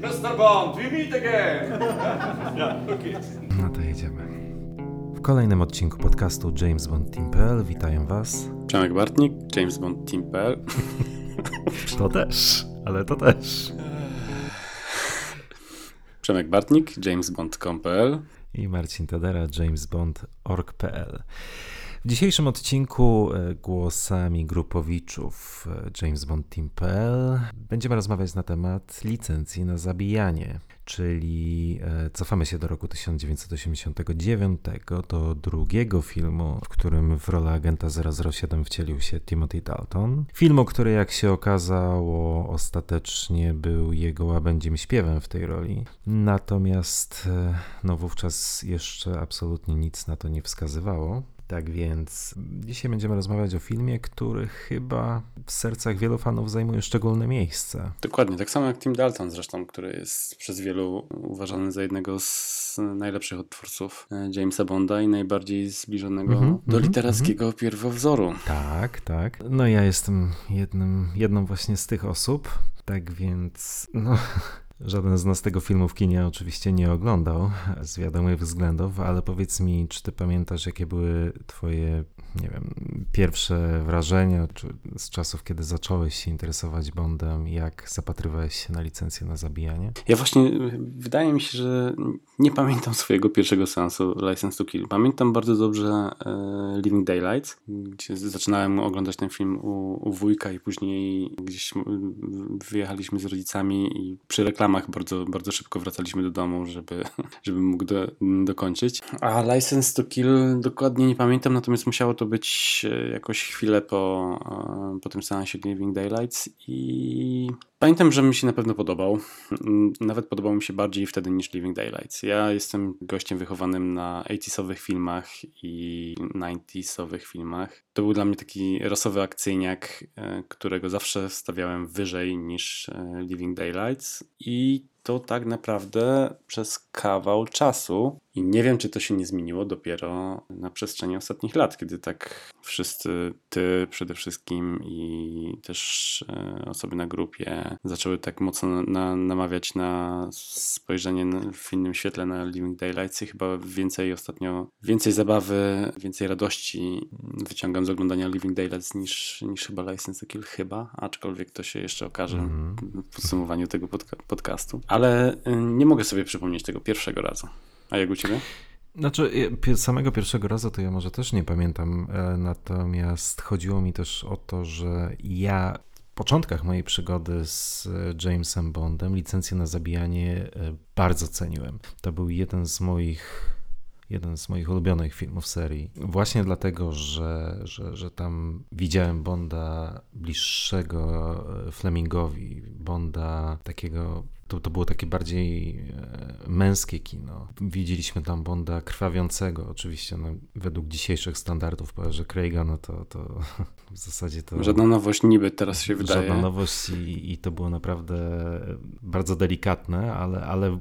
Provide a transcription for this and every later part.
Mr. Bond, we meet again! yeah, okay. No to jedziemy. W kolejnym odcinku podcastu James Bond Team.pl witają Was. Przemek Bartnik, James Bond Team.pl. To też, ale to też. Przemek Bartnik, jamesbond.com.pl I Marcin Tadera, jamesbond.org.pl. W dzisiejszym odcinku e, głosami grupowiczów e, James Bond Team.pl będziemy rozmawiać na temat licencji na zabijanie, czyli e, cofamy się do roku 1989, do drugiego filmu, w którym w rolę agenta 007 wcielił się Timothy Dalton. Filmu, który jak się okazało ostatecznie był jego łabędzim śpiewem w tej roli. Natomiast no wówczas jeszcze absolutnie nic na to nie wskazywało. Tak więc dzisiaj będziemy rozmawiać o filmie, który chyba w sercach wielu fanów zajmuje szczególne miejsce. Dokładnie, tak samo jak Tim Dalton zresztą, który jest przez wielu uważany za jednego z najlepszych odtwórców e, Jamesa Bonda i najbardziej zbliżonego mm -hmm, do mhm, literackiego mm -hmm. pierwowzoru. Tak, tak. No ja jestem jednym, jedną właśnie z tych osób, tak więc no Żaden z nas tego filmu w kinie oczywiście nie oglądał z wiadomych względów, ale powiedz mi, czy ty pamiętasz, jakie były twoje, nie wiem, pierwsze wrażenia czy z czasów, kiedy zacząłeś się interesować Bondem, jak zapatrywałeś się na licencję na zabijanie? Ja właśnie, wydaje mi się, że nie pamiętam swojego pierwszego seansu License to Kill. Pamiętam bardzo dobrze e, Living Daylights, gdzie zaczynałem oglądać ten film u, u wujka i później gdzieś wyjechaliśmy z rodzicami i przy reklamie ramach bardzo, bardzo szybko wracaliśmy do domu, żeby, żeby mógł do, dokończyć. A License to Kill dokładnie nie pamiętam, natomiast musiało to być e, jakoś chwilę po, e, po tym seansie Living Daylights i Pamiętam, że mi się na pewno podobał. Mm, nawet podobał mi się bardziej wtedy niż Living Daylights. Ja jestem gościem wychowanym na 80sowych filmach i 90sowych filmach. To był dla mnie taki rasowy akcyjniak, e, którego zawsze stawiałem wyżej niż Living Daylights i to tak naprawdę przez kawał czasu i nie wiem, czy to się nie zmieniło dopiero na przestrzeni ostatnich lat, kiedy tak wszyscy, ty przede wszystkim i też e, osoby na grupie zaczęły tak mocno na, namawiać na spojrzenie w innym świetle na Living Daylights i chyba więcej ostatnio, więcej zabawy, więcej radości wyciągam z oglądania Living Daylights niż, niż chyba License to Kill, chyba, aczkolwiek to się jeszcze okaże mm -hmm. w podsumowaniu tego podca podcastu. Ale y, nie mogę sobie przypomnieć tego pierwszego razu. A jak u ciebie? Znaczy, samego pierwszego razu to ja może też nie pamiętam, e, natomiast chodziło mi też o to, że ja w początkach mojej przygody z Jamesem Bondem licencję na zabijanie e, bardzo ceniłem. To był jeden z moich jeden z moich ulubionych filmów serii. Właśnie dlatego, że, że, że tam widziałem Bonda bliższego e, Flemingowi, Bonda takiego to, to było takie bardziej e, męskie kino. Widzieliśmy tam Bonda krwawiącego, oczywiście no, według dzisiejszych standardów, że Craiga, no to, to w zasadzie to... Żadna nowość niby teraz się wydaje. Żadna nowość i, i to było naprawdę bardzo delikatne, ale, ale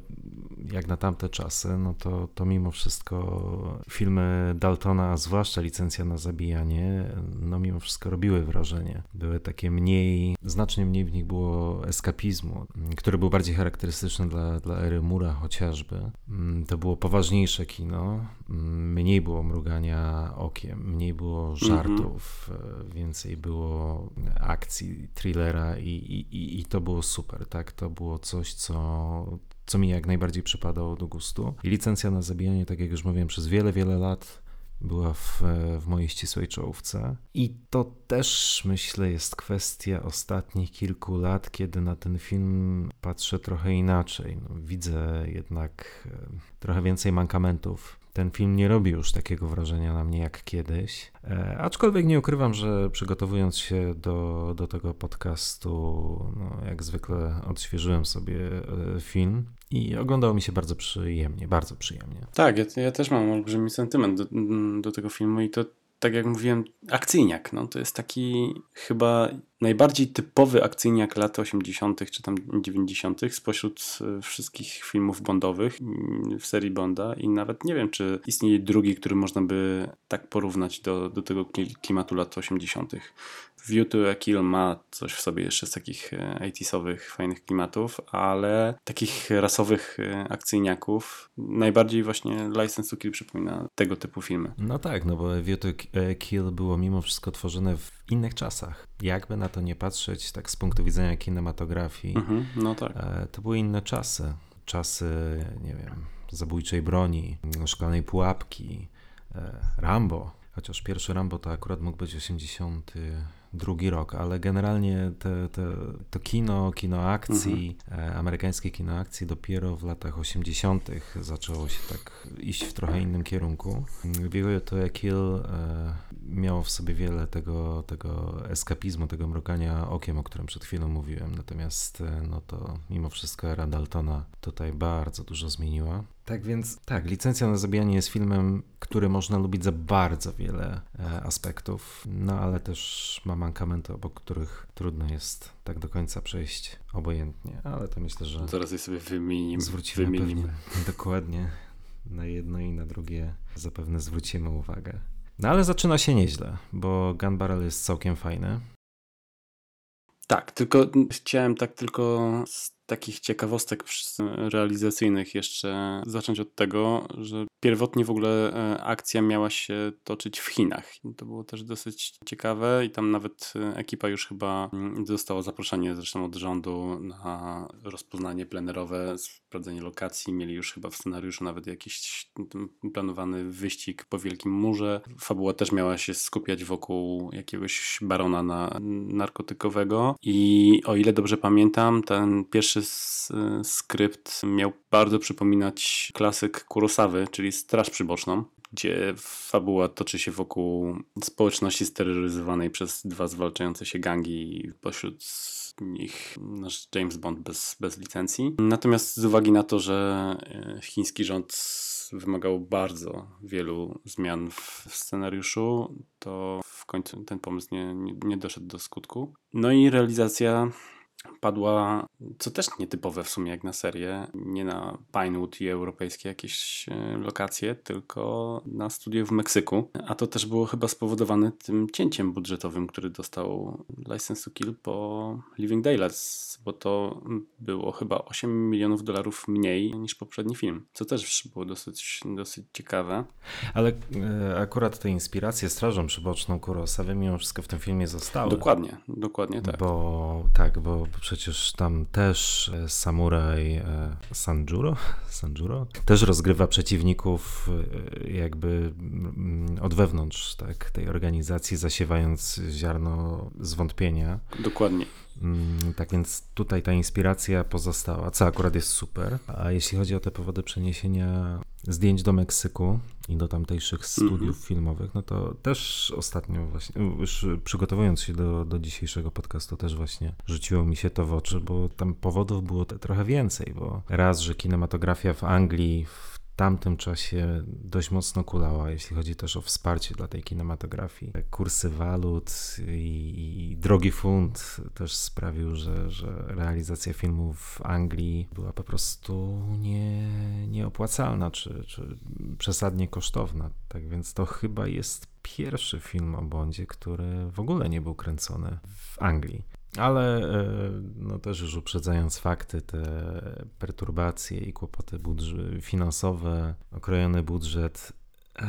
jak na tamte czasy, no to, to mimo wszystko filmy Daltona, a zwłaszcza licencja na zabijanie, no mimo wszystko robiły wrażenie. Były takie mniej, znacznie mniej w nich było eskapizmu, który był bardziej charakterystyczny dla, dla ery Mura chociażby. Mm, to było poważniejsze kino, mm, mniej było mrugania okiem, mniej było żartów, mm-hmm. więcej było akcji, thrillera i, i, i to było super, tak? To było coś, co co mi jak najbardziej przypadało do gustu. I licencja na zabijanie, tak jak już mówiłem, przez wiele, wiele lat była w, w mojej ścisłej czołówce. I to też myślę jest kwestia ostatnich kilku lat, kiedy na ten film patrzę trochę inaczej. No, widzę jednak e, trochę więcej mankamentów ten film nie robi już takiego wrażenia na mnie jak kiedyś. E, aczkolwiek nie ukrywam, że przygotowując się do, do tego podcastu, no, jak zwykle odświeżyłem sobie e, film i oglądało mi się bardzo przyjemnie, bardzo przyjemnie. Tak, ja, ja też mam olbrzymi sentyment do, do tego filmu i to tak jak mówiłem, akcyjniak. No, to jest taki chyba najbardziej typowy akcyjniak lat 80. czy tam 90. spośród e, wszystkich filmów bondowych mm, w serii Bonda i nawet nie wiem, czy istnieje drugi, który można by tak porównać do, do tego klimatu lat 80. View to a Kill ma coś w sobie jeszcze z takich 80sowych e, fajnych klimatów, ale takich rasowych e, akcyjniaków najbardziej właśnie License to Kill przypomina tego typu filmy. No tak, no bo View to Kill było mimo wszystko tworzone w innych czasach. Jakby na to nie patrzeć, tak z punktu widzenia kinematografii, mhm, no tak. E, to były inne czasy. Czasy, nie wiem, zabójczej broni, szklanej pułapki, Rambo. Chociaż pierwszy Rambo to akurat mógł być 80 drugi rok, ale generalnie te, te, to kino, kino akcji, mhm. E, amerykańskie kino akcji dopiero w latach 80. zaczęło się tak iść w trochę innym kierunku. View to Kill e, miało w sobie wiele tego, tego eskapizmu, tego mrugania okiem, o którym przed chwilą mówiłem, natomiast e, no to mimo wszystko era Daltona tutaj bardzo dużo zmieniła. Tak więc, tak, Licencja na zabijanie jest filmem, który można lubić za bardzo wiele e, aspektów, no ale też ma mankamenty, obok których trudno jest tak do końca przejść obojętnie, ale to myślę, że... Zaraz je sobie wymienimy. Zwrócimy wymienimy. Pewnie, dokładnie na jedno i na drugie zapewne zwrócimy uwagę. No ale zaczyna się nieźle, bo Gun Barrel jest całkiem fajny. Tak, tylko chciałem tak tylko takich ciekawostek realizacyjnych jeszcze zacząć od tego, że pierwotnie w ogóle e, akcja miała się toczyć w Chinach. To było też dosyć ciekawe i tam nawet e, ekipa już chyba mm, dostała zaproszenie zresztą od rządu na rozpoznanie plenerowe, sprawdzenie lokacji. Mieli już chyba w scenariuszu nawet jakiś planowany wyścig po Wielkim Murze. Fabuła też miała się skupiać wokół jakiegoś barona na narkotykowego i o ile dobrze pamiętam, ten pierwszy skrypt miał bardzo przypominać klasyk Kurosawy, czyli Straż Przyboczną, gdzie fabuła toczy się wokół społeczności steroryzowanej przez dwa zwalczające się gangi pośród nich nasz James Bond bez, bez licencji. Natomiast z uwagi na to, że e, chiński rząd wymagał bardzo wielu zmian w scenariuszu, to w końcu ten pomysł nie, nie, nie doszedł do skutku. No i realizacja padła, co też nietypowe w sumie jak na serię, nie na Pinewood i europejskie jakieś e, lokacje, tylko na studio w Meksyku. A to też było chyba spowodowane tym cięciem budżetowym, który dostał License to Kill po Living Daylights, bo to było chyba 8 milionów dolarów mniej niż poprzedni film, co też było dosyć, dosyć ciekawe. Ale e, akurat te inspiracje Strażą Przyboczną Kurosawy mimo wszystko w tym filmie zostały. Dokładnie, dokładnie tak. Bo tak, bo przecież tam też e, samuraj e, Sanjuro, Sanjuro też rozgrywa przeciwników e, jakby mm, od wewnątrz tak, tej organizacji, zasiewając ziarno zwątpienia. Dokładnie. Mm, tak więc tutaj ta inspiracja pozostała, co akurat jest super. A jeśli chodzi o te powody przeniesienia zdjęć do Meksyku i do tamtejszych studiów mm -hmm. filmowych, no to też ostatnio właśnie, już przygotowując się do, do dzisiejszego podcastu, też właśnie rzuciło mi się to w oczy, bo tam powodów było trochę więcej, bo raz, że kinematografia w Anglii w tamtym czasie dość mocno kulała, jeśli chodzi też o wsparcie dla tej kinematografii. Kursy walut i, i drogi funt też sprawił, że, że realizacja filmu w Anglii była po prostu nie, nieopłacalna czy, czy przesadnie kosztowna. Tak więc to chyba jest pierwszy film o Bondzie, który w ogóle nie był kręcony w Anglii. Ale e, no też już uprzedzając fakty, te perturbacje i kłopoty finansowe, okrojony budżet, e,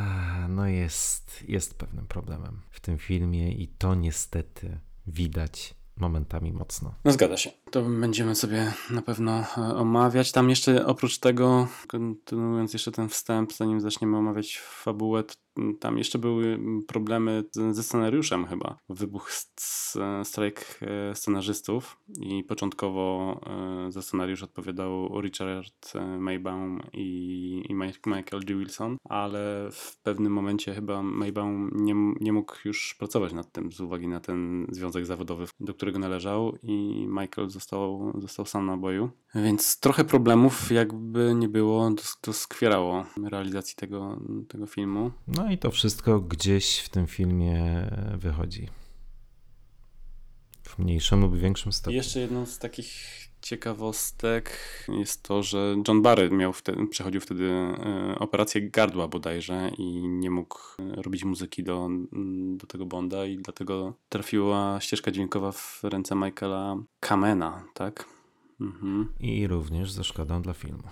no jest, jest pewnym problemem w tym filmie i to niestety widać momentami mocno. No zgadza się. To będziemy sobie na pewno e, omawiać. Tam jeszcze oprócz tego, kontynuując jeszcze ten wstęp, zanim zaczniemy omawiać fabułę, tam jeszcze były problemy ze scenariuszem chyba. Wybuch strajk e, scenarzystów i początkowo e, za scenariusz odpowiadał Richard Maybaum i, Michael G. Wilson, ale w pewnym momencie chyba Maybaum nie, nie mógł już pracować nad tym z uwagi na ten związek zawodowy, do którego należał i Michael został, został sam na boju. Więc trochę problemów jakby nie było, doskwierało realizacji tego, tego filmu. No i to wszystko gdzieś w tym filmie wychodzi. w mniejszym lub większym stopniu. jeszcze jedną z takich ciekawostek jest to, że John Barry miał wtedy, przechodził wtedy e, operację gardła bodajże i nie mógł e, robić muzyki do, do tego Bonda i dlatego trafiła ścieżka dźwiękowa w ręce Michaela Kamena, tak? Mhm. I również ze szkodą dla filmu.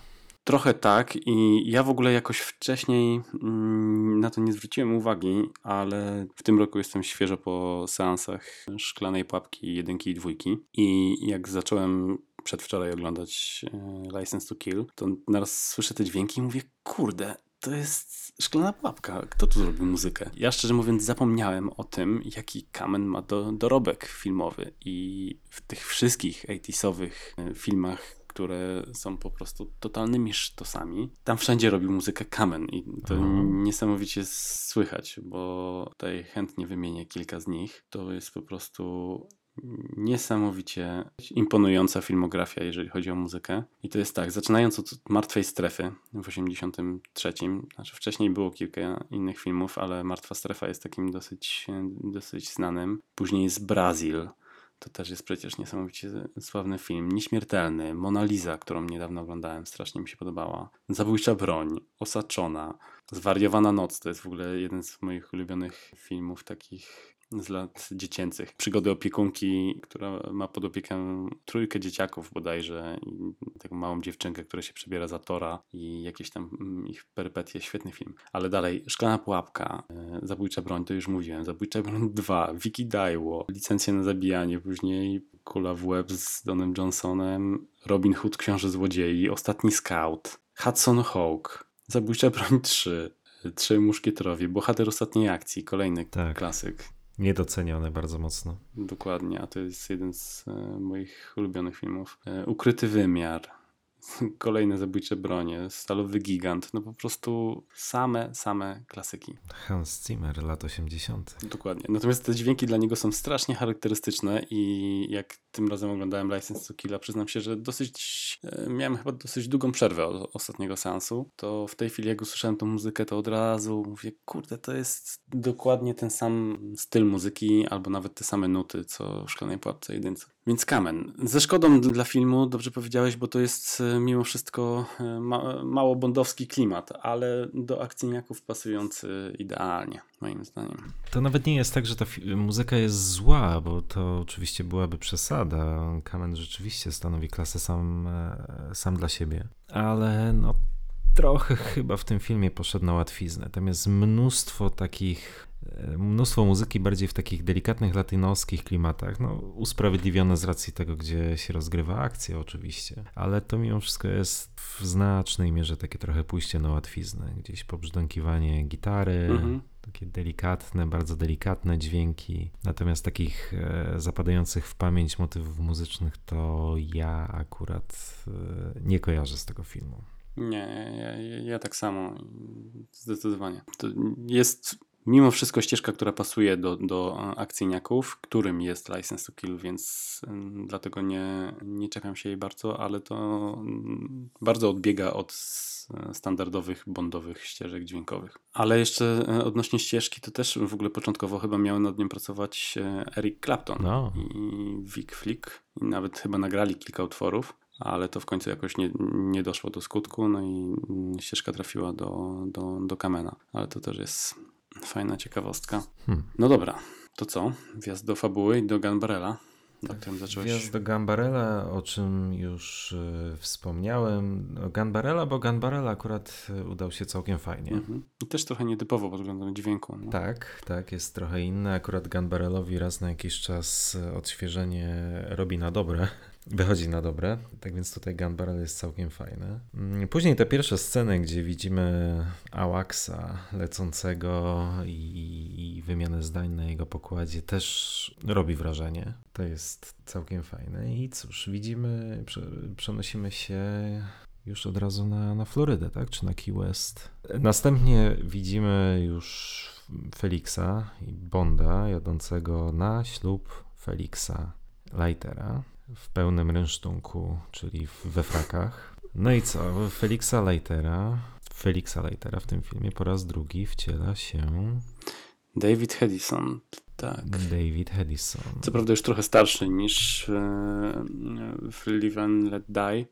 Trochę tak i ja w ogóle jakoś wcześniej mm, na to nie zwróciłem uwagi, ale w tym roku jestem świeżo po seansach Szklanej Pułapki jedynki i dwójki i jak zacząłem przedwczoraj oglądać e, License to Kill, to naraz słyszę te dźwięki i mówię, kurde, to jest Szklana Pułapka. Kto tu zrobił muzykę? Ja szczerze mówiąc zapomniałem o tym, jaki Kamen ma do, dorobek filmowy i w tych wszystkich 80sowych e, filmach które są po prostu totalnymi sztosami. Tam wszędzie robił muzykę Kamen i to Mhm. niesamowicie słychać, bo tutaj chętnie wymienię kilka z nich. To jest po prostu niesamowicie imponująca filmografia, jeżeli chodzi o muzykę. I to jest tak, zaczynając od Martwej Strefy w 83, znaczy wcześniej było kilka innych filmów, ale Martwa Strefa jest takim dosyć, dosyć znanym. Później jest Brazil, to też jest przecież niesamowicie sławny film. Nieśmiertelny, Mona Lisa, którą niedawno oglądałem, strasznie mi się podobała. Zabójcza broń, Osaczona, Zwariowana noc, to jest w ogóle jeden z moich ulubionych filmów takich z lat dziecięcych. Przygody opiekunki, która ma pod opiekę trójkę dzieciaków bodajże i taką małą dziewczynkę, która się przebiera za Tora i jakieś tam mm, ich perypetie. Świetny film. Ale dalej, Szklana Pułapka, e, Zabójcza broń, to już mówiłem. Zabójcza broń 2, Vicky Daiwo, Licencja na zabijanie, później Kula w łeb z Donem Johnsonem, Robin Hood, Książę Złodziei, Ostatni Scout, Hudson Hawk, Zabójcza broń 3, Trzej Muszkieterowie, Bohater Ostatniej Akcji, kolejny Tak. klasyk. Niedocenione bardzo mocno. Dokładnie, a to jest jeden z e, moich ulubionych filmów. E, Ukryty wymiar, kolejne zabójcze bronie, Stalowy Gigant, no po prostu same, same klasyki. Hans Zimmer, lat 80. Dokładnie. Natomiast te dźwięki dla niego są strasznie charakterystyczne i jak tym razem oglądałem License to Killa, przyznam się, że dosyć, e, miałem chyba dosyć długą przerwę od ostatniego seansu, to w tej chwili jak usłyszałem tą muzykę, to od razu mówię, kurde, to jest dokładnie ten sam styl muzyki, albo nawet te same nuty, co w Szklanej Pułapce jedynce. Więc Kamen. Ze szkodą dla filmu, dobrze powiedziałeś, bo to jest e, mimo wszystko e, ma, mało bondowski klimat, ale do akcyjniaków pasujący idealnie, moim zdaniem. To nawet nie jest tak, że ta muzyka jest zła, bo to oczywiście byłaby przesada. Kamen rzeczywiście stanowi klasę sam, e, sam dla siebie. Ale no trochę chyba w tym filmie poszedł na łatwiznę. Tam jest mnóstwo takich, e, mnóstwo muzyki bardziej w takich delikatnych latynoskich klimatach, no usprawiedliwione z racji tego, gdzie się rozgrywa akcja oczywiście, ale to mimo wszystko jest w znacznej mierze takie trochę pójście na łatwiznę, gdzieś pobrzdąkiwanie gitary, Mhm. takie delikatne, bardzo delikatne dźwięki. Natomiast takich e, zapadających w pamięć motywów muzycznych to ja akurat e, nie kojarzę z tego filmu. Nie, ja, ja, ja tak samo. Zdecydowanie. To jest mimo wszystko ścieżka, która pasuje do, do akcyjniaków, którym jest License to Kill, więc ym, dlatego nie, nie czepiam się jej bardzo, ale to ym, bardzo odbiega od standardowych bondowych ścieżek dźwiękowych. Ale jeszcze e, odnośnie ścieżki, to też w ogóle początkowo chyba miały nad nią pracować e, Eric Clapton No. i Vic Flick. I nawet chyba nagrali kilka utworów, ale to w końcu jakoś nie, nie doszło do skutku, no i ścieżka trafiła do, do, do Kamena. Ale to też jest fajna ciekawostka. Hmm. No dobra, to co? Wjazd do fabuły i do Gunbarella, na którym zacząłeś. Wjazd do Gambarella, o czym już e, wspomniałem. O Gambarella, bo Gambarella akurat e, udał się całkiem fajnie. Mhm. I też trochę nietypowo pod względem dźwięku. No. Tak, tak, jest trochę inny. Akurat Gunbarellowi raz na jakiś czas e, odświeżenie robi na dobre. Wychodzi na dobre, tak więc tutaj Gunbarrel jest całkiem fajny. Mm, Później te pierwsze sceny, gdzie widzimy Awaxa lecącego i, i wymianę zdań na jego pokładzie też robi wrażenie. To jest całkiem fajne. I cóż, widzimy, prze, przenosimy się już od razu na, na Florydę, tak? Czy na Key West. Następnie widzimy już Felixa i Bonda jadącego na ślub Felixa Lightera w pełnym rynsztunku, czyli we frakach. No i co? Felixa Lightera, Felixa Lightera w tym filmie po raz drugi wciela się David Hedison. Tak. David Hedison. Co prawda już trochę starszy niż e, w Live and Let Die.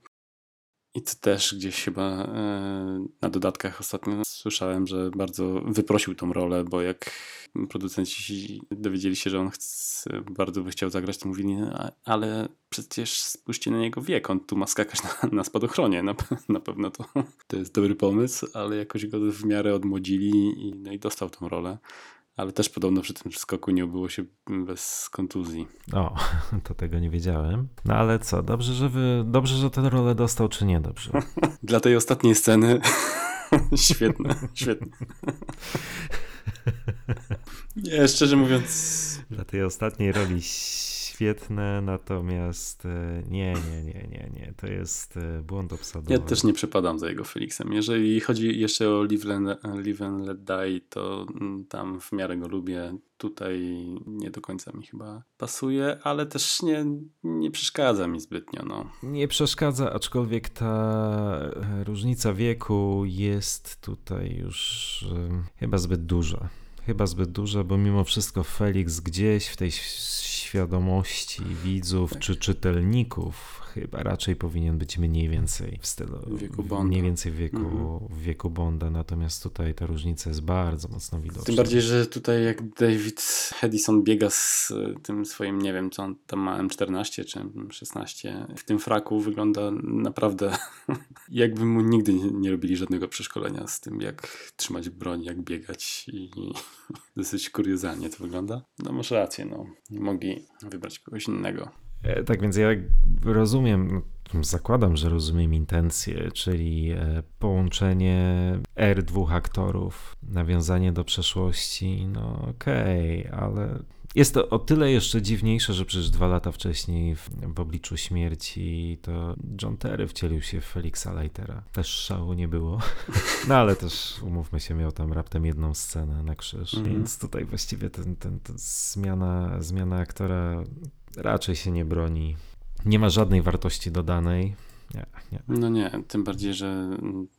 I to też gdzieś chyba e, na dodatkach ostatnio słyszałem, że bardzo wyprosił tą rolę, bo jak producenci dowiedzieli się, że on chce, bardzo by chciał zagrać, to mówili, "A- ale przecież spójrzcie na jego wiek, on tu ma skakać na, na spadochronie, na, na pewno to, to jest dobry pomysł, ale jakoś go w miarę odmłodzili i, no i dostał tą rolę. Ale też podobno przy tym skoku nie obyło się bez kontuzji. O, to tego nie wiedziałem. No ale co, dobrze, że wy, dobrze, że tę rolę dostał, czy nie dobrze? Dla tej ostatniej sceny świetne, świetne. Nie, szczerze mówiąc, Dla tej ostatniej roli świetne, natomiast e, nie, nie, nie, nie, nie. To jest e, błąd obsadowy. ja też nie przepadam za jego Felixem. Jeżeli chodzi jeszcze o Live and, Live and Let Die, to mm, tam w miarę go lubię. Tutaj nie do końca mi chyba pasuje, ale też nie, nie przeszkadza mi zbytnio. No. Nie przeszkadza, aczkolwiek ta e, różnica wieku jest tutaj już e, chyba zbyt duża. Chyba zbyt duża, bo mimo wszystko Felix gdzieś w tej świadomości widzów czy czytelników chyba raczej powinien być mniej więcej w stylu wieku Bonda. mniej więcej w wieku, Mhm. w wieku Bonda, natomiast tutaj ta różnica jest bardzo mocno widoczna. Tym bardziej, że tutaj jak David Hedison biega z y, tym swoim, nie wiem co on tam ma, M14 czy M16, w tym fraku wygląda naprawdę jakby mu nigdy nie, nie robili żadnego przeszkolenia z tym, jak trzymać broń, jak biegać i dosyć kuriozalnie to wygląda. No masz rację, no. Mogli wybrać kogoś innego. E, Tak więc ja rozumiem, no, zakładam, że rozumiem intencję, czyli e, połączenie R dwóch aktorów, nawiązanie do przeszłości, no okej, ale jest to o tyle jeszcze dziwniejsze, że przecież dwa lata wcześniej w, w obliczu śmierci to John Terry wcielił się w Felixa Leitera. Też szału nie było. No ale też, umówmy się, miał tam raptem jedną scenę na krzyż, Mhm. więc tutaj właściwie ten, ten, ten zmiana, zmiana aktora raczej się nie broni. Nie ma żadnej wartości dodanej. Nie, nie. No nie, tym bardziej, że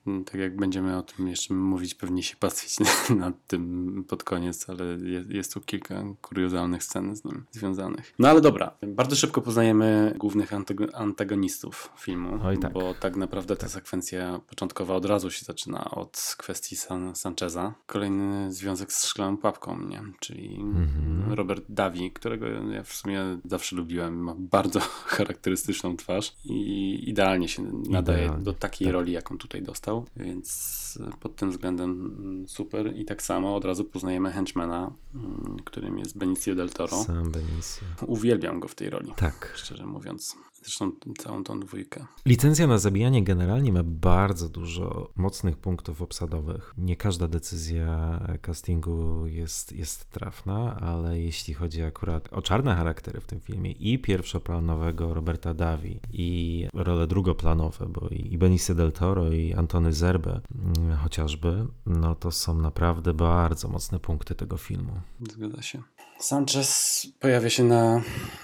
mm, tak jak będziemy o tym jeszcze mówić, pewnie się pastwić nad tym pod koniec, ale jest, jest tu kilka kuriozalnych scen z nim związanych. No ale dobra, bardzo szybko poznajemy głównych antago- antagonistów filmu, Oj, tak. bo tak naprawdę ta sekwencja początkowa od razu się zaczyna od kwestii San Sancheza. Kolejny związek z szklaną papką, nie? czyli Mhm. Robert Davi, którego ja w sumie zawsze lubiłem. Ma bardzo charakterystyczną twarz i idealnie się nadaje Idealnie, do takiej tak. roli, jaką tutaj dostał, więc pod tym względem super. I tak samo od razu poznajemy henchmana, mm, którym jest Benicio del Toro. Sam Benicio. Uwielbiam go w tej roli, Tak. szczerze mówiąc. Zresztą całą tą dwójkę. Licencja na zabijanie generalnie ma bardzo dużo mocnych punktów obsadowych. Nie każda decyzja castingu jest, jest trafna, ale jeśli chodzi akurat o czarne charaktery w tym filmie i pierwszoplanowego Roberta Davi i role drugoplanowe, bo i Benicio del Toro i Antony Zerbe mm, chociażby, no to są naprawdę bardzo mocne punkty tego filmu. Zgadza się. Sanchez pojawia się na,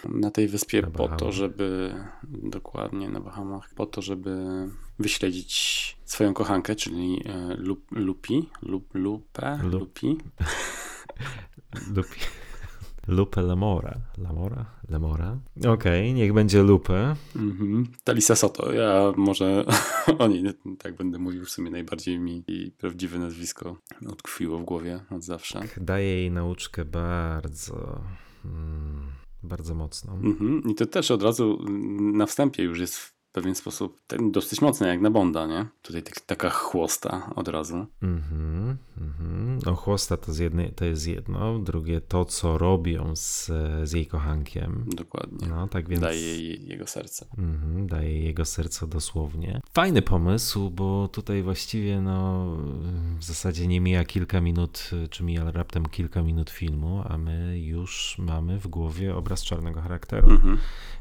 na tej wyspie Na po to, żeby dokładnie na Bahamach, po to, żeby wyśledzić swoją kochankę, czyli e, Lup, Lupi, Lup, Lupe, Lup. Lupi. Lupi. Lupe Lamora. Lamora? Lamora? Okej, niech będzie Lupe. Mhm. Talisa Soto. Ja może o niej tak będę mówił w sumie najbardziej mi i prawdziwe nazwisko utkwiło w głowie od zawsze. Daje jej nauczkę bardzo, mm, bardzo mocną. Mhm. I to też od razu mm, na wstępie już jest pewien sposób ten dosyć mocny jak na Bonda, nie? Tutaj tak, taka chłosta od razu. Mhm, mhm. No chłosta to, z jednej, to jest jedno, drugie to, co robią z, z jej kochankiem. Dokładnie. No, tak więc... Daje jej jego serce. Mhm, daje jego serce dosłownie. Fajny pomysł, bo tutaj właściwie no w zasadzie nie mija kilka minut, czy mija raptem kilka minut filmu, a my już mamy w głowie obraz czarnego charakteru. Mhm.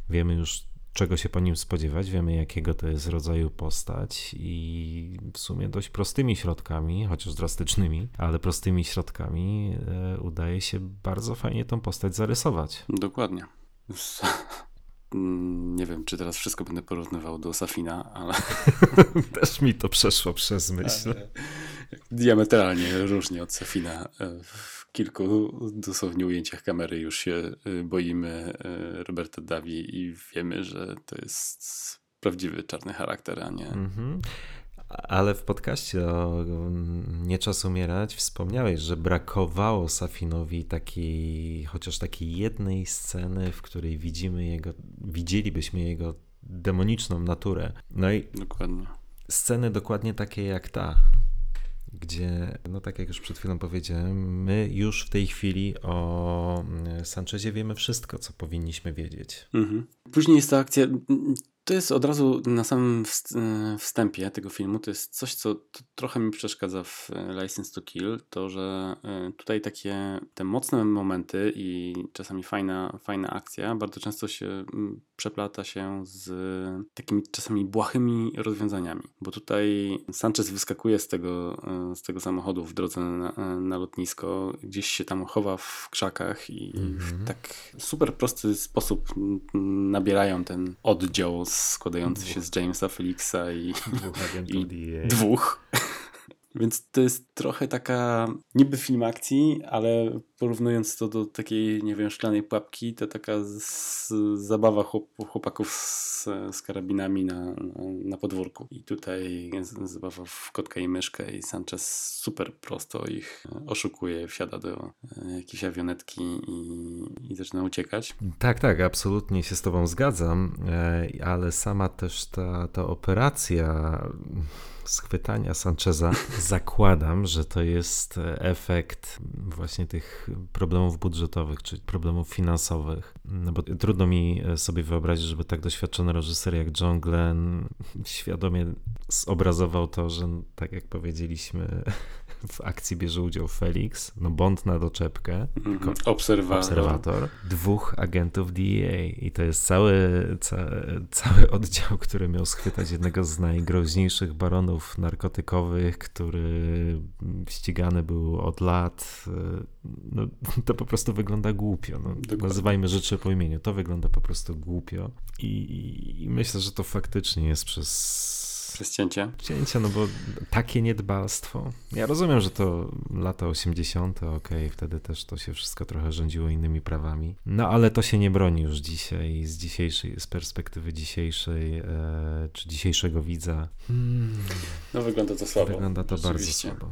Wiemy już czego się po nim spodziewać, wiemy jakiego to jest rodzaju postać i w sumie dość prostymi środkami, chociaż drastycznymi, ale prostymi środkami e, udaje się bardzo fajnie tą postać zarysować. Dokładnie. Nie wiem, czy teraz wszystko będę porównywał do Safina, ale Też mi to przeszło przez myśl. diametralnie różnie od Safina e, kilku dosłownie ujęciach kamery już się y, boimy y, Roberta Davi i wiemy, że to jest prawdziwy czarny charakter, a nie. Mhm. Ale w podcaście o Nie czas umierać wspomniałeś, że brakowało Safinowi takiej, chociaż takiej jednej sceny, w której widzimy jego, widzielibyśmy jego demoniczną naturę. No i Dokładnie. sceny dokładnie takie jak ta, gdzie, no tak jak już przed chwilą powiedziałem, my już w tej chwili o Sanchezie wiemy wszystko, co powinniśmy wiedzieć. Mhm. Później jest ta akcja. To jest od razu na samym wstępie tego filmu. To jest coś, co trochę mi przeszkadza w e, License to Kill. To, że e, tutaj takie te mocne momenty i czasami fajna, fajna akcja bardzo często się przeplata się z takimi czasami błahymi rozwiązaniami. Bo tutaj Sanchez wyskakuje z tego, z tego samochodu w drodze na, na lotnisko, gdzieś się tam chowa w krzakach i mm -hmm. w mhm. tak super prosty sposób nabierają ten oddział składający się z Jamesa Felixa i dwóch, i dwóch. Więc to jest trochę taka niby film akcji, ale porównując to do takiej, nie wiem, szklanej pułapki, to taka z, zabawa chłop, chłopaków z, z karabinami na, na podwórku. I tutaj zabawa w kotka i myszkę i Sanchez super prosto ich oszukuje, wsiada do e, jakiejś awionetki i, i zaczyna uciekać. Tak, tak, absolutnie się z tobą zgadzam, e, ale sama też ta, ta operacja schwytania Sancheza zakładam, że to jest efekt właśnie tych problemów budżetowych czy problemów finansowych. No bo trudno mi sobie wyobrazić, żeby tak doświadczony reżyser jak John Glenn świadomie zobrazował to, że tak jak powiedzieliśmy, w akcji bierze udział Felix, no Bond na doczepkę, mm -hmm. obserwator. obserwator, dwóch agentów DEA i to jest cały, ca, cały oddział, który miał schwytać jednego z najgroźniejszych baronów narkotykowych, który ścigany był od lat. No, to po prostu wygląda głupio. No, nazywajmy rzeczy po imieniu. To wygląda po prostu głupio i, i myślę, że to faktycznie jest przez przez cięcie? Cięcie, no bo takie niedbalstwo. Ja rozumiem, że to lata 80., okej, okay, wtedy też to się wszystko trochę rządziło innymi prawami. No ale to się nie broni już dzisiaj, z dzisiejszej, z perspektywy dzisiejszej, e, czy dzisiejszego widza. Hmm. No wygląda to słabo. Wygląda to bardzo słabo.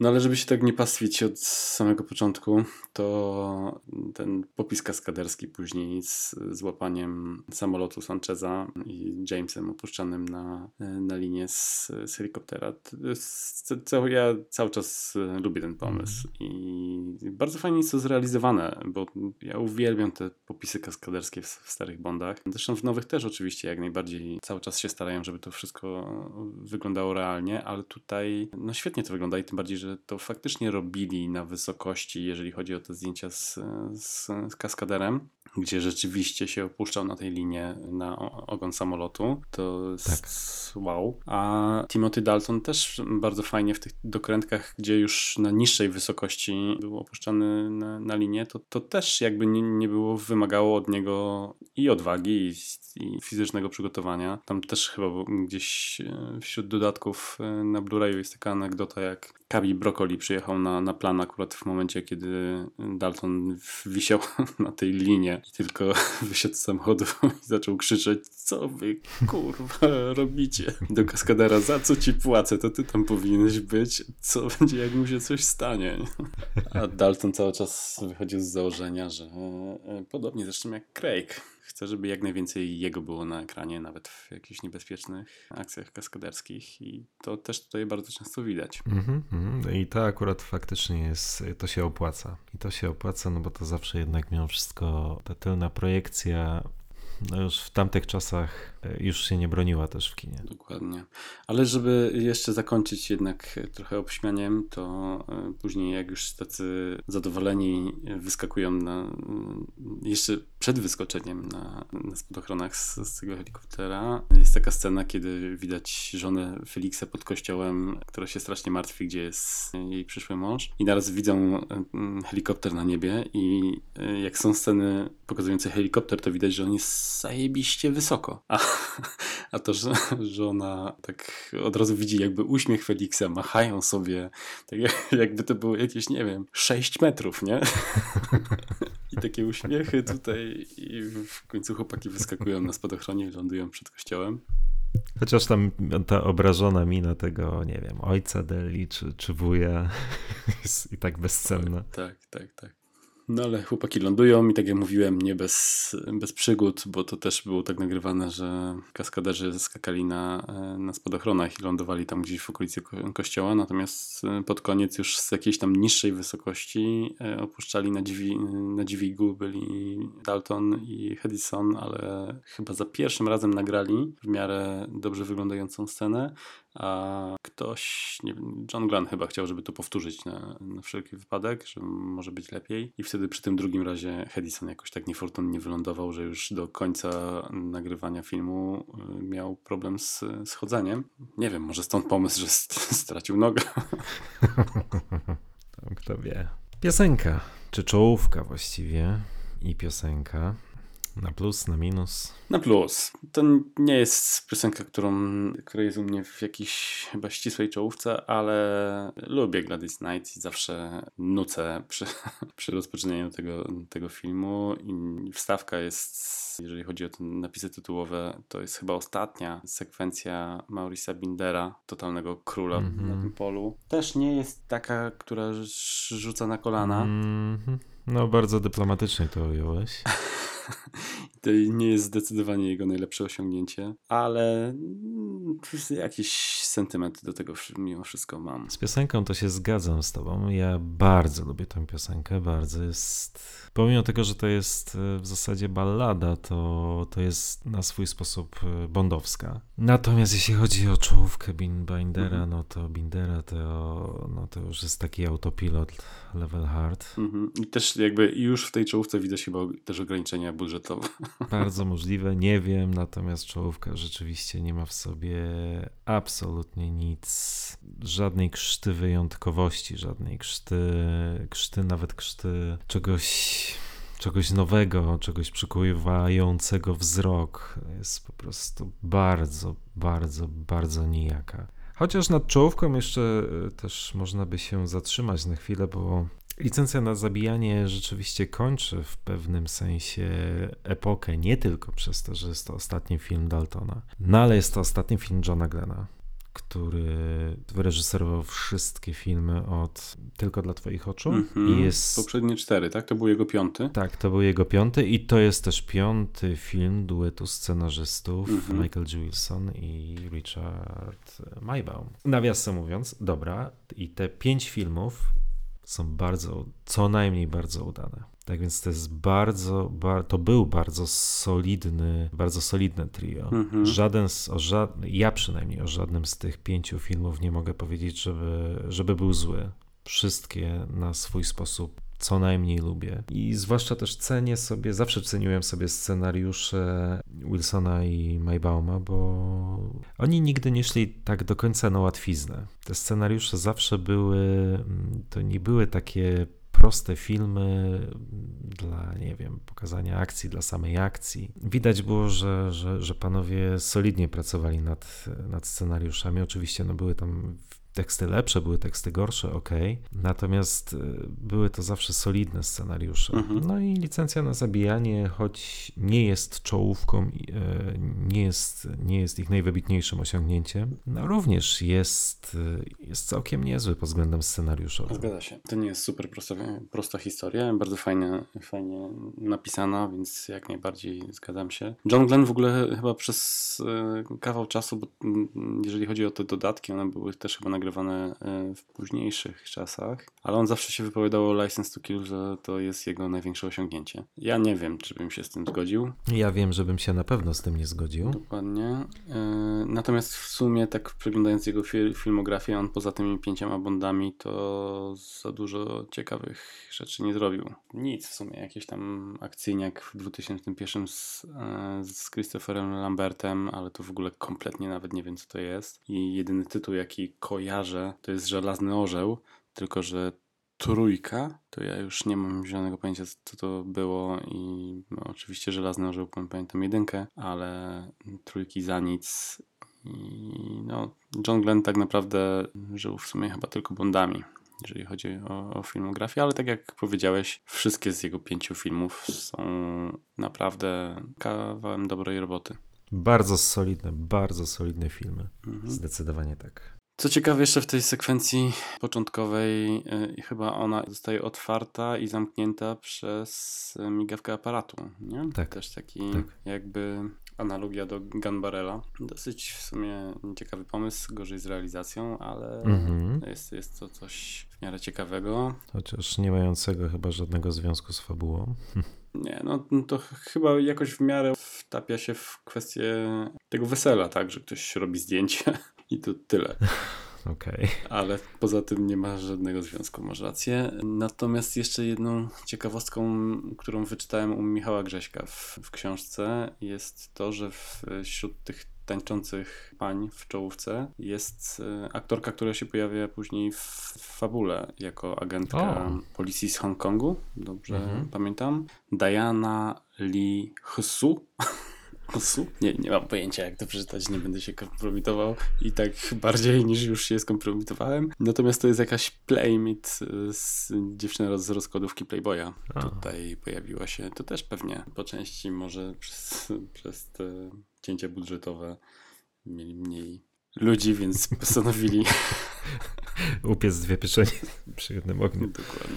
No ale żeby się tak nie pastwić od samego początku, to ten popis kaskaderski później z złapaniem samolotu Sancheza i Jamesem opuszczanym na, na linię z, z helikoptera. To, ja cały czas lubię ten pomysł i bardzo fajnie jest to zrealizowane, bo ja uwielbiam te popisy kaskaderskie w, w starych Bondach. Zresztą w nowych też oczywiście jak najbardziej cały czas się starają, żeby to wszystko wyglądało realnie, ale tutaj no świetnie to wygląda i tym bardziej, że to faktycznie robili na wysokości, jeżeli chodzi o te zdjęcia z, z, z kaskaderem, gdzie rzeczywiście się opuszczał na tej linie na ogon samolotu. To jest tak. wow. A Timothy Dalton też bardzo fajnie w tych dokrętkach, gdzie już na niższej wysokości był opuszczany na, na linię, to, to też jakby nie, nie było, wymagało od niego i odwagi, i, i fizycznego przygotowania. Tam też chyba gdzieś e, wśród dodatków e, na Blu-rayu jest taka anegdota, jak Kabi Broccoli przyjechał na, na plan akurat w momencie, kiedy Dalton wisiał na tej linie i tylko wysiadł z samochodu i zaczął krzyczeć, co wy kurwa robicie? Do kaskadera, za co ci płacę, to ty tam powinieneś być, co będzie jak mu się coś stanie. A Dalton cały czas wychodził z założenia, że e, podobnie zresztą jak Craig Chcę, żeby jak najwięcej jego było na ekranie, nawet w jakichś niebezpiecznych akcjach kaskaderskich i to też tutaj bardzo często widać. Mm -hmm. I to akurat faktycznie jest, to się opłaca. I to się opłaca, no bo to zawsze jednak mimo wszystko ta tylna projekcja no już w tamtych czasach już się nie broniła też w kinie. Dokładnie. Ale żeby jeszcze zakończyć jednak trochę obśmianiem, to e, później jak już tacy zadowoleni wyskakują na, jeszcze przed wyskoczeniem na, na spadochronach z, z tego helikoptera, jest taka scena, kiedy widać żonę Felixa pod kościołem, która się strasznie martwi, gdzie jest jej przyszły mąż i naraz widzą helikopter na niebie i jak są sceny pokazujące helikopter, to widać, że on jest zajebiście wysoko. A, a to, że, że ona tak od razu widzi jakby uśmiech Feliksa, machają sobie, tak jakby to było jakieś, nie wiem, 6 metrów, nie? I takie uśmiechy tutaj i w końcu chłopaki wyskakują na spadochronie i lądują przed kościołem. Chociaż tam ta obrażona mina tego, nie wiem, ojca Deli czy, czy wuja jest i tak bezcenna. Tak, tak, tak. No ale chłopaki lądują i tak jak mówiłem, nie bez, bez przygód, bo to też było tak nagrywane, że kaskaderzy skakali na, na spadochronach i lądowali tam gdzieś w okolicy ko kościoła, natomiast e, pod koniec już z jakiejś tam niższej wysokości e, opuszczali na, dźwi na dźwigu byli Dalton i Hedison, ale chyba za pierwszym razem nagrali w miarę dobrze wyglądającą scenę, a ktoś, nie John Glenn chyba chciał, żeby to powtórzyć na, na wszelki wypadek, że może być lepiej i wtedy przy tym drugim razie Hedison jakoś tak niefortunnie wylądował, że już do końca nagrywania filmu y, miał problem z, z chodzeniem. Nie wiem, może stąd pomysł, że st stracił nogę. Kto wie. Piosenka, czy czołówka właściwie i piosenka. Na plus, na minus? Na plus. To nie jest piosenka, którą, która jest u mnie w jakiejś chyba ścisłej czołówce, ale lubię Gladys Knight i zawsze nucę przy, przy rozpoczynaniu tego, tego filmu. I wstawka jest, jeżeli chodzi o te napisy tytułowe, to jest chyba ostatnia sekwencja Maurisa Bindera, totalnego króla mm -hmm. na tym polu. Też nie jest taka, która rzuca na kolana. Mm -hmm. No, bardzo dyplomatycznie to ująłeś. to nie jest zdecydowanie jego najlepsze osiągnięcie, ale mm, jakiś sentyment do tego mimo wszystko mam. Z piosenką to się zgadzam z tobą. Ja bardzo lubię tę piosenkę, bardzo jest... Pomimo tego, że to jest e, w zasadzie ballada, to, to jest na swój sposób e, bondowska. Natomiast jeśli chodzi o czołówkę Bindera, mhm. no to Bindera to, no to już jest taki autopilot level hard. Mhm. I też jakby już w tej czołówce widać chyba też ograniczenia budżetowe. Bardzo możliwe, nie wiem, natomiast czołówka rzeczywiście nie ma w sobie absolutnie nic, żadnej krzty wyjątkowości, żadnej krzty, krzty nawet krzty czegoś czegoś nowego, czegoś przykuwającego wzrok. Jest po prostu bardzo, bardzo, bardzo nijaka. Chociaż nad czołówką jeszcze e, też można by się zatrzymać na chwilę, bo Licencja na zabijanie rzeczywiście kończy w pewnym sensie epokę, nie tylko przez to, że jest to ostatni film Daltona, no ale jest to ostatni film Johna Glena, który wyreżyserował wszystkie filmy od Tylko dla Twoich oczu. Mm -hmm. I jest... Poprzednie cztery, tak? To był jego piąty? Tak, to był jego piąty i to jest też piąty film duetu scenarzystów mm -hmm. Michael G. Wilson i Richard Maybaum. Nawiasem mówiąc, dobra, i te pięć filmów są bardzo, co najmniej bardzo udane. Tak więc to jest bardzo, bar, to był bardzo solidny, bardzo solidne trio. Mhm. Żaden z, o ża ja przynajmniej o żadnym z tych pięciu filmów nie mogę powiedzieć, żeby, żeby był zły. Wszystkie na swój sposób co najmniej lubię. I zwłaszcza też cenię sobie, zawsze ceniłem sobie scenariusze Wilsona i Maybauma, bo oni nigdy nie szli tak do końca na łatwiznę. Te scenariusze zawsze były, to nie były takie proste filmy dla, nie wiem, pokazania akcji, dla samej akcji. Widać było, że, że, że panowie solidnie pracowali nad, nad scenariuszami. Oczywiście no, były tam teksty lepsze, były teksty gorsze, ok. Natomiast y, były to zawsze solidne scenariusze. Mhm. No i licencja na zabijanie, choć nie jest czołówką, y, nie jest, nie jest ich najwybitniejszym osiągnięciem, no również jest, y, jest całkiem niezły pod względem scenariuszowym. Zgadza się. To nie jest super prosta, prosta historia, bardzo fajnie, fajnie napisana, więc jak najbardziej zgadzam się. John Glenn w ogóle chyba przez kawał czasu, bo mm, jeżeli chodzi o te dodatki, one były też chyba na nagrywane e, w późniejszych czasach, ale on zawsze się wypowiadał o License to Kill, że to jest jego największe osiągnięcie. Ja nie wiem, czy bym się z tym zgodził. Ja wiem, że bym się na pewno z tym nie zgodził. Dokładnie. E, natomiast w sumie, tak przeglądając jego filmografię, on poza tymi pięcioma Bondami to za dużo ciekawych rzeczy nie zrobił. Nic w sumie, jakiś tam akcyjniak w 2001 z, e, z Christopherem Lambertem, ale to w ogóle kompletnie nawet nie wiem, co to jest. I jedyny tytuł, jaki kojarzę, to jest Żelazny Orzeł, tylko że trójka, to ja już nie mam zielonego pojęcia, co to było i no, oczywiście Żelazny Orzeł, pamiętam jedynkę, ale trójki za nic i no, John Glenn tak naprawdę żył w sumie chyba tylko Bondami, jeżeli chodzi o, o filmografię, ale tak jak powiedziałeś, wszystkie z jego pięciu filmów są naprawdę kawałem dobrej roboty. Bardzo solidne, bardzo solidne filmy. Mhm. Zdecydowanie tak. Co ciekawe, jeszcze w tej sekwencji początkowej y, chyba ona zostaje otwarta i zamknięta przez y, migawkę aparatu, nie? Tak. Też taki Tak. jakby analogia do Gun Barrela. Dosyć w sumie ciekawy pomysł, gorzej z realizacją, ale Mhm. jest, jest to coś w miarę ciekawego. Chociaż nie mającego chyba żadnego związku z fabułą. Nie, no no to ch- chyba jakoś w miarę wtapia się w kwestię tego wesela, tak, że ktoś robi zdjęcie i to tyle. Okej. ale poza tym nie ma żadnego związku, masz rację. Natomiast jeszcze jedną ciekawostką, którą wyczytałem u Michała Grześka w, w książce, jest to, że wśród tych tańczących pań w czołówce jest e, aktorka, która się pojawia później w, fabule jako agentka O. policji z Hongkongu, dobrze Mhm. pamiętam. Diana Lee Hsu. Nie, nie mam pojęcia jak to przeczytać, nie będę się kompromitował i tak bardziej niż już się skompromitowałem. Natomiast to jest jakaś playmate y, z dziewczyna z rozkładówki Playboya. A. Tutaj pojawiła się, to też pewnie po części może przez, przez te cięcia budżetowe mieli mniej ludzi, więc postanowili Upiec dwie pieczenie przy jednym ogniu. Dokładnie.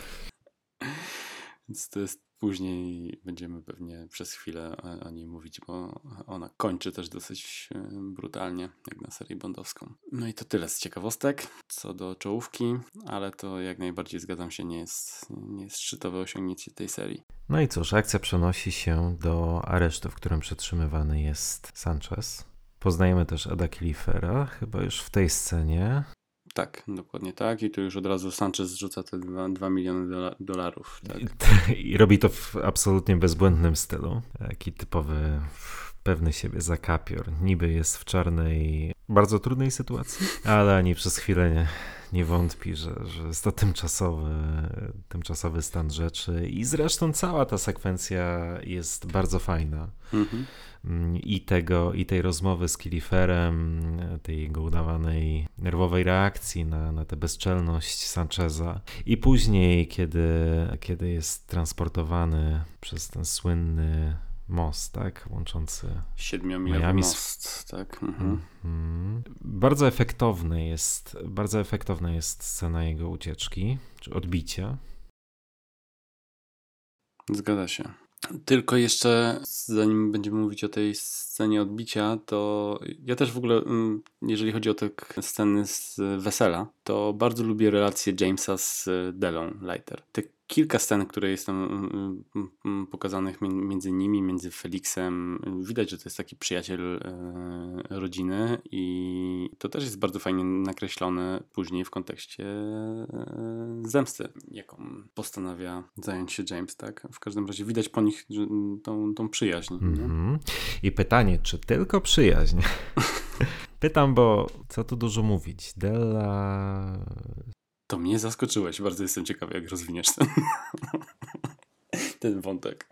Więc to jest później będziemy pewnie przez chwilę o, niej mówić, bo ona kończy też dosyć e, brutalnie, jak na serię bondowską. No i to tyle z ciekawostek co do czołówki, ale to jak najbardziej zgadzam się, nie jest, nie jest szczytowe osiągnięcie tej serii. No i cóż, akcja przenosi się do aresztu, w którym przetrzymywany jest Sanchez. Poznajemy też Eda Kilifera, chyba już w tej scenie. Tak, dokładnie tak. I tu już od razu Sanchez rzuca te 2, miliony dola- dolarów. Tak. I, I robi to w absolutnie bezbłędnym stylu. Taki typowy, pewny siebie zakapior. Niby jest w czarnej, bardzo trudnej sytuacji, ale ani przez chwilę nie, nie wątpi, że, że jest to tymczasowy, tymczasowy stan rzeczy. I zresztą cała ta sekwencja jest bardzo fajna. Mhm. Mm, i tego, i tej rozmowy z Kiliferem, tej jego udawanej nerwowej reakcji na, na tę bezczelność Sancheza. I później, kiedy, kiedy jest transportowany przez ten słynny most, tak, łączący Siedmiomilowy Miami most, tak. Mhm. Mhm. Bardzo efektowny jest, bardzo efektowna jest scena jego ucieczki, czy odbicia. Zgadza się. Tylko jeszcze, zanim będziemy mówić o tej scenie odbicia, to ja też w ogóle, mm, jeżeli chodzi o te sceny z wesela, to bardzo lubię relacje Jamesa z Delą Lighter. Te kilka scen, które jest tam mm, mm, mm, pokazanych mi- między nimi, między Felixem, widać, że to jest taki przyjaciel e, rodziny i to też jest bardzo fajnie nakreślone później w kontekście e, zemsty, jaką postanawia zająć się James, tak? W każdym razie widać po nich tą, tą przyjaźń. Mhm. I pytanie, czy tylko przyjaźń? Pytam, bo co tu dużo mówić. Della To mnie zaskoczyłeś. Bardzo jestem ciekawy, jak rozwiniesz ten, ten wątek.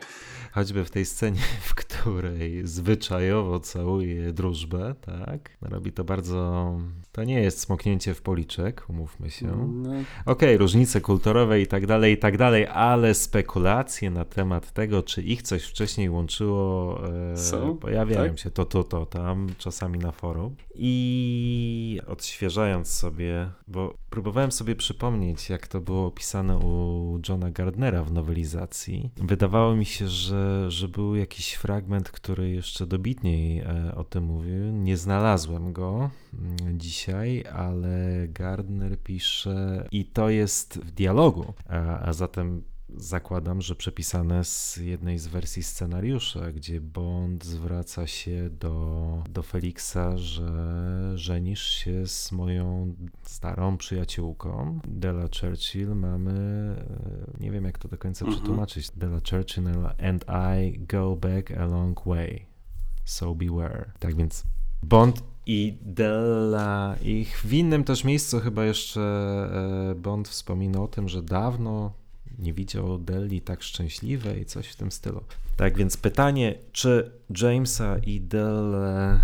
Choćby w tej scenie, w której zwyczajowo całuje drużbę, tak? Robi to bardzo. To nie jest smoknięcie w policzek, umówmy się. No, Okej, różnice kulturowe i tak dalej, i tak dalej, ale spekulacje na temat tego, czy ich coś wcześniej łączyło, e, Są? pojawiają Tak? się to, to, to tam, czasami na forum. I odświeżając sobie, bo próbowałem sobie przypomnieć, jak to było opisane u Johna Gardnera w nowelizacji. Wydawało mi się, że, że był jakiś fragment, który jeszcze dobitniej e, o tym mówił. Nie znalazłem go mm, dzisiaj, ale Gardner pisze i to jest w dialogu, a, a zatem zakładam, że przepisane z jednej z wersji scenariusza, gdzie Bond zwraca się do, do Felixa, że żenisz się z moją starą przyjaciółką. Della Churchill mamy, e, nie wiem jak to do końca Mhm. przetłumaczyć, Della Churchill and I go back a long way. So beware. Tak więc Bond i Della. I w innym też miejscu chyba jeszcze e, Bond wspomina o tym, że dawno nie widział Delli tak szczęśliwej, coś w tym stylu. Tak więc pytanie, czy Jamesa i Delle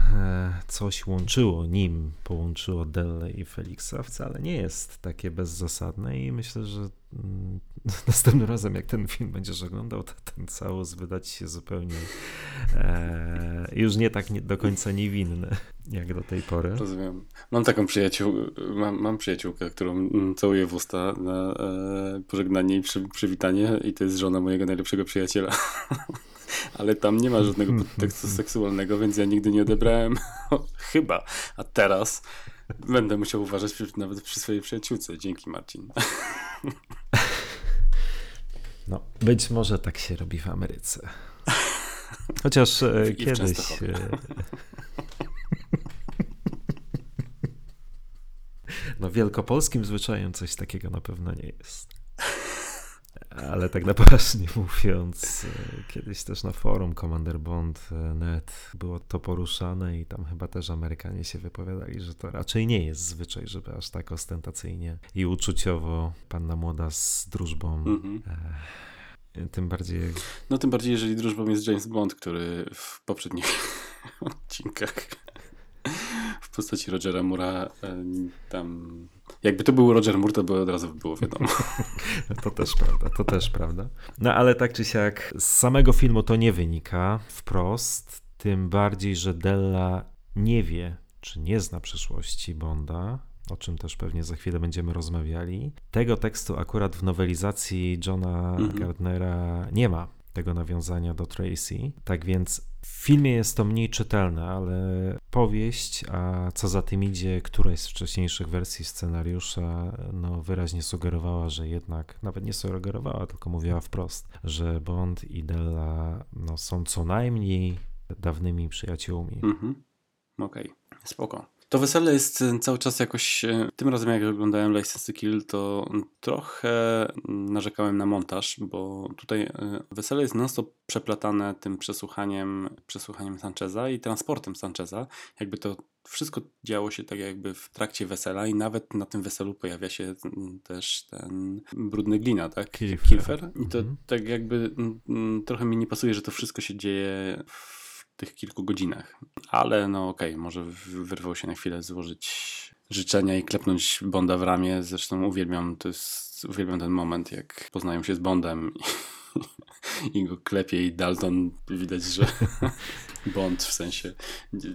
coś łączyło, nim połączyło Delle i Felixa, wcale nie jest takie bezzasadne i myślę, że mm, następnym razem, jak ten film będziesz oglądał, to ten całus wydać się zupełnie e, już nie tak nie, do końca niewinny, jak do tej pory. Rozumiem. Mam taką mam, mam przyjaciółkę, którą całuję w usta na e, pożegnanie i przy, przywitanie i to jest żona mojego najlepszego przyjaciela. Ale tam nie ma żadnego podtekstu seksualnego, więc ja nigdy nie odebrałem. Chyba. A teraz będę musiał uważać nawet przy swojej przyjaciółce. Dzięki, Marcin. No, być może tak się robi w Ameryce. Chociaż e, kiedyś. E, no, wielkopolskim zwyczajem coś takiego na pewno nie jest. Ale tak na poważnie mówiąc, e, kiedyś też na forum Commander Bond net było to poruszane i tam chyba też Amerykanie się wypowiadali, że to raczej nie jest zwyczaj, żeby aż tak ostentacyjnie i uczuciowo panna młoda z drużbą. Mm-hmm. Tym bardziej. No, tym bardziej, jeżeli drużbą jest James Bond, który w poprzednich odcinkach w postaci Rogera Mura e, tam. Jakby to był Roger Moore, to by od razu było wiadomo. to też prawda, to też prawda. No ale tak czy siak, z samego filmu to nie wynika wprost. Tym bardziej, że Della nie wie, czy nie zna przeszłości Bonda, o czym też pewnie za chwilę będziemy rozmawiali. Tego tekstu akurat w nowelizacji Johna mhm. Gardnera nie ma tego nawiązania do Tracy. Tak więc w filmie jest to mniej czytelne, ale powieść, a co za tym idzie, któraś z wcześniejszych wersji scenariusza, no wyraźnie sugerowała, że jednak, nawet nie sugerowała, tylko mówiła wprost, że Bond i Della no, są co najmniej dawnymi przyjaciółmi. Mhm. Okej, okay. spoko. To wesele jest e, cały czas jakoś. E, tym razem, jak oglądałem License to Kill, to trochę narzekałem na montaż, bo tutaj e, wesele jest non-stop przeplatane tym przesłuchaniem, przesłuchaniem Sancheza i transportem Sancheza. Jakby to wszystko działo się tak jakby w trakcie wesela i nawet na tym weselu pojawia się też ten brudny glina, tak? Kilfer. I to mhm. tak jakby trochę mi nie pasuje, że to wszystko się dzieje w tych kilku godzinach. Ale no okej, okay, może wyrwał się na chwilę złożyć życzenia i klepnąć Bonda w ramię. Zresztą uwielbiam, to jest, uwielbiam ten moment, jak poznają się z Bondem i, go klepie i Dalton widać, że Bond w sensie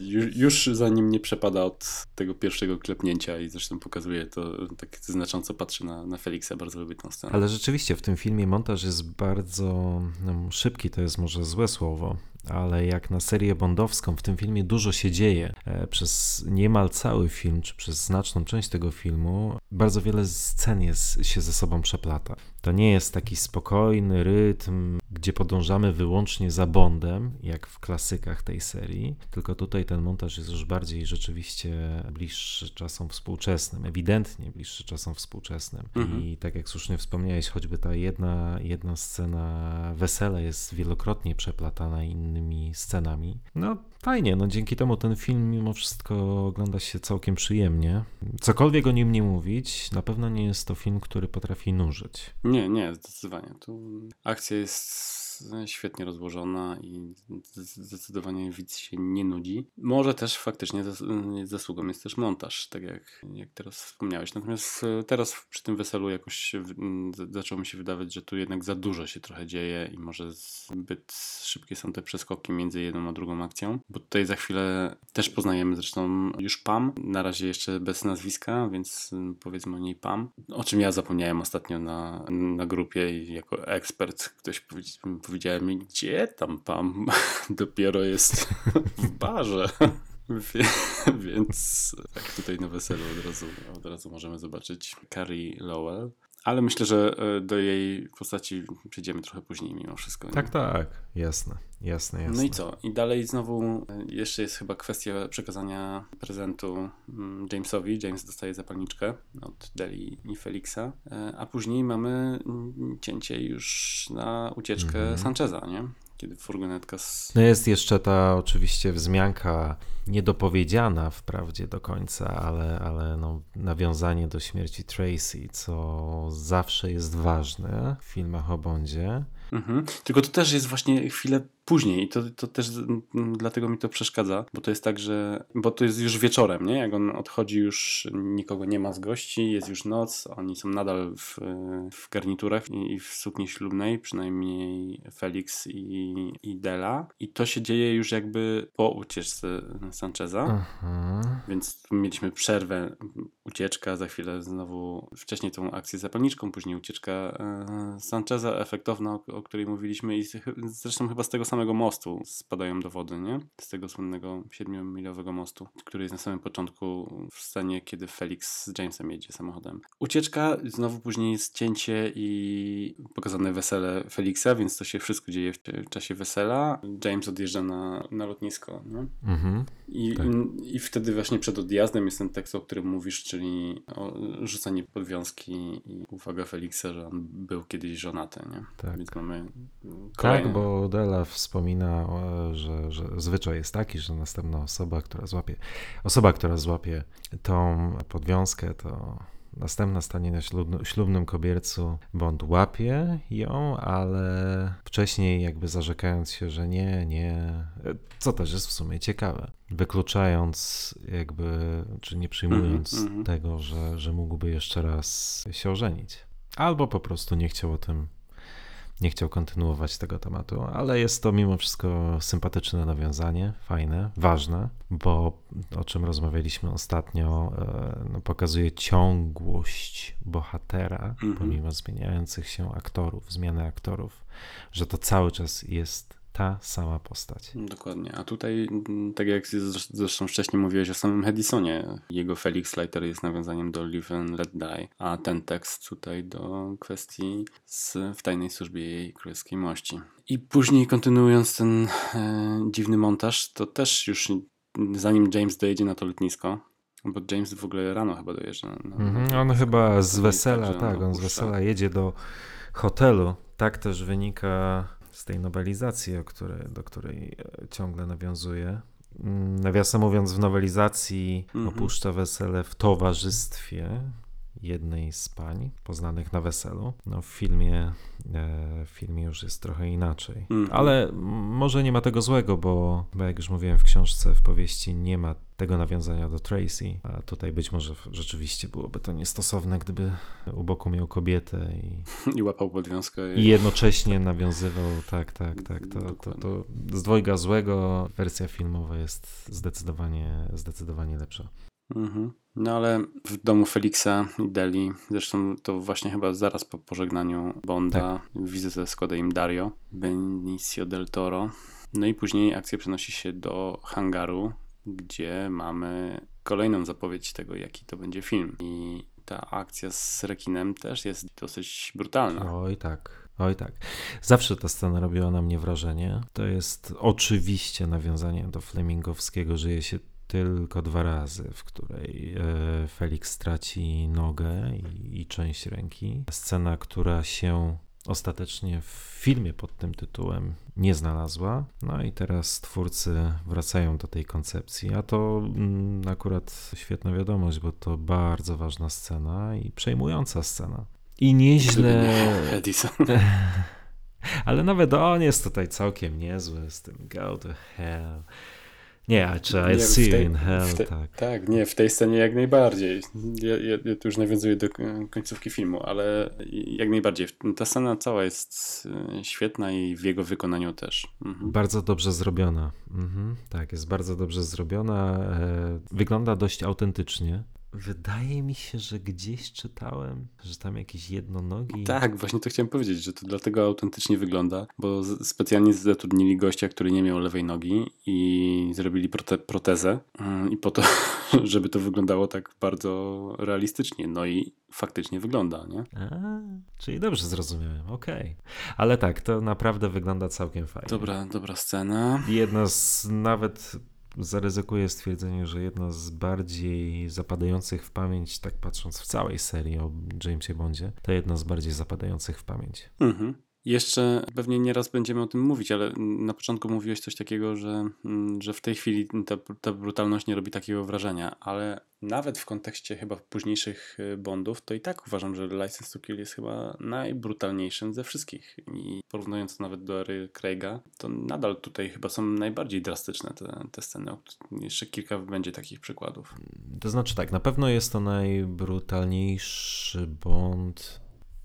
już, już za nim nie przepada od tego pierwszego klepnięcia i zresztą pokazuje to, tak znacząco patrzy na, na Felixa, bardzo lubię tę scenę. Ale rzeczywiście w tym filmie montaż jest bardzo no, szybki, to jest może złe słowo, ale jak na serię bondowską w tym filmie dużo się dzieje. E, przez niemal cały film, czy przez znaczną część tego filmu, bardzo wiele scen jest, się ze sobą przeplata. To nie jest taki spokojny rytm, gdzie podążamy wyłącznie za Bondem, jak w klasykach tej serii, tylko tutaj ten montaż jest już bardziej rzeczywiście bliższy czasom współczesnym, ewidentnie bliższy czasom współczesnym. Mhm. I tak jak słusznie wspomniałeś, choćby ta jedna, jedna scena wesela jest wielokrotnie przeplatana innymi scenami. No fajnie, no dzięki temu ten film mimo wszystko ogląda się całkiem przyjemnie. Cokolwiek o nim nie mówić, na pewno nie jest to film, który potrafi nużyć. Nie, nie, zdecydowanie. Tu akcja jest świetnie rozłożona i zdecydowanie widz się nie nudzi. Może też faktycznie zasługą jest też montaż, tak jak, jak teraz wspomniałeś. Natomiast e, teraz przy tym weselu jakoś zaczęło mi się wydawać, że tu jednak za dużo się trochę dzieje i może zbyt szybkie są te przeskoki między jedną a drugą akcją, bo tutaj za chwilę też poznajemy zresztą już Pam, na razie jeszcze bez nazwiska, więc powiedzmy o niej Pam, o czym ja zapomniałem ostatnio na, na grupie i jako ekspert ktoś powiedziałem gdzie tam Pam dopiero jest w barze. Więc tak tutaj na weselu od razu, od razu możemy zobaczyć Carrie Lowell. Ale myślę, że e, do jej postaci przejdziemy trochę później mimo wszystko. Nie? Tak, tak, jasne, jasne, jasne. No i co? I dalej znowu e, jeszcze jest chyba kwestia przekazania prezentu mm, Jamesowi. James dostaje zapalniczkę od Deli i Felixa, e, a później mamy mm, cięcie już na ucieczkę -hmm. Sancheza, nie? Kiedy furgonetka z... No jest jeszcze ta oczywiście wzmianka niedopowiedziana wprawdzie do końca, ale, ale no, nawiązanie do śmierci Tracy, co zawsze jest ważne w filmach o Bondzie. Mhm. Tylko to też jest właśnie chwilę później i to, to też dlatego mi to przeszkadza, bo to jest tak, że bo to jest już wieczorem, nie? Jak on odchodzi już, nikogo nie ma z gości, jest już noc, oni są nadal w, w garniturach i, i w sukni ślubnej, przynajmniej Felix i, i Dela i to się dzieje już jakby po ucieczce Sancheza, Mhm. więc mieliśmy przerwę, ucieczka, za chwilę znowu wcześniej tą akcję zapalniczką, później ucieczka e, Sancheza efektowna, o, o której mówiliśmy i zresztą chyba z tego samego mostu spadają do wody, nie? Z tego słynnego siedmiomilowego mostu, który jest na samym początku w scenie, kiedy Felix z Jamesem jedzie samochodem. Ucieczka, znowu później jest cięcie i pokazane wesele Felixa, więc to się wszystko dzieje w, w czasie wesela. James odjeżdża na, na lotnisko, nie? Mhm. I, Tak. i, I wtedy właśnie przed odjazdem jest ten tekst, o którym mówisz, czyli o rzucanie podwiązki i uwaga Feliksa, że on był kiedyś żonaty, nie? Tak. Więc mamy kolejne. Tak, bo Della wspomina, e, że, że zwyczaj jest taki, że następna osoba, która złapie, osoba, która złapie tą podwiązkę, to następna stanie na ślubnym kobiercu. Bond łapie ją, ale wcześniej jakby zarzekając się, że nie, nie, co też jest w sumie ciekawe. Wykluczając jakby, czy nie przyjmując Mhm, mhm. tego, że, że mógłby jeszcze raz się ożenić. Albo po prostu nie chciał o tym nie chciał kontynuować tego tematu, ale jest to mimo wszystko sympatyczne nawiązanie, fajne, ważne, bo o czym rozmawialiśmy ostatnio, e, no, pokazuje ciągłość bohatera, Mhm. pomimo zmieniających się aktorów, zmiany aktorów, że to cały czas jest ta sama postać. Dokładnie. A tutaj, mm, tak jak zresz- zresztą wcześniej mówiłeś o samym Hedisonie, jego Felix Leiter jest nawiązaniem do Live and Let Die, a ten tekst tutaj do kwestii z, w tajnej służbie jej królewskiej mości. I później kontynuując ten e, dziwny montaż, to też już zanim James dojedzie na to lotnisko, bo James w ogóle rano chyba dojeżdża. Na, Mhm, na on chyba z wesela, tak, on z wesela jedzie do hotelu. Tak też wynika z tej nowelizacji, o której, do której e, ciągle nawiązuje. Mm, Nawiasem mówiąc, w nowelizacji Mhm. opuszcza wesele w towarzystwie jednej z pań poznanych na weselu. No, w filmie, e, w filmie już jest trochę inaczej. Mhm. Ale mm, może nie ma tego złego, bo, bo jak już mówiłem w książce, w powieści nie ma tego nawiązania do Tracy, a tutaj być może rzeczywiście byłoby to niestosowne, gdyby u boku miał kobietę i, I łapał podwiązkę. i jednocześnie nawiązywał, tak, tak, tak, to, to, to z dwojga złego wersja filmowa jest zdecydowanie, zdecydowanie lepsza. Mhm. No ale w domu Feliksa i Deli, zresztą to właśnie chyba zaraz po pożegnaniu Bonda, wizytę składa im Dario, Benicio del Toro. No i później akcja przenosi się do hangaru, gdzie mamy kolejną zapowiedź tego, jaki to będzie film. I ta akcja z rekinem też jest dosyć brutalna. Oj tak, oj tak. Zawsze ta scena robiła na mnie wrażenie. To jest oczywiście nawiązanie do Flemingowskiego Żyje się tylko dwa razy, w której e, Felix straci nogę i, i część ręki. Scena, która się ostatecznie w filmie pod tym tytułem nie znalazła. No i teraz twórcy wracają do tej koncepcji, a to mm, akurat świetna wiadomość, bo to bardzo ważna scena i przejmująca scena. I nieźle. Edison. Ale nawet on jest tutaj całkiem niezły z tym go to hell. Nie, I Nie, see tej- in hell, te- tak. Tak, nie, w tej scenie jak najbardziej. Ja, ja, ja tu już nawiązuję do końcówki filmu, ale jak najbardziej. Ta scena cała jest e, świetna i w jego wykonaniu też. Mhm. Bardzo dobrze zrobiona. Mhm, tak, jest bardzo dobrze zrobiona. E, wygląda dość autentycznie. Wydaje mi się, że gdzieś czytałem, że tam jakieś jednonogi. Tak, właśnie to chciałem powiedzieć, że to dlatego autentycznie wygląda, bo specjalnie zatrudnili gościa, który nie miał lewej nogi i zrobili prote protezę mm, i po to, żeby to wyglądało tak bardzo realistycznie. No i faktycznie wygląda, nie? A, czyli dobrze zrozumiałem, okej. Ale tak, to naprawdę wygląda całkiem fajnie. Dobra, dobra scena. Jedna z nawet zaryzykuję stwierdzenie, że jedna z bardziej zapadających w pamięć, tak patrząc w całej serii o Jamesie Bondzie, to jedna z bardziej zapadających w pamięć. Mhm. Jeszcze pewnie nieraz będziemy o tym mówić, ale na początku mówiłeś coś takiego, że, mm, że w tej chwili ta, ta brutalność nie robi takiego wrażenia, ale nawet w kontekście chyba późniejszych y, Bondów, to i tak uważam, że License to Kill jest chyba najbrutalniejszym ze wszystkich. I porównując nawet do ery Craiga, to nadal tutaj chyba są najbardziej drastyczne te, te sceny. Jeszcze kilka będzie takich przykładów. To znaczy tak, na pewno jest to najbrutalniejszy Bond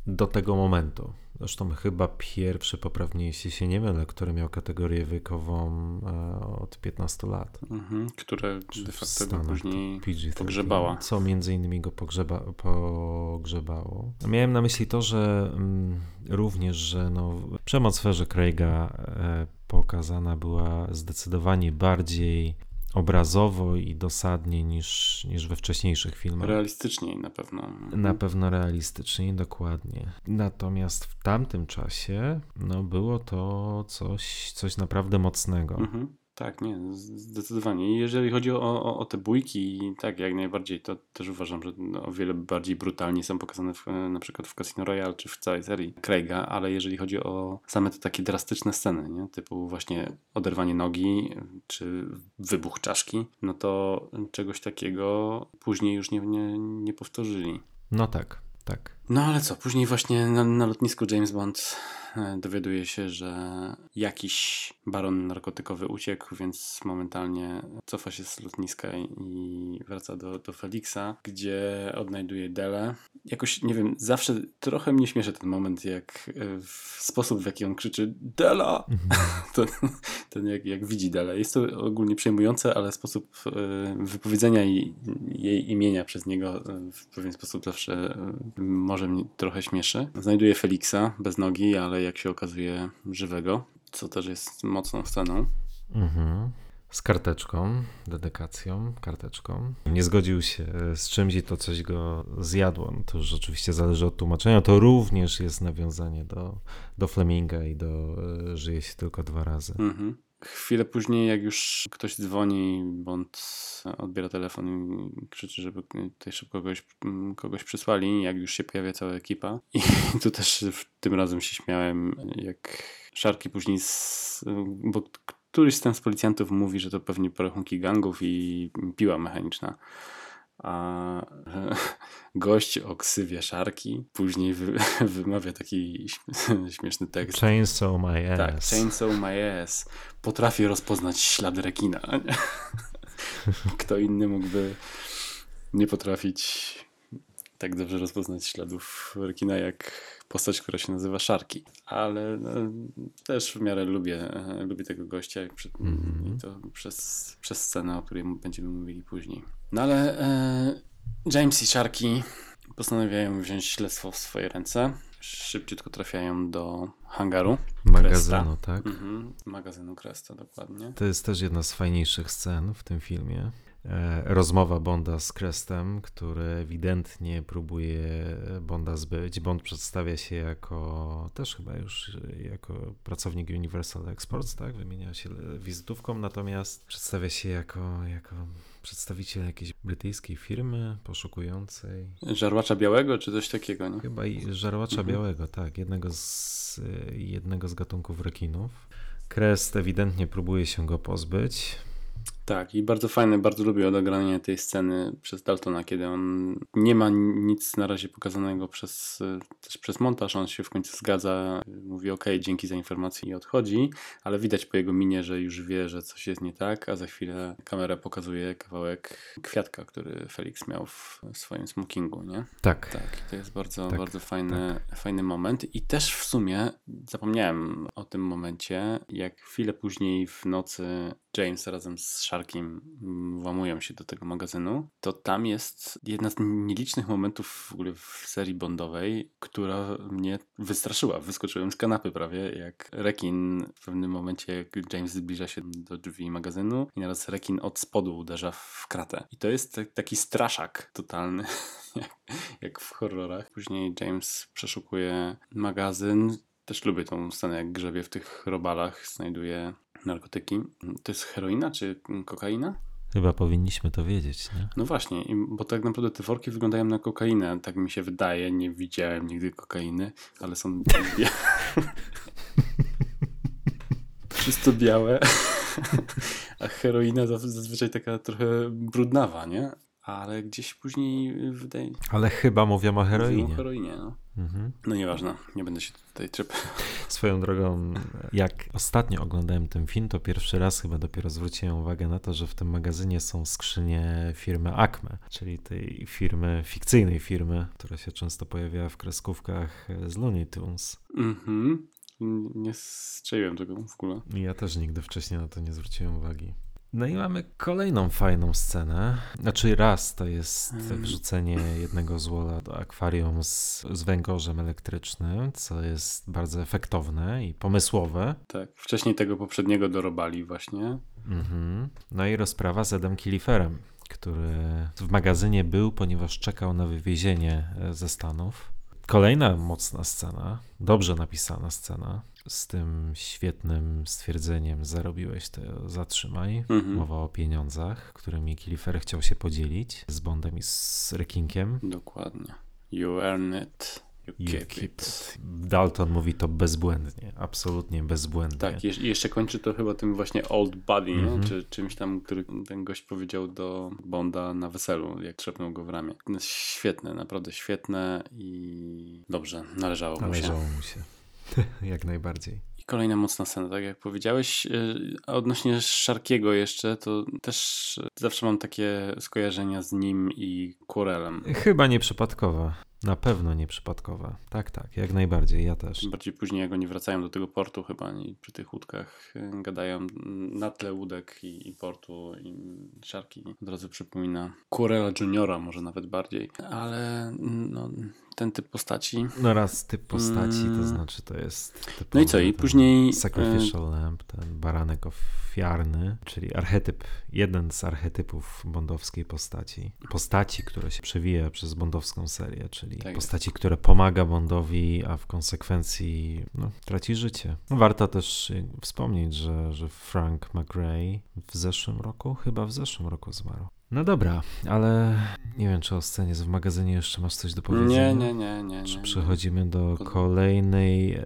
do tego momentu. Zresztą chyba pierwszy, poprawnie jeśli się nie mylę, który miał kategorię wiekową e, od 15 lat. Mhm, które de facto później pogrzebała. Co między innymi go pogrzeba, pogrzebało. Miałem na myśli to, że mm, również, że no, przemoc w sferze Craiga e, pokazana była zdecydowanie bardziej obrazowo i dosadnie niż, niż we wcześniejszych filmach. Realistyczniej na pewno. Na pewno realistyczniej, dokładnie. Natomiast w tamtym czasie no, było to coś, coś naprawdę mocnego. Mhm. Tak, nie, zdecydowanie. I jeżeli chodzi o, o, o, te bójki, tak, jak najbardziej, to też uważam, że o wiele bardziej brutalnie są pokazane w, na przykład w Casino Royale czy w całej serii Craiga, ale jeżeli chodzi o same te takie drastyczne sceny, nie? typu właśnie oderwanie nogi czy wybuch czaszki, no to czegoś takiego później już nie, nie, nie powtórzyli. No tak, tak. No ale co, później właśnie na, na lotnisku James Bond e, dowiaduje się, że jakiś baron narkotykowy uciekł, więc momentalnie cofa się z lotniska i wraca do, do Felixa, gdzie odnajduje Dele. Jakoś, nie wiem, zawsze trochę mnie śmieszy ten moment, jak e, w sposób, w jaki on krzyczy Dela! Mhm. to, ten jak, jak widzi Dele. Jest to ogólnie przejmujące, ale sposób e, wypowiedzenia jej, jej imienia przez niego w pewien sposób zawsze może mnie trochę śmieszy. Znajduje Feliksa bez nogi, ale jak się okazuje żywego, co też jest mocną sceną. Mhm. Z karteczką, dedykacją, karteczką. Nie zgodził się z czymś i to coś go zjadło. No to już oczywiście zależy od tłumaczenia. To również jest nawiązanie do, do Fleminga i do y, Żyje się tylko dwa razy. Mhm. Chwilę później, jak już ktoś dzwoni, Bond odbiera telefon i krzyczy, żeby tutaj szybko kogoś, kogoś przysłali, jak już się pojawia cała ekipa. I tu też tym razem się śmiałem, jak Szarki później, z, bo któryś z ten z policjantów mówi, że to pewnie porachunki gangów i piła mechaniczna a gość o ksywie szarki później wy, wymawia taki śmieszny tekst. Chainsaw my ass. Tak, chainsaw my ass. Potrafię rozpoznać ślady rekina. Kto inny mógłby nie potrafić tak dobrze rozpoznać śladów rekina jak postać, która się nazywa Szarki. Ale no, też w miarę lubię, lubię tego gościa mm -hmm. i to przez, przez scenę, o której będziemy mówili później. No ale e, James i Sharky postanawiają wziąć śledztwo w swoje ręce. Szybciutko trafiają do hangaru. Magazynu, tak? Mhm, magazynu Cresta, dokładnie. To jest też jedna z fajniejszych scen w tym filmie. E, rozmowa Bonda z Crestem, który ewidentnie próbuje Bonda zbyć. Bond przedstawia się jako, też chyba już jako pracownik Universal Exports, tak? Wymienia się wizytówką, natomiast przedstawia się jako, jako przedstawiciel jakiejś brytyjskiej firmy poszukującej. Żarłacza białego, czy coś takiego, nie? Chyba i żarłacza mhm. białego, tak. Jednego z, jednego z gatunków rekinów. Crest ewidentnie próbuje się go pozbyć. Tak, i bardzo fajne, bardzo lubię odegranie tej sceny przez Daltona, kiedy on nie ma nic na razie pokazanego przez, też przez montaż, on się w końcu zgadza, mówi ok, dzięki za informację i odchodzi, ale widać po jego minie, że już wie, że coś jest nie tak, a za chwilę kamera pokazuje kawałek kwiatka, który Felix miał w swoim smokingu, nie? Tak. Tak, to jest bardzo, tak, bardzo fajny, tak. fajny moment i też w sumie zapomniałem o tym momencie, jak chwilę później w nocy James razem z Sharkiem włamują się do tego magazynu, to tam jest jedna z nielicznych momentów w ogóle w serii Bondowej, która mnie wystraszyła. Wyskoczyłem z kanapy prawie, jak rekin w pewnym momencie, jak James zbliża się do drzwi magazynu i naraz rekin od spodu uderza w kratę. I to jest taki straszak totalny, jak w horrorach. Później James przeszukuje magazyn, też lubię tą scenę, jak grzebie w tych robalach, znajduje narkotyki. To jest heroina czy kokaina? Chyba powinniśmy to wiedzieć, nie? No właśnie, bo tak naprawdę te worki wyglądają na kokainę, tak mi się wydaje. Nie widziałem nigdy kokainy, ale są bia... czysto białe, a heroina zaz- zazwyczaj taka trochę brudnawa, nie? Ale gdzieś później wydaje Ale chyba mówią o mówią heroinie. o heroinie, no. Mhm. No nieważne, nie będę się tutaj trzepiał. Swoją drogą, jak ostatnio oglądałem ten film, to pierwszy raz chyba dopiero zwróciłem uwagę na to, że w tym magazynie są skrzynie firmy Acme, czyli tej firmy, fikcyjnej firmy, która się często pojawiała w kreskówkach z Looney Tunes. Mhm. Nie strzeliłem tego w ogóle. Ja też nigdy wcześniej na to nie zwróciłem uwagi. No i mamy kolejną fajną scenę. Znaczy raz to jest Mhm. wrzucenie jednego złola do akwarium z, z węgorzem elektrycznym, co jest bardzo efektowne i pomysłowe. Tak. Wcześniej tego poprzedniego dorobali właśnie. Mhm. No i rozprawa z Adam Kiliferem, który w magazynie był, ponieważ czekał na wywiezienie e, ze Stanów. Kolejna mocna scena, dobrze napisana scena, z tym świetnym stwierdzeniem zarobiłeś to zatrzymaj. Mhm. Mowa o pieniądzach, którymi Kilifer chciał się podzielić z Bondem i z Rekinkiem. Dokładnie. You earn it, you, You it. Dalton mówi to bezbłędnie, absolutnie bezbłędnie. Tak, i jeszcze kończy to chyba tym właśnie old buddy, Mhm. nie? Czy czymś tam, który ten gość powiedział do Bonda na weselu, jak trzepnął go w ramię. No, świetne, naprawdę świetne i dobrze, należało mu się. Należało mu się. Jak najbardziej. I kolejna mocna scena, tak jak powiedziałeś. Yy, A odnośnie Szarkiego jeszcze, to też zawsze mam takie skojarzenia z nim i Quorelem. Chyba nieprzypadkowa. Na pewno nieprzypadkowa. Tak, tak, jak najbardziej, ja też. Bardziej później, jak oni wracają do tego portu chyba i przy tych łódkach yy, gadają na tle łódek i, i portu i Szarki od razu przypomina Quorela Juniora może nawet bardziej. Ale no, ten typ postaci No raz typ postaci, to Mm. znaczy to jest No i co, i później, e, Sacrificial Lamp, ten baranek ofiarny, czyli archetyp, jeden z archetypów bondowskiej postaci. Postaci, która się przewija przez bondowską serię, czyli Tak jest. postaci, które pomaga Bondowi, a w konsekwencji no, traci życie. Warto też wspomnieć, że, że Frank McRae w zeszłym roku, chyba w zeszłym roku zmarł. No dobra, ale nie wiem, czy o scenie w magazynie jeszcze masz coś do powiedzenia. Nie, nie, nie, nie. Czy przechodzimy do kolejnej e,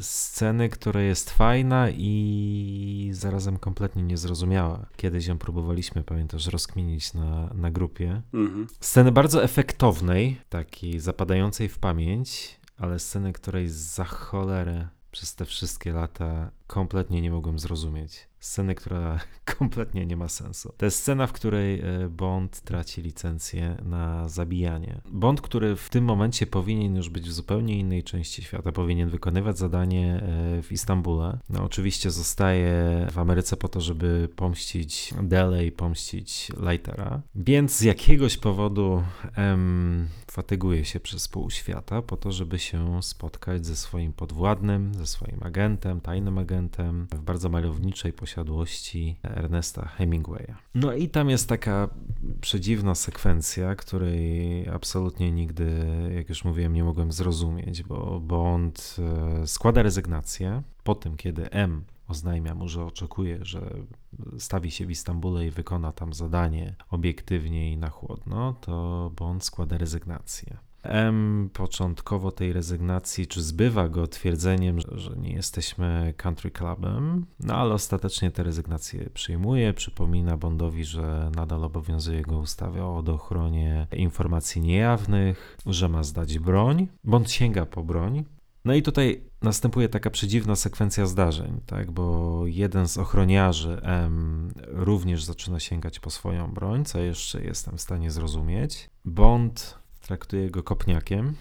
sceny, która jest fajna i zarazem kompletnie niezrozumiała. Kiedyś ją próbowaliśmy, pamiętasz, rozkminić na, na grupie. Mhm. Sceny bardzo efektownej, takiej zapadającej w pamięć, ale sceny, której za cholerę przez te wszystkie lata kompletnie nie mogłem zrozumieć. Sceny, która kompletnie nie ma sensu. To jest scena, w której e, Bond traci licencję na zabijanie. Bond, który w tym momencie powinien już być w zupełnie innej części świata, powinien wykonywać zadanie e, w Istambule. No oczywiście zostaje w Ameryce po to, żeby pomścić Delay, pomścić Lightera. Więc z jakiegoś powodu em, fatyguje się przez pół świata po to, żeby się spotkać ze swoim podwładnym, ze swoim agentem, tajnym agentem w bardzo malowniczej posiadłości Ernesta Hemingwaya. No i tam jest taka przedziwna sekwencja, której absolutnie nigdy, jak już mówiłem, nie mogłem zrozumieć, bo Bond e, składa rezygnację po tym, kiedy M oznajmia mu, że oczekuje, że stawi się w Istambule i wykona tam zadanie obiektywnie i na chłodno, to Bond składa rezygnację. M początkowo tej rezygnacji, czy zbywa go twierdzeniem, że, nie jesteśmy country clubem, no ale ostatecznie tę rezygnację przyjmuje, przypomina Bondowi, że nadal obowiązuje go ustawa o ochronie informacji niejawnych, że ma zdać broń. Bond sięga po broń, no i tutaj następuje taka przedziwna sekwencja zdarzeń, tak? bo jeden z ochroniarzy M również zaczyna sięgać po swoją broń, co jeszcze jestem w stanie zrozumieć. Bond traktuje go kopniakiem,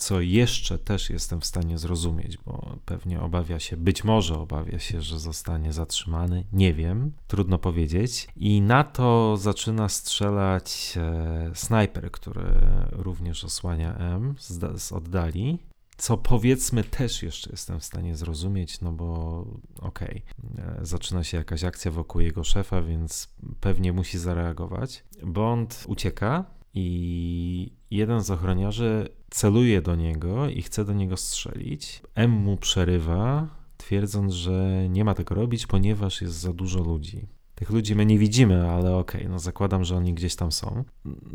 co jeszcze też jestem w stanie zrozumieć, bo pewnie obawia się, być może obawia się, że zostanie zatrzymany, nie wiem, trudno powiedzieć. I na to zaczyna strzelać e, snajper, który również osłania M z, z oddali. Co powiedzmy też jeszcze jestem w stanie zrozumieć, no bo okej, e, zaczyna się jakaś akcja wokół jego szefa, więc pewnie musi zareagować. Bond ucieka i jeden z ochroniarzy celuje do niego i chce do niego strzelić. M mu przerywa, twierdząc, że nie ma tego robić, ponieważ jest za dużo ludzi. Tych ludzi my nie widzimy, ale okej, okay, no zakładam, że oni gdzieś tam są.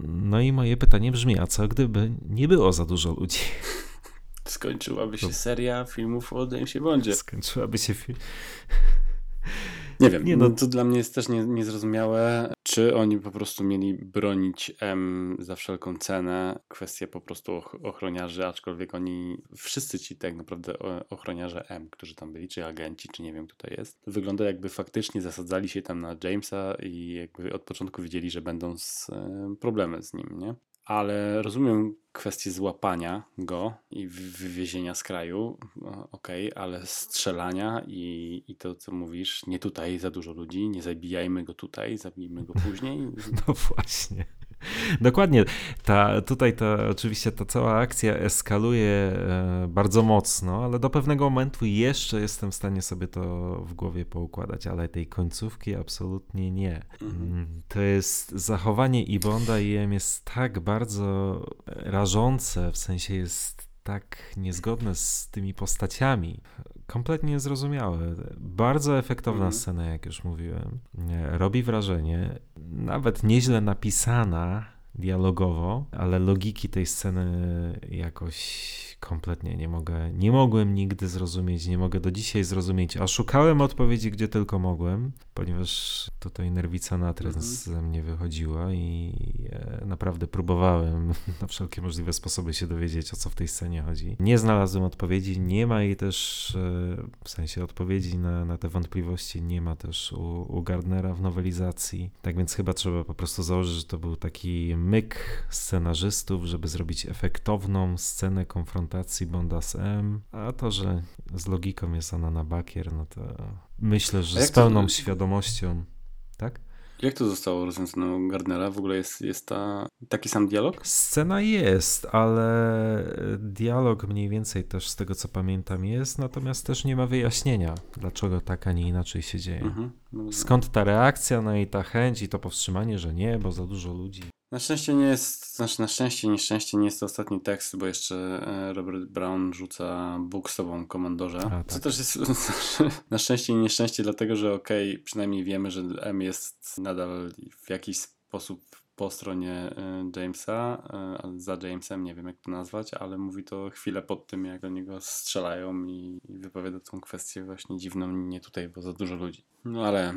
No i moje pytanie brzmi, a co gdyby nie było za dużo ludzi? Skończyłaby się seria filmów o Jamesie Bondzie. Skończyłaby się film... Nie wiem, nie, no. to dla mnie jest też nie, niezrozumiałe, czy oni po prostu mieli bronić M za wszelką cenę. Kwestia po prostu ochroniarzy, aczkolwiek oni, wszyscy ci tak naprawdę ochroniarze M, którzy tam byli, czy agenci, czy nie wiem kto to jest, wygląda jakby faktycznie zasadzali się tam na Jamesa i jakby od początku wiedzieli, że będą z, problemy z nim, nie? Ale rozumiem kwestię złapania go i wywiezienia z kraju, okej, okay, ale strzelania i, i to, co mówisz, nie tutaj za dużo ludzi, nie zabijajmy go tutaj, zabijmy go później. No właśnie. Dokładnie. Ta, tutaj ta, oczywiście ta cała akcja eskaluje e, bardzo mocno, ale do pewnego momentu jeszcze jestem w stanie sobie to w głowie poukładać, ale tej końcówki absolutnie nie. Mhm. Mm, to jest zachowanie Ibonda i M jest tak bardzo rażące, w sensie jest tak niezgodne z tymi postaciami kompletnie niezrozumiałe. Bardzo efektowna mm. scena, jak już mówiłem. Robi wrażenie, nawet nieźle napisana dialogowo, ale logiki tej sceny jakoś kompletnie nie mogę, nie mogłem nigdy zrozumieć, nie mogę do dzisiaj zrozumieć, a szukałem odpowiedzi, gdzie tylko mogłem, ponieważ tutaj nerwica natręt mhm. ze mnie wychodziła i e, naprawdę próbowałem na wszelkie możliwe sposoby się dowiedzieć, o co w tej scenie chodzi. Nie znalazłem odpowiedzi, nie ma jej też, e, w sensie odpowiedzi na, na te wątpliwości, nie ma też u, u Gardnera w nowelizacji, tak więc chyba trzeba po prostu założyć, że to był taki myk scenarzystów, żeby zrobić efektowną scenę konfrontacji Bonda z M, a to, że z logiką jest ona na bakier, no to myślę, że z pełną to... świadomością, tak? Jak to zostało rozwiązane u Gardnera? W ogóle jest, jest ta, taki sam dialog? Scena jest, ale dialog mniej więcej też z tego co pamiętam jest, natomiast też nie ma wyjaśnienia, dlaczego tak, a nie inaczej się dzieje. Mhm. No Skąd ta reakcja, no i ta chęć i to powstrzymanie, że nie, bo za dużo ludzi. Na szczęście nie jest, znaczy na szczęście, nieszczęście nie jest to ostatni tekst, bo jeszcze e, Robert Brown rzuca Bóg z tobą, komandorze. A, tak. Co też jest na szczęście i nieszczęście, dlatego że okej, okay, przynajmniej wiemy, że M jest nadal w jakiś sposób po stronie e, Jamesa, e, za Jamesem, nie wiem jak to nazwać, ale mówi to chwilę pod tym, jak do niego strzelają i, i wypowiada tą kwestię właśnie dziwną, nie tutaj, bo za dużo ludzi. No ale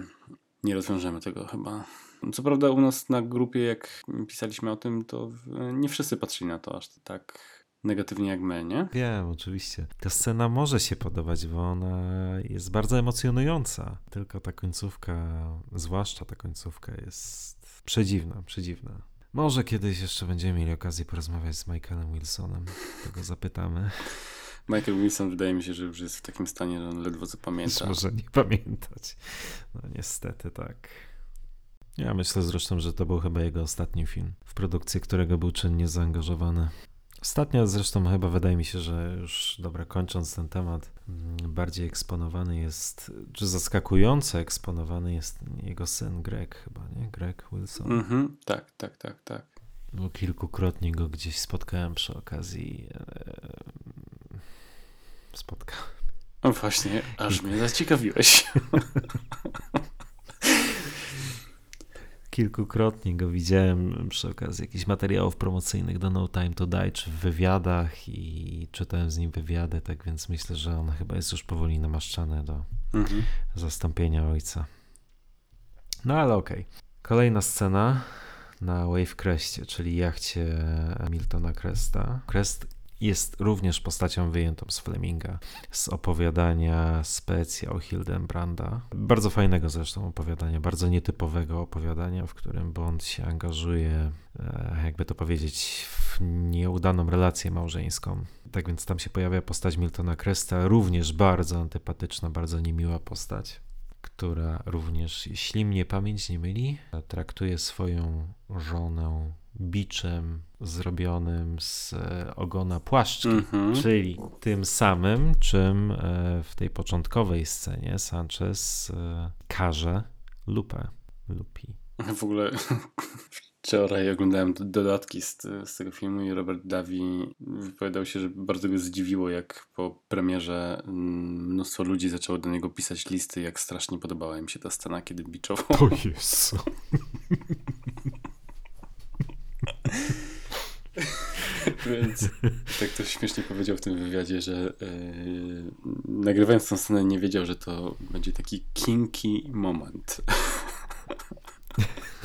nie rozwiążemy tego chyba. Co prawda u nas na grupie, jak pisaliśmy o tym, to nie wszyscy patrzyli na to aż tak negatywnie jak my, nie? Wiem, oczywiście. Ta scena może się podobać, bo ona jest bardzo emocjonująca. Tylko ta końcówka, zwłaszcza ta końcówka jest przedziwna, przedziwna. Może kiedyś jeszcze będziemy mieli okazję porozmawiać z Michaelem Wilsonem. Tego zapytamy. Michael Wilson wydaje mi się, że już jest w takim stanie, że on ledwo co pamięta. Może nie pamiętać. No niestety tak. Ja myślę zresztą, że to był chyba jego ostatni film, w produkcji którego był czynnie zaangażowany. Ostatnio zresztą chyba wydaje mi się, że już dobra, kończąc ten temat, mm, bardziej eksponowany jest, czy zaskakująco eksponowany jest jego syn Greg chyba, nie? Greg Wilson. Mhm, tak, tak, tak, tak. Bo kilkukrotnie go gdzieś spotkałem przy okazji. E, spotkałem. No właśnie, aż mnie zaciekawiłeś. kilkukrotnie go widziałem przy okazji jakichś materiałów promocyjnych do No Time to Die, czy w wywiadach i czytałem z nim wywiady, tak więc myślę, że on chyba jest już powoli namaszczany do mhm. zastąpienia ojca. No ale okej. Okay. Kolejna scena na Wave Crestie, czyli jachcie Miltona Cresta. Crest jest również postacią wyjętą z Fleminga, z opowiadania Specja o Hildenbranda. Bardzo fajnego zresztą opowiadania, bardzo nietypowego opowiadania, w którym Bond się angażuje, e, jakby to powiedzieć, w nieudaną relację małżeńską. Tak więc tam się pojawia postać Miltona Cresta, również bardzo antypatyczna, bardzo niemiła postać która również, jeśli mnie pamięć nie myli, traktuje swoją żonę biczem zrobionym z e, ogona płaszczki, mm-hmm. czyli tym samym, czym e, w tej początkowej scenie Sanchez e, karze lupę, lupi. W ogóle Wczoraj oglądałem do- dodatki z, z tego filmu i Robert Davi wypowiadał się, że bardzo go zdziwiło, jak po premierze mm, mnóstwo ludzi zaczęło do niego pisać listy, jak strasznie podobała im się ta scena, kiedy biczował. O Jezu. Więc tak to śmiesznie powiedział w tym wywiadzie, że yy, nagrywając tę scenę nie wiedział, że to będzie taki kinky moment.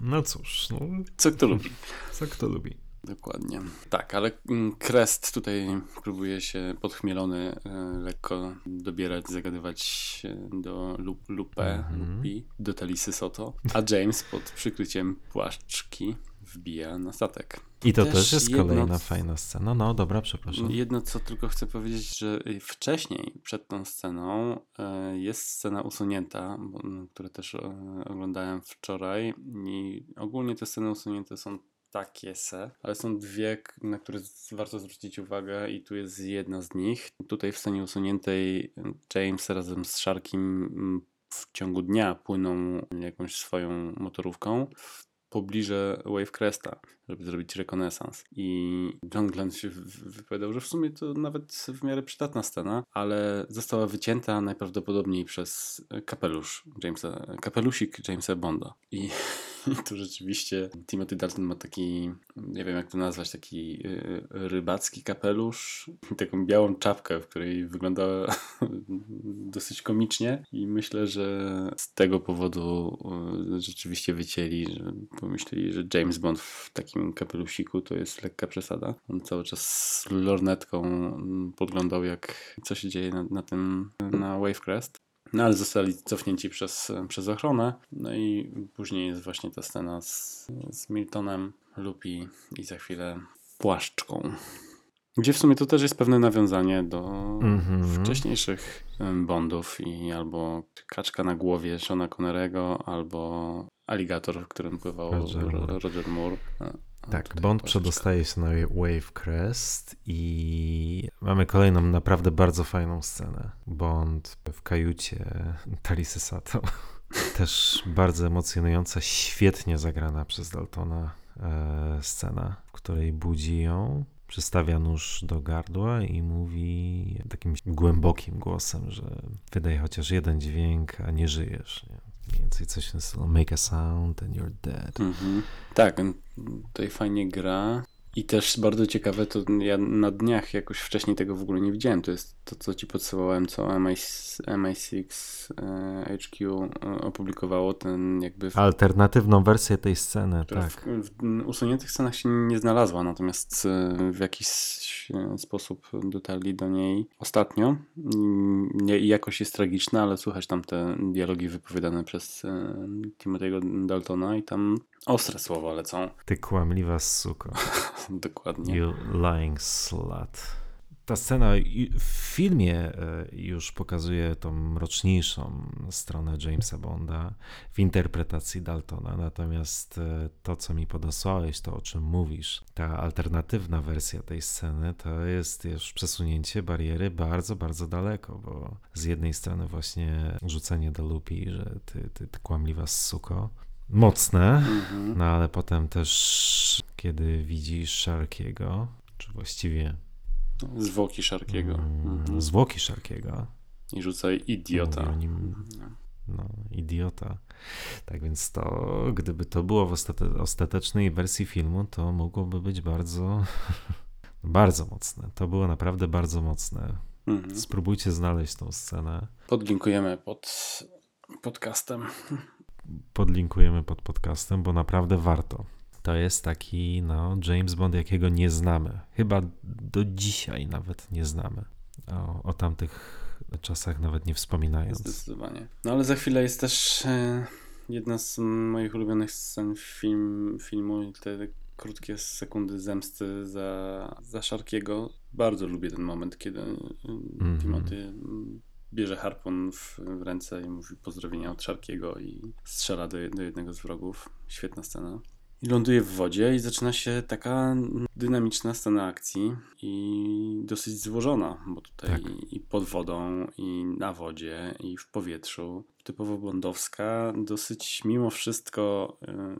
No cóż, no, Co kto lubi. co kto lubi. Dokładnie. Tak, ale mm, Crest tutaj próbuje się podchmielony e, lekko dobierać, zagadywać do Lu- Lupe, Mhm. Lupi, do Talisy Soto, a James pod przykryciem płaszczki wbija na statek. I to Też też, jest jedno kolejna fajna scena. No dobra, przepraszam. Jedno, co tylko chcę powiedzieć, że wcześniej, przed tą sceną, e, jest scena usunięta, m, którą też e, oglądałem wczoraj i ogólnie te sceny usunięte są takie se, ale są dwie, na które warto zwrócić uwagę i tu jest jedna z nich. Tutaj w scenie usuniętej James razem z Sharkiem m, w ciągu dnia płyną jakąś swoją motorówką w pobliże Wave Cresta, żeby zrobić rekonesans. I John Glenn się wypowiadał, że w sumie to nawet w miarę przydatna scena, ale została wycięta najprawdopodobniej przez kapelusz Jamesa, kapelusik Jamesa Bonda. I, tu rzeczywiście Timothy Dalton ma taki, nie wiem jak to nazwać, taki y, rybacki kapelusz, taką białą czapkę, w której wygląda dosyć komicznie i myślę, że z tego powodu y, rzeczywiście wycięli, że pomyśleli, że James Bond w takim kapelusiku to jest lekka przesada. On cały czas z lornetką podglądał jak co się dzieje na, na tym, na Wavecrest. No ale zostali cofnięci przez, przez ochronę. No i później jest właśnie ta scena z, z Miltonem, Lupi i za chwilę płaszczką. Gdzie w sumie to też jest pewne nawiązanie do Mhm. wcześniejszych em, Bondów i albo kaczka na głowie Shona Connerego, albo aligator, w którym pływał Roger Roger Moore. A- Tak, Bond przedostaje się na Wave Crest i mamy kolejną naprawdę bardzo fajną scenę. Bond w kajucie Talisy Sato. Też bardzo emocjonująca, świetnie zagrana przez Daltona e, scena, w której budzi ją, przystawia nóż do gardła i mówi takim głębokim głosem, że wydaj chociaż jeden dźwięk, a nie żyjesz. Nie? Mniej więcej coś stylu, make a sound and you're dead. Mhm. Tak, tutaj fajnie gra. I też bardzo ciekawe, to ja na dniach jakoś wcześniej tego w ogóle nie widziałem. To jest to, co ci podsyłałem, co MI, MI6 e, HQ e, opublikowało, ten jakby w Alternatywną wersję tej sceny, tak. w, w usuniętych scenach się nie znalazła, natomiast e, w jakiś sposób dotarli do niej ostatnio. Mm, nie- I jakość jest tragiczna, ale słuchać tam te dialogi wypowiadane przez Timothy'ego Daltona i tam ostre słowa lecą. Ty kłamliwa suko. Dokładnie. You lying slut. Ta scena w filmie e, już pokazuje tą mroczniejszą stronę Jamesa Bonda w interpretacji Daltona, natomiast e, to, co mi podesłałeś, to o czym mówisz, ta alternatywna wersja tej sceny, to jest już przesunięcie bariery bardzo, bardzo daleko, bo z jednej strony właśnie rzucenie do lupi, że ty, ty, ty kłamliwa suko, mocne, Mhm. no ale potem też, kiedy widzisz Sharkiego, czy właściwie Zwłoki Szarkiego. Mhm. mm, zwłoki Sharkiego, I rzucaj idiota. Nim, no, idiota. Tak więc to, gdyby to było w ostate- ostatecznej wersji filmu, to mogłoby być bardzo, bardzo mocne. To było naprawdę bardzo mocne. Mhm. Spróbujcie znaleźć tą scenę. Podlinkujemy pod podcastem. Podlinkujemy pod podcastem, bo naprawdę warto. To jest taki no, James Bond, jakiego nie znamy. Chyba do dzisiaj nawet nie znamy. O, o tamtych czasach nawet nie wspominając. Zdecydowanie. No ale za chwilę jest też e, jedna z moich ulubionych scen film, filmu. Te krótkie sekundy zemsty za, za Szarkiego. Bardzo lubię ten moment, kiedy mm. Timothy mm, bierze harpun w, w ręce i mówi pozdrowienia od Szarkiego i strzela do, do jednego z wrogów. Świetna scena. I ląduje w wodzie i zaczyna się taka dynamiczna scena akcji i dosyć złożona, bo tutaj Tak. i pod wodą, i na wodzie, i w powietrzu. Typowo bondowska, dosyć mimo wszystko,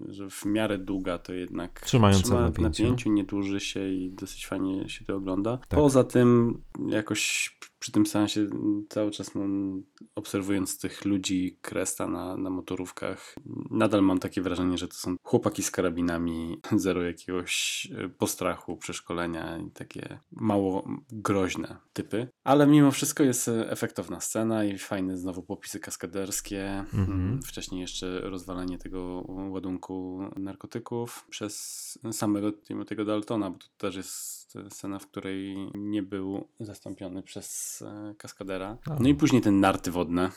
y, że w miarę długa to jednak Trzymająca trzyma w napięciu. nie dłuży się i dosyć fajnie się to ogląda. Tak. Poza tym jakoś przy tym sensie cały czas mam, obserwując tych ludzi kresta na, na motorówkach, nadal mam takie wrażenie, że to są chłopaki z karabinami, zero jakiegoś e, postrachu, przeszkolenia i takie mało groźne typy. Ale mimo wszystko jest e, efektowna scena i fajne znowu popisy kaskaderskie. Mhm. Mm, Wcześniej jeszcze rozwalenie tego ładunku narkotyków przez samego Timothy'ego Daltona, bo to też jest scena, w której nie był zastąpiony przez e, kaskadera. No i później ten narty wodne.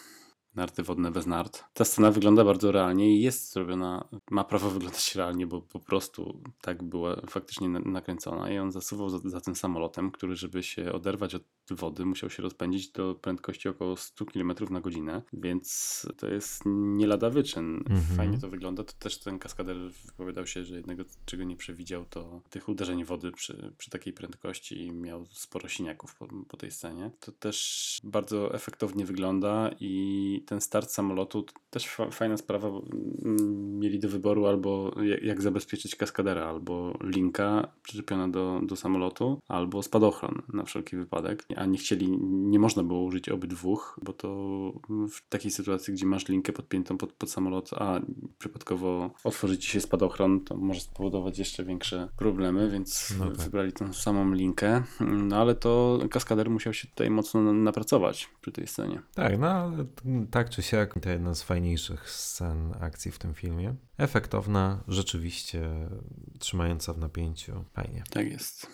Narty wodne bez nart. Ta scena wygląda bardzo realnie i jest zrobiona, ma prawo wyglądać realnie, bo po prostu tak była faktycznie na- nakręcona i on zasuwał za, za tym samolotem, który żeby się oderwać od wody musiał się rozpędzić do prędkości około 100 km na godzinę, więc to jest nie lada wyczyn. Mhm. Fajnie to wygląda. To też ten kaskader wypowiadał się, że jednego czego nie przewidział to tych uderzeń wody przy, przy takiej prędkości i miał sporo siniaków po, po tej scenie. To też bardzo efektownie wygląda i ten start samolotu też fa- fajna sprawa, bo mm, mieli do wyboru albo jak, zabezpieczyć kaskadera, albo linka przyczepiona do, do samolotu, albo spadochron na wszelki wypadek. A nie chcieli, nie można było użyć obydwóch, bo to w takiej sytuacji, gdzie masz linkę podpiętą pod, pod samolot, a przypadkowo otworzy ci się spadochron, to może spowodować jeszcze większe problemy, więc No tak. wybrali tą samą linkę. No ale to kaskader musiał się tutaj mocno na- napracować przy tej scenie. Tak, no tak czy siak to jedna z fajniejszych scen akcji w tym filmie. Efektowna, rzeczywiście trzymająca w napięciu. Fajnie. Tak jest.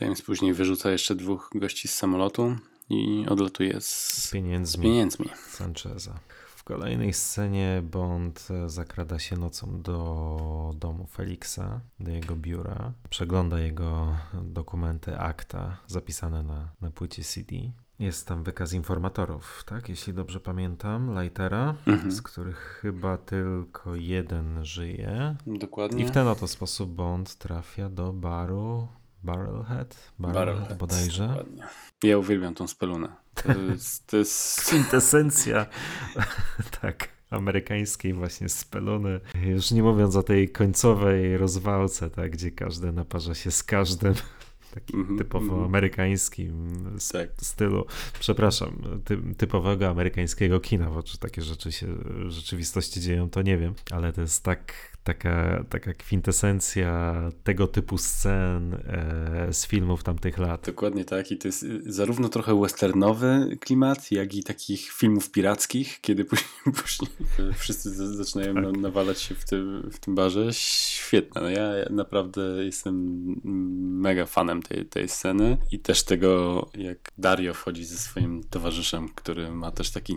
James później wyrzuca jeszcze dwóch gości z samolotu i odlatuje z, Z z pieniędzmi pieniędzmi. Sancheza. W kolejnej scenie Bond zakrada się nocą do domu Felixa, do jego biura. Przegląda jego dokumenty, akta zapisane na, na płycie CD. Jest tam wykaz informatorów, tak? Jeśli dobrze pamiętam, Lightera, Mhm. z których chyba tylko jeden żyje. Dokładnie. I w ten oto sposób Bond trafia do baru Barrelhead, Barrelhead, Barrelhead, bodajże. Dokładnie. Ja uwielbiam tą spelunę. To jest, to jest Kwintesencja tak, amerykańskiej właśnie spelony. Już nie mówiąc o tej końcowej rozwałce, tak, gdzie każdy naparza się z każdym. Takim Mhm, typowo mhm. amerykańskim s- Tak. stylu. Przepraszam, ty, typowego amerykańskiego kina, bo czy takie rzeczy się w rzeczywistości dzieją, to nie wiem, ale to jest tak, taka, taka kwintesencja tego typu scen e, z filmów tamtych lat. Dokładnie tak. I to jest y, zarówno trochę westernowy klimat, jak i takich filmów pirackich, kiedy później, później wszyscy zaczynają Tak. na, nawalać się w tym, w tym barze. Świetne. No ja ja naprawdę jestem mega fanem tej, tej sceny i też tego, jak Dario wchodzi ze swoim towarzyszem, który ma też taki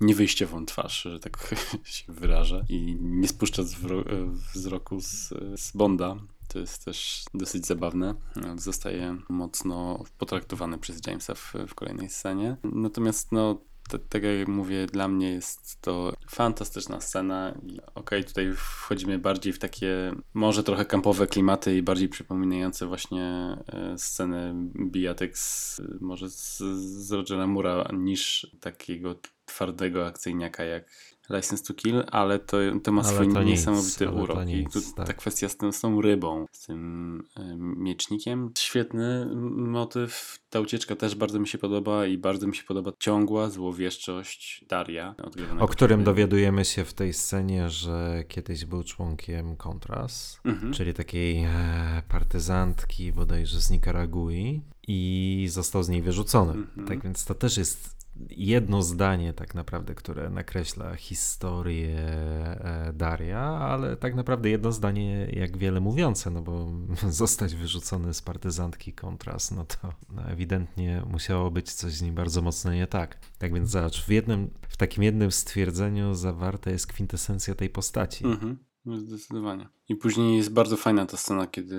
niewyjściową twarz, że tak się wyrażę i nie spuszcza zwro- wzroku z, z Bonda. To jest też dosyć zabawne. Zostaje mocno potraktowany przez Jamesa w, w kolejnej scenie. Natomiast no, tak jak mówię, dla mnie jest to fantastyczna scena. Okej, tutaj wchodzimy bardziej w takie może trochę kampowe klimaty i bardziej przypominające właśnie e, scenę bijatyk z, może z, z Rogera Mura niż takiego twardego akcyjniaka jak License to Kill, ale to, to ma Ale swój to nic, niesamowity to urok. I nic, tu, tak. ta kwestia z tym, z tą rybą, z tym e, miecznikiem. Świetny motyw. Ta ucieczka też bardzo mi się podoba i bardzo mi się podoba ciągła złowieszczość Daria. O którym przez- dowiadujemy się w tej scenie, że kiedyś był członkiem Contras, Mhm. czyli takiej e, partyzantki bodajże z Nikaragui i został z niej wyrzucony. Mhm. Tak więc to też jest jedno zdanie tak naprawdę, które nakreśla historię e, Daria, ale tak naprawdę jedno zdanie jak wiele mówiące, no bo zostać wyrzucony z partyzantki Contras, no to no ewidentnie musiało być coś z nim bardzo mocno nie tak. Tak więc zobacz, w jednym, w takim jednym stwierdzeniu zawarta jest kwintesencja tej postaci. Mhm. Zdecydowanie. I później jest bardzo fajna ta scena, kiedy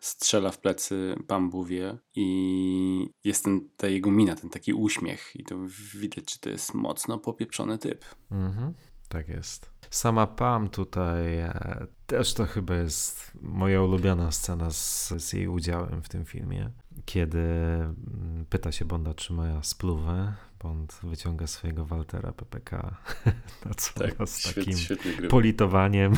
strzela w plecy Bambuwie i jest ten, ta jego mina, ten taki uśmiech i to widać, że to jest mocno popieprzony typ. Mhm. Tak jest. Sama Pam tutaj e, też to chyba jest moja ulubiona scena z, z jej udziałem w tym filmie, kiedy mm, pyta się Bonda, czy ma spluwę. Bond wyciąga swojego Waltera PPK, na co Tak, z takim świetnie gry. politowaniem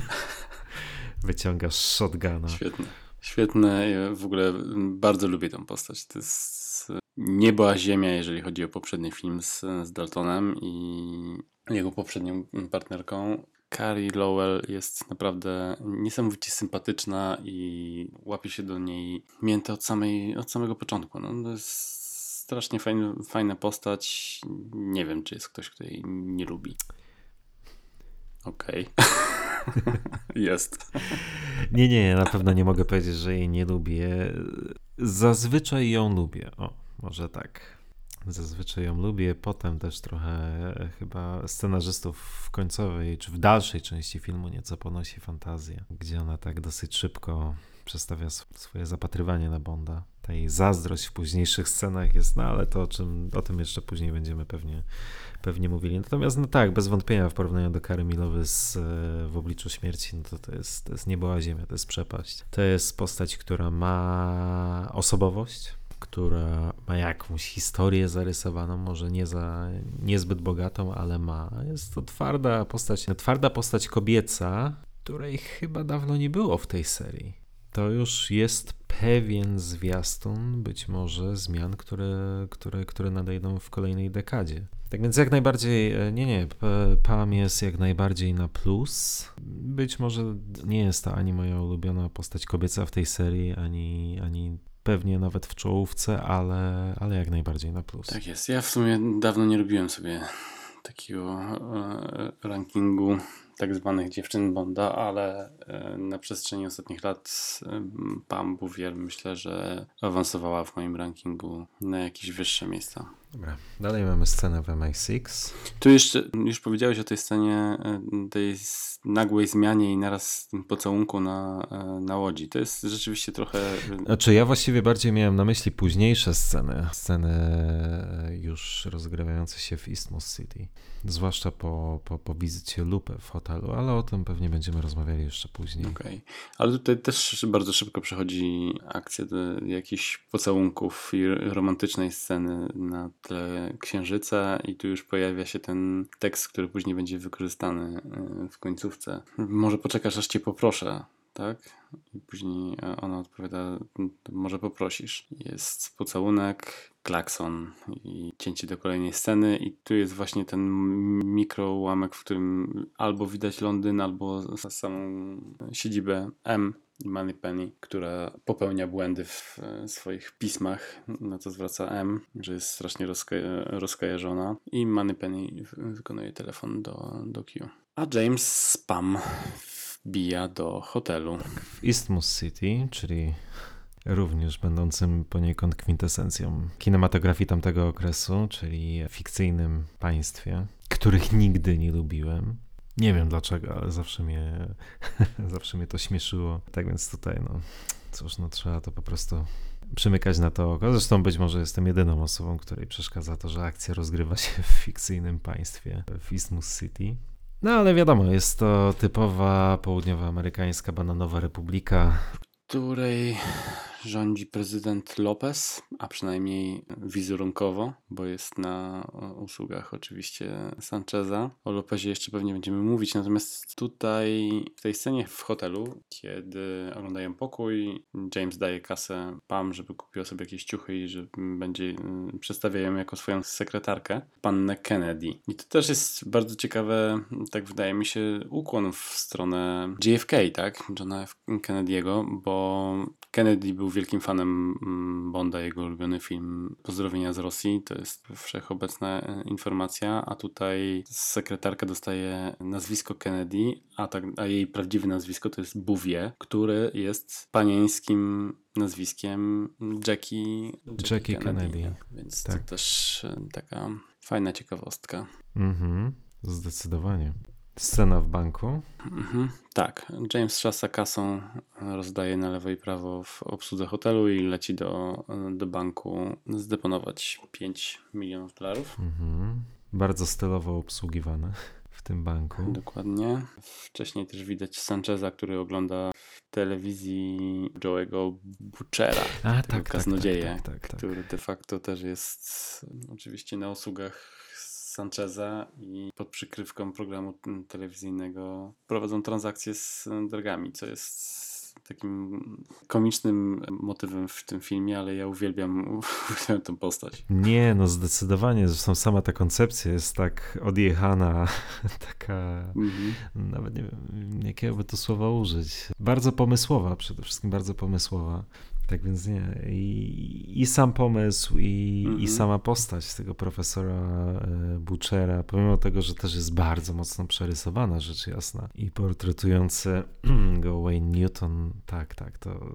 wyciąga shotguna. Świetne. Świetne. Ja w ogóle bardzo lubię tę postać. To jest niebo a ziemia, jeżeli chodzi o poprzedni film z, z Daltonem i jego poprzednią partnerką. Carrie Lowell jest naprawdę niesamowicie sympatyczna i łapie się do niej mięta od, samej, od samego początku. No, to jest strasznie fajny, fajna postać. Nie wiem, czy jest ktoś, kto jej nie lubi. Okej. jest. Nie, nie, na pewno nie mogę powiedzieć, że jej nie lubię. Zazwyczaj ją lubię. O, może tak. Zazwyczaj ją lubię. Potem też trochę chyba scenarzystów w końcowej, czy w dalszej części filmu nieco ponosi fantazję, gdzie ona tak dosyć szybko przestawia swoje zapatrywanie na Bonda. Ta jej zazdrość w późniejszych scenach jest, no ale to o, czym, o tym jeszcze później będziemy pewnie, pewnie mówili. Natomiast no tak, bez wątpienia w porównaniu do Kary Milowy z, w obliczu śmierci, no to to jest, to jest niebo a ziemia, to jest przepaść. To jest postać, która ma osobowość, która ma jakąś historię zarysowaną, może nie za niezbyt bogatą, ale ma. Jest to twarda postać, twarda postać kobieca, której chyba dawno nie było w tej serii. To już jest pewien zwiastun być może zmian, które, które, które nadejdą w kolejnej dekadzie. Tak więc jak najbardziej, nie, nie, Pam jest jak najbardziej na plus. Być może nie jest to ani moja ulubiona postać kobieca w tej serii, ani, ani pewnie nawet w czołówce, ale, ale jak najbardziej na plus. Tak jest. Ja w sumie dawno nie robiłem sobie takiego e, rankingu tak zwanych dziewczyn Bonda, ale e, na przestrzeni ostatnich lat Pam Bouvier myślę, że awansowała w moim rankingu na jakieś wyższe miejsca. Dobra, dalej mamy scenę w MI6. Tu jeszcze, już powiedziałeś o tej scenie, e, tej nagłej zmianie i naraz pocałunku na, na łodzi. To jest rzeczywiście trochę... Znaczy ja właściwie bardziej miałem na myśli późniejsze sceny, sceny już rozgrywające się w Isthmus City. Zwłaszcza po, po, po wizycie Lupe w hotelu, ale o tym pewnie będziemy rozmawiali jeszcze później. Okej, okay. ale tutaj też bardzo szybko przechodzi akcja do jakichś pocałunków i romantycznej sceny na tle księżyca i tu już pojawia się ten tekst, który później będzie wykorzystany e, w końcówce. Może poczekasz, aż cię poproszę tak? I później ona odpowiada, może poprosisz. Jest pocałunek, klakson i cięcie do kolejnej sceny i tu jest właśnie ten mikrołamek, w którym albo widać Londyn, albo samą siedzibę M Moneypenny, która popełnia błędy w swoich pismach, na co zwraca M, że jest strasznie rozka rozkajeżona i Moneypenny wykonuje telefon do, do Q. A James spam bija do hotelu. W Isthmus City, czyli również będącym poniekąd kwintesencją kinematografii tamtego okresu, czyli fikcyjnym państwie, których nigdy nie lubiłem. Nie wiem dlaczego, ale zawsze mnie, zawsze mnie to śmieszyło. Tak więc tutaj, no cóż, no trzeba to po prostu przymykać na to oko. Zresztą być może jestem jedyną osobą, której przeszkadza to, że akcja rozgrywa się w fikcyjnym państwie, w Isthmus City. No ale wiadomo, jest to typowa południowoamerykańska bananowa republika, której rządzi prezydent Lopez, a przynajmniej wizerunkowo, bo jest na usługach oczywiście Sancheza. O Lopezie jeszcze pewnie będziemy mówić, natomiast tutaj w tej scenie w hotelu, kiedy oglądają pokój, James daje kasę Pam, żeby kupiła sobie jakieś ciuchy i że będzie y, przedstawia ją jako swoją sekretarkę, pannę Kennedy. I to też jest bardzo ciekawe, tak wydaje mi się, ukłon w stronę JFK, tak? Johna F. Kennedy'ego, bo Kennedy był wielkim fanem mm, Bonda, jego ulubiony film Pozdrowienia z Rosji, to jest wszechobecna e, informacja, a tutaj sekretarka dostaje nazwisko Kennedy, a, tak, a jej prawdziwe nazwisko to jest Bouvier, który jest panieńskim nazwiskiem Jackie, Jackie, Jackie Kennedy. Kennedy. Więc tak. to też e, taka fajna ciekawostka. Mhm, zdecydowanie. Scena w banku. Mhm, tak. James szasa kasą, rozdaje na lewo i prawo w obsłudze hotelu i leci do, do banku zdeponować 5 milionów dolarów. Mhm. Bardzo stylowo obsługiwane. w tym banku. Dokładnie. Wcześniej też widać Sancheza, który ogląda w telewizji Joe'ego Butchera, A, tak, tak, kaznodzieję, tak, tak, tak, tak. który de facto też jest oczywiście na usługach Sancheza i pod przykrywką programu telewizyjnego prowadzą transakcje z drogami, co jest takim komicznym motywem w tym filmie, ale ja uwielbiam, uwielbiam tę postać. Nie, no zdecydowanie. Zresztą sama ta koncepcja jest tak odjechana, taka, Mhm. nawet nie wiem, jakiego by to słowa użyć. Bardzo pomysłowa, przede wszystkim bardzo pomysłowa. Tak więc nie. I, i sam pomysł, i, Mhm. i sama postać tego profesora e, Butchera, pomimo tego, że też jest bardzo mocno przerysowana, rzecz jasna, i portretujący go Wayne Newton, tak, tak, to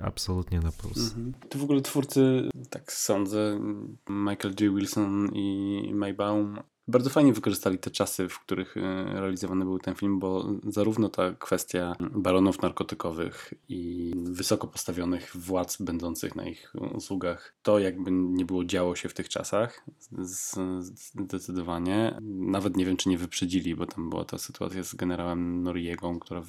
absolutnie na plus. Mhm. Tu w ogóle twórcy, tak sądzę, Michael J. Wilson i May Baum bardzo fajnie wykorzystali te czasy, w których e, realizowany był ten film, bo zarówno ta kwestia baronów narkotykowych i wysoko postawionych władz będących na ich usługach, to jakby nie było działo się w tych czasach, zdecydowanie. Nawet nie wiem, czy nie wyprzedzili, bo tam była ta sytuacja z generałem Noriegą, która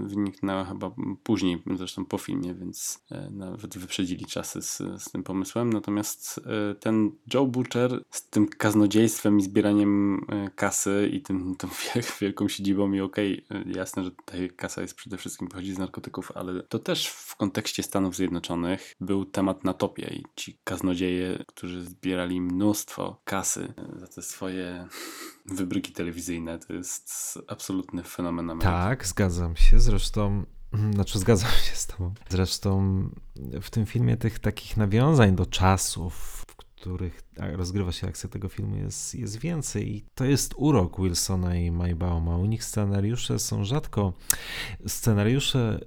wyniknęła chyba później, zresztą po filmie, więc e, nawet wyprzedzili czasy z, z tym pomysłem. Natomiast e, ten Joe Butcher z tym kaznodziejstwem i zbieraniem e, kasy i tym, tą wiel- wielką siedzibą i okej, e, jasne, że tutaj kasa jest przede wszystkim pochodzi z narkotyków, ale to też w kontekście Stanów Zjednoczonych był temat na topie i ci kaznodzieje, którzy zbierali mnóstwo kasy e, za te swoje wybryki telewizyjne, to jest absolutny fenomen Ameryki. Tak, zgadzam się. Zresztą, znaczy zgadzam się z tobą. Zresztą w tym filmie tych takich nawiązań do czasów, których rozgrywa się akcja tego filmu jest, jest więcej i to jest urok Wilsona i Maybauma. U nich scenariusze są rzadko... Scenariusze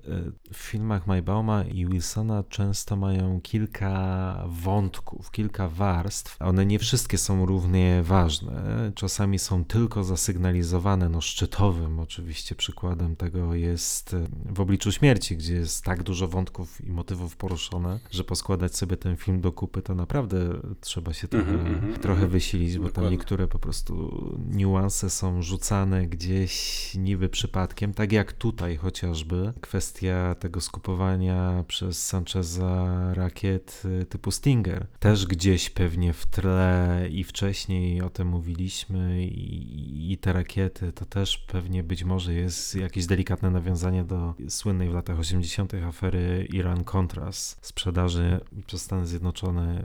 e, w filmach Maybauma i Wilsona często mają kilka wątków, kilka warstw. One nie wszystkie są równie ważne. Czasami są tylko zasygnalizowane. No szczytowym oczywiście przykładem tego jest e, w obliczu śmierci, gdzie jest tak dużo wątków i motywów poruszone, że poskładać sobie ten film do kupy to naprawdę trzeba się trochę, Mhm, mhm, trochę mhm. wysilić, bo tam Dokładnie. niektóre po prostu niuanse są rzucane gdzieś niby przypadkiem, tak jak tutaj chociażby kwestia tego skupowania przez Sancheza rakiet y, typu Stinger. Też gdzieś pewnie w tle i wcześniej o tym mówiliśmy i, i te rakiety to też pewnie być może jest jakieś delikatne nawiązanie do słynnej w latach 80. afery Iran-Contras, sprzedaży przez Stany Zjednoczone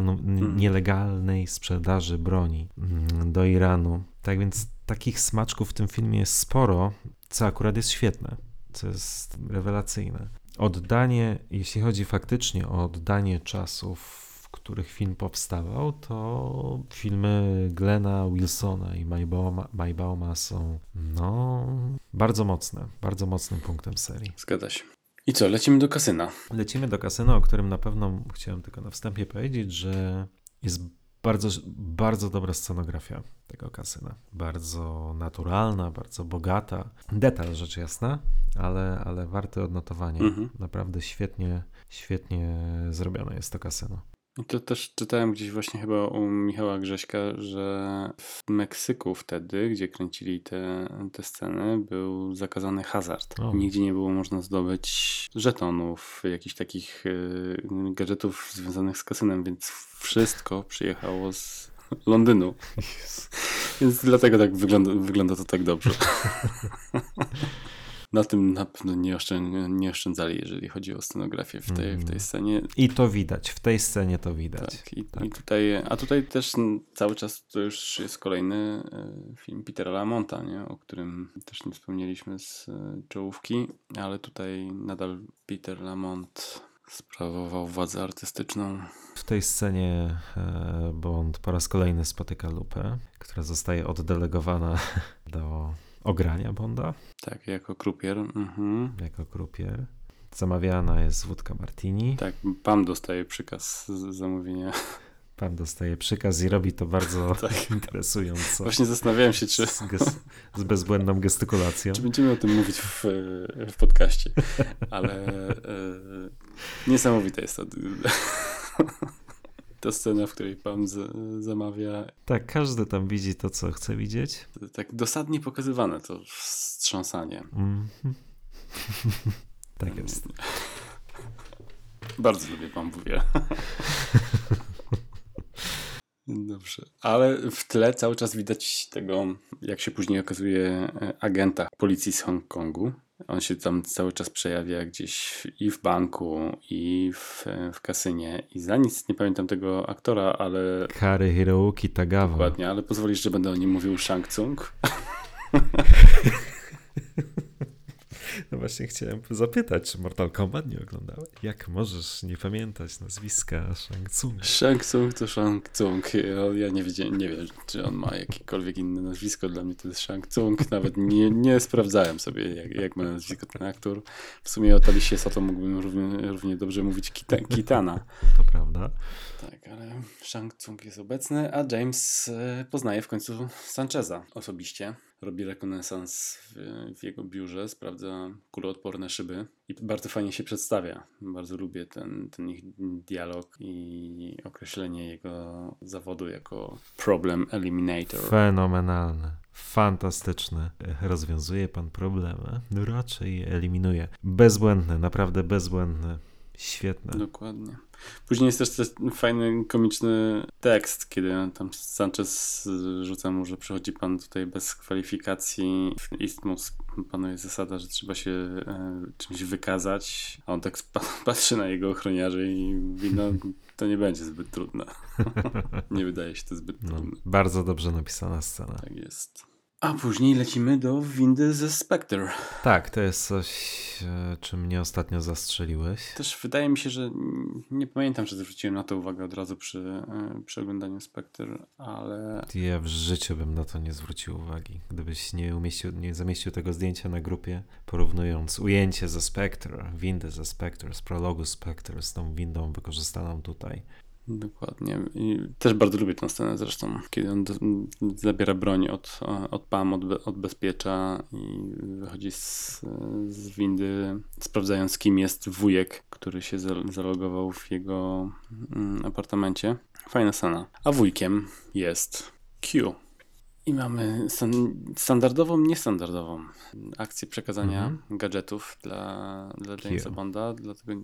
nielegalną, n- nielegalnej sprzedaży broni mm, do Iranu. Tak więc takich smaczków w tym filmie jest sporo, co akurat jest świetne, co jest rewelacyjne. Oddanie, jeśli chodzi faktycznie o oddanie czasów, w których film powstawał, to filmy Glena Wilsona i Maybauma, Maybauma są no, bardzo mocne, bardzo mocnym punktem serii. Zgadza się. I co, lecimy do kasyna. Lecimy do kasyna, o którym na pewno chciałem tylko na wstępie powiedzieć, że jest bardzo, bardzo dobra scenografia tego kasyna. Bardzo naturalna, bardzo bogata. Detal rzecz jasna, ale, ale warty odnotowania. Mhm. Naprawdę świetnie, świetnie zrobione jest to kasyno. I to też czytałem gdzieś właśnie chyba u Michała Grześka, że w Meksyku wtedy, gdzie kręcili te, te sceny, był zakazany hazard. O. Nigdzie nie było można zdobyć żetonów, jakichś takich y, gadżetów związanych z kasynem, więc wszystko przyjechało z Londynu. Więc dlatego tak wygląda, wygląda to tak dobrze. Na tym na pewno nie, oszczę, nie oszczędzali, jeżeli chodzi o scenografię w tej, w tej scenie. I to widać, w tej scenie to widać. Tak, i, Tak. i tutaj, a tutaj też cały czas to już jest kolejny e, film Petera Lamonta, nie? o którym też nie wspomnieliśmy z e, czołówki, ale tutaj nadal Peter Lamont sprawował władzę artystyczną. W tej scenie e, Bond po raz kolejny spotyka Lupę, która zostaje oddelegowana do ogrania Bonda Tak, jako krupier. Mhm. jako krupier. Zamawiana jest wódka martini. Tak, Pam dostaje przykaz z zamówienia. Pan dostaje przykaz i robi to bardzo Tak. interesująco. Właśnie zastanawiałem się, czy, Z, ges- z bezbłędną gestykulacją. czy będziemy o tym mówić w, w podcaście, ale e, niesamowite jest to. Ta scena, w której pan z, zamawia, Tak, każdy tam widzi to, co chce widzieć. tak dosadnie pokazywane to wstrząsanie. Mhm. tak jest. Bardzo lubię bambuwie. Dobrze. Ale w tle cały czas widać tego, jak się później okazuje, e, agenta policji z Hongkongu. On się tam cały czas przejawia gdzieś i w banku, i w, w kasynie. I za nic nie pamiętam tego aktora, ale Kary Hiroyuki Tagawa. dokładnie, ale pozwolisz, że będę o nim mówił Shang Tsung. No właśnie chciałem zapytać, czy Mortal Kombat nie oglądałeś? Jak możesz nie pamiętać nazwiska Shang Tsung? Shang Tsung to Shang Tsung. Ja- nie, nie wiem, czy on ma jakiekolwiek inne nazwisko. Dla mnie to jest Shang Tsung. Nawet nie, nie sprawdzałem sobie, jak, jak ma nazwisko ten aktor. W sumie o Talisie Sato mógłbym równie, równie dobrze mówić Kita, Kitana. To prawda. Tak, ale Shang Tsung jest obecny, a James e, poznaje w końcu Sancheza osobiście. Robi rekonesans w, w jego biurze, sprawdza kuloodporne szyby i bardzo fajnie się przedstawia. Bardzo lubię ten, ten ich dialog i określenie jego zawodu jako problem eliminator. Fenomenalne. Fantastyczne. Rozwiązuje pan problemy? Raczej eliminuje. Bezbłędne, naprawdę bezbłędne. Świetne. Dokładnie. Później jest też ten fajny, komiczny tekst, kiedy tam Sanchez y, rzuca mu, że przychodzi pan tutaj bez kwalifikacji. W Istmus panuje zasada, że trzeba się e, czymś wykazać, a on tak patrzy na jego ochroniarzy i mówi, no to nie będzie zbyt trudne. nie wydaje się to zbyt No, trudne. bardzo dobrze napisana scena. Tak jest. A później lecimy do windy ze Spectre. Tak, to jest coś, e, czym mnie ostatnio zastrzeliłeś. Też wydaje mi się, że nie pamiętam, czy zwróciłem na to uwagę od razu przy, e, przy oglądaniu Spectre, ale Ja w życiu bym na to nie zwrócił uwagi. Gdybyś nie umieścił, nie zamieścił tego zdjęcia na grupie, porównując ujęcie ze Spectre, windy ze Spectre, z prologu Spectre z tą windą wykorzystaną tutaj. Dokładnie. I też bardzo lubię tę scenę zresztą, kiedy on zabiera broń od, od PAM, od, be- odbezpiecza i wychodzi z, z windy, sprawdzając kim jest wujek, który się za- zalogował w jego mm, apartamencie. Fajna scena. A wujkiem jest Q. I mamy stan- standardową, niestandardową akcję przekazania Mhm. gadżetów dla, dla. Jamesa Bonda, dlatego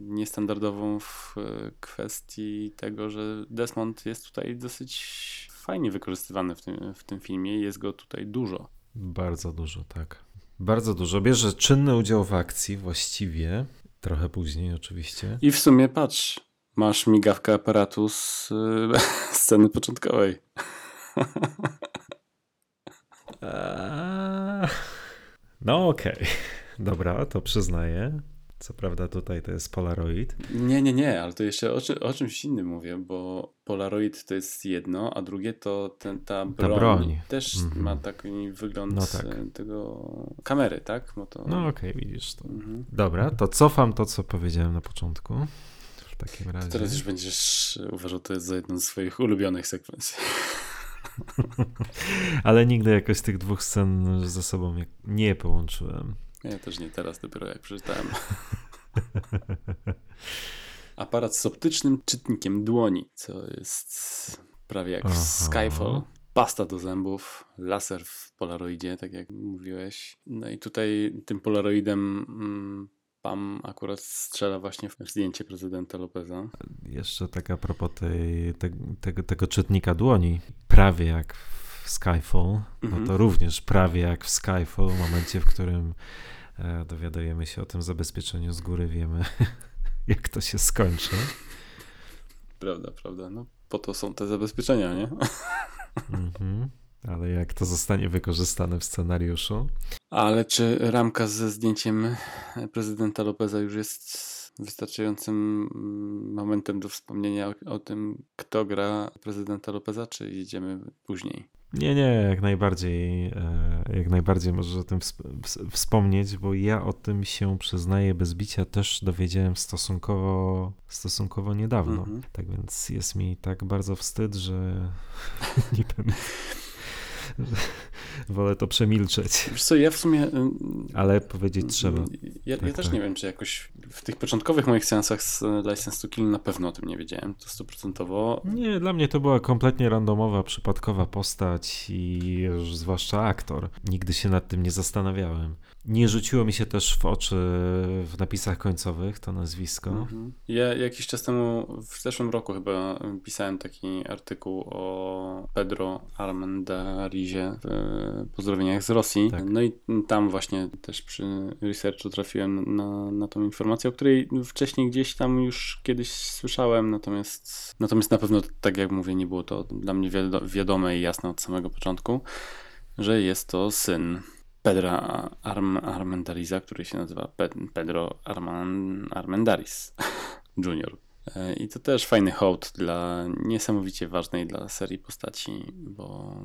niestandardową w e, kwestii tego, że Desmond jest tutaj dosyć fajnie wykorzystywany w tym, w tym filmie. Jest go tutaj dużo. Bardzo dużo, tak. Bardzo dużo. Bierze czynny udział w akcji właściwie, trochę później oczywiście. I w sumie patrz, masz migawkę aparatu z e, sceny początkowej. Eee, No okej, dobra, to przyznaję. Co prawda tutaj to jest Polaroid. Nie, nie, nie, ale to jeszcze o, o czymś innym mówię, bo Polaroid to jest jedno, a drugie to ten, ta broń, broń. też Mhm. ma taki wygląd No tak. e, tego kamery, tak? To, No okej, widzisz to. Mhm. Dobra, to cofam to, co powiedziałem na początku. W takim razie. Teraz już będziesz uważał to za jedną z swoich ulubionych sekwencji. Ale nigdy jakoś tych dwóch scen ze sobą nie połączyłem. Ja też nie teraz, dopiero jak przeczytałem. Aparat z optycznym czytnikiem dłoni, co jest prawie jak Aha. Skyfall. Pasta do zębów, laser w polaroidzie, tak jak mówiłeś. No i tutaj tym polaroidem mm, Pam akurat strzela właśnie w zdjęcie prezydenta Lopeza. Jeszcze tak a propos tej, te, tego, tego czytnika dłoni, prawie jak w Skyfall, Mhm. no to również prawie jak w Skyfall, w momencie, w którym e, dowiadujemy się o tym zabezpieczeniu z góry, wiemy jak to się skończy. Prawda, prawda. No po to są te zabezpieczenia, nie? Mhm. Ale jak to zostanie wykorzystane w scenariuszu? Ale czy ramka ze zdjęciem prezydenta Lopeza już jest wystarczającym mm, momentem do wspomnienia o, o tym, kto gra prezydenta Lopeza, czy jedziemy później? Nie, nie, jak najbardziej, e, jak najbardziej możesz o tym wsp- ws- wspomnieć, bo ja o tym się przyznaję bez bicia też dowiedziałem stosunkowo, stosunkowo niedawno. Mhm. Tak więc jest mi tak bardzo wstyd, że nie wiem. Wolę to przemilczeć. Wiesz co, ja w sumie... Ale powiedzieć trzeba. Ja, tak, ja też tak. nie wiem, czy jakoś w tych początkowych moich seansach z License to Kill na pewno o tym nie wiedziałem, to stuprocentowo. Nie, dla mnie to była kompletnie randomowa, przypadkowa postać i zwłaszcza aktor. Nigdy się nad tym nie zastanawiałem. Nie rzuciło mi się też w oczy w napisach końcowych to nazwisko. Mhm. Ja jakiś czas temu, w zeszłym roku chyba, pisałem taki artykuł o Pedro Armendarizie w pozdrowieniach z Rosji. Tak. No i tam właśnie też przy researchu trafiłem na, na tą informację, o której wcześniej gdzieś tam już kiedyś słyszałem, natomiast, natomiast na pewno, tak jak mówię, nie było to dla mnie wiadome i jasne od samego początku, że jest to syn Pedra Arm Armendariza, który się nazywa Pedro Arman Armendaris Jr. E, I to też fajny hołd dla niesamowicie ważnej dla serii postaci, bo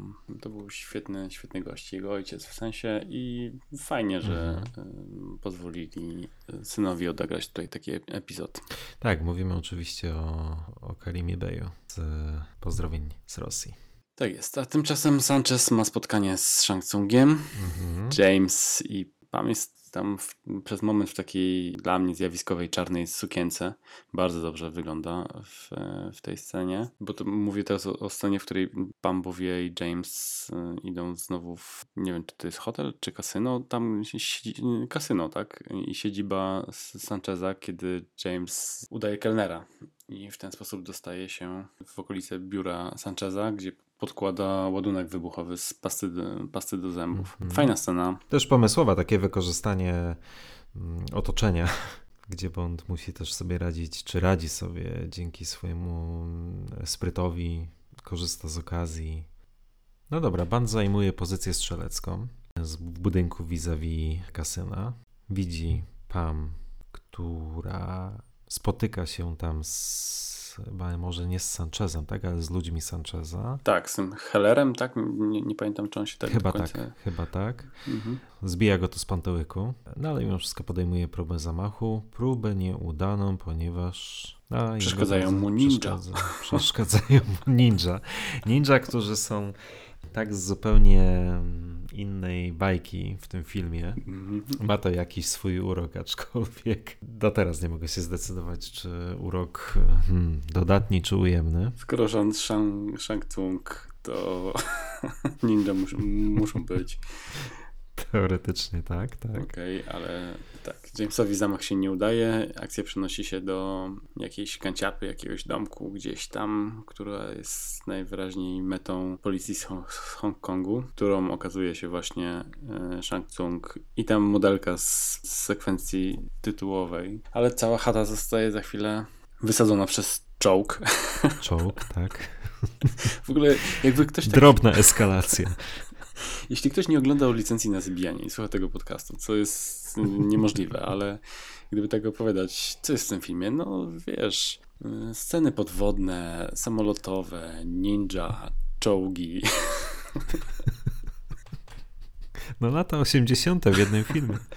to był świetny, świetny gość, jego ojciec w sensie i fajnie, że mhm. E, pozwolili synowi odegrać tutaj taki epizod. Tak, mówimy oczywiście o, o Karimie Beju z pozdrowień z Rosji. Tak jest. A tymczasem Sanchez ma spotkanie z Shang Tsungiem. Mhm. James i Pam jest tam w, przez moment w takiej dla mnie zjawiskowej czarnej sukience. Bardzo dobrze wygląda w, w tej scenie. Bo to mówię teraz o, o scenie, w której Pam Bowie i James y, idą znowu w, nie wiem czy to jest hotel czy kasyno. Tam siedzi, kasyno, tak? I siedziba Sancheza, kiedy James udaje kelnera i w ten sposób dostaje się w okolice biura Sancheza, gdzie podkłada ładunek wybuchowy z pasty do, pasty do zębów. Mm -hmm. Fajna scena. Też pomysłowa, takie wykorzystanie mm, otoczenia, gdzie Bond musi też sobie radzić, czy radzi sobie dzięki swojemu mm, sprytowi, korzysta z okazji. No dobra, Bond zajmuje pozycję strzelecką w budynku vis-a-vis kasyna. Widzi Pam, która spotyka się tam z może nie z Sanchezem, tak, ale z ludźmi Sancheza. Tak, z tym Hellerem, tak? Nie, nie pamiętam, czy on się tak Chyba tak, chyba tak. Mhm. Zbija go to z pantołyku, no ale mimo wszystko podejmuje próbę zamachu. Próbę nieudaną, ponieważ... A, przeszkadzają mu ninja. Przeszkadza, przeszkadzają mu ninja. Ninja, którzy są tak zupełnie mm, innej bajki w tym filmie. Mhm. Ma to jakiś swój urok, aczkolwiek do teraz nie mogę się zdecydować, czy urok hmm, dodatni, czy ujemny. Skoro Shang, Shang Tsung, to ninja mus, muszą być. Teoretycznie tak, tak. Okej, okay, ale tak, Jamesowi zamach się nie udaje. Akcja przenosi się do jakiejś kanciapy, jakiegoś domku gdzieś tam, która jest najwyraźniej metą policji z, Hong Hongkongu, którą okazuje się właśnie e, Shang Tsung i tam modelka z, z sekwencji tytułowej. Ale cała chata zostaje za chwilę wysadzona przez czołg. Czołg, tak. W ogóle jakby ktoś tak... Drobna eskalacja. Jeśli ktoś nie oglądał licencji na zabijanie i słucha tego podcastu, co jest niemożliwe, ale gdyby tak opowiadać, co jest w tym filmie, no wiesz, sceny podwodne, samolotowe, ninja, czołgi. No lata 80. w jednym filmie.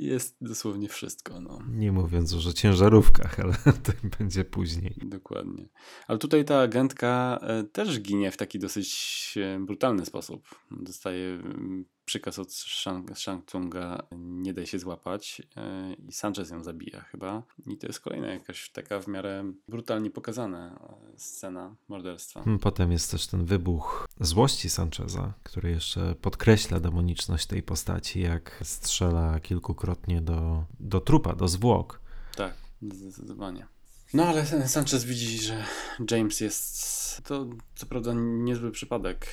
Jest dosłownie wszystko. No. Nie mówiąc już o ciężarówkach, ale to będzie później. Dokładnie. Ale tutaj ta agentka e, też ginie w taki dosyć e, brutalny sposób. Dostaje mm, przykaz od Shang, Shang Tsunga nie daj się złapać e, i Sanchez ją zabija chyba. I to jest kolejna jakaś taka w miarę brutalnie pokazana e, scena morderstwa. Hmm, potem jest też ten wybuch złości Sancheza, który jeszcze podkreśla demoniczność tej postaci, jak strzela kilkukrotnie do, do trupa, do zwłok. Tak, zdecydowanie. No ale Sanchez widzi, że James jest. To co prawda niezły przypadek.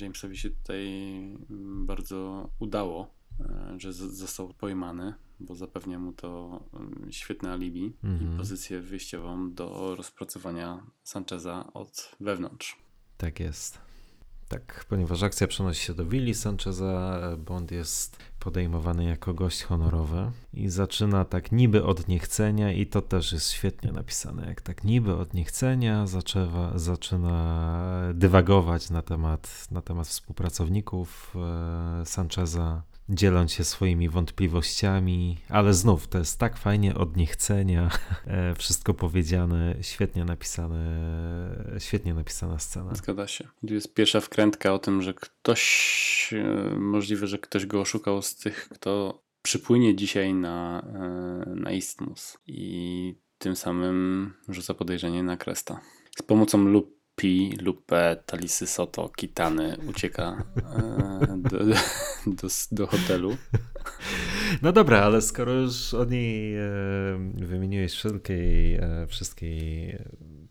Jamesowi się tutaj bardzo udało, e, że został pojmany, bo zapewnia mu to mm, świetne alibi mm -hmm. i mhm. pozycję wyjściową do rozpracowania Sancheza od wewnątrz. Tak jest. Tak, ponieważ akcja przenosi się do willi Sancheza, Bond jest podejmowany jako gość honorowy i zaczyna tak niby od niechcenia i to też jest świetnie napisane, jak tak niby od niechcenia zaczęwa, zaczyna dywagować na temat, na temat współpracowników e, Sancheza, dzieląc się swoimi wątpliwościami, ale znów to jest tak fajnie od niechcenia, e, wszystko powiedziane, świetnie napisane, świetnie napisana scena. Zgadza się. Tu jest pierwsza wkrętka o tym, że ktoś, e, możliwe, że ktoś go oszukał z tych, kto przypłynie dzisiaj na, e, na Istmus i tym samym rzuca podejrzenie na Kresta. Z pomocą Lupi, Lupe, Talisy Soto, Kitany ucieka e, do, do, do hotelu. No dobra, ale skoro już o niej wymieniłeś wszelkiej, e, wszystkie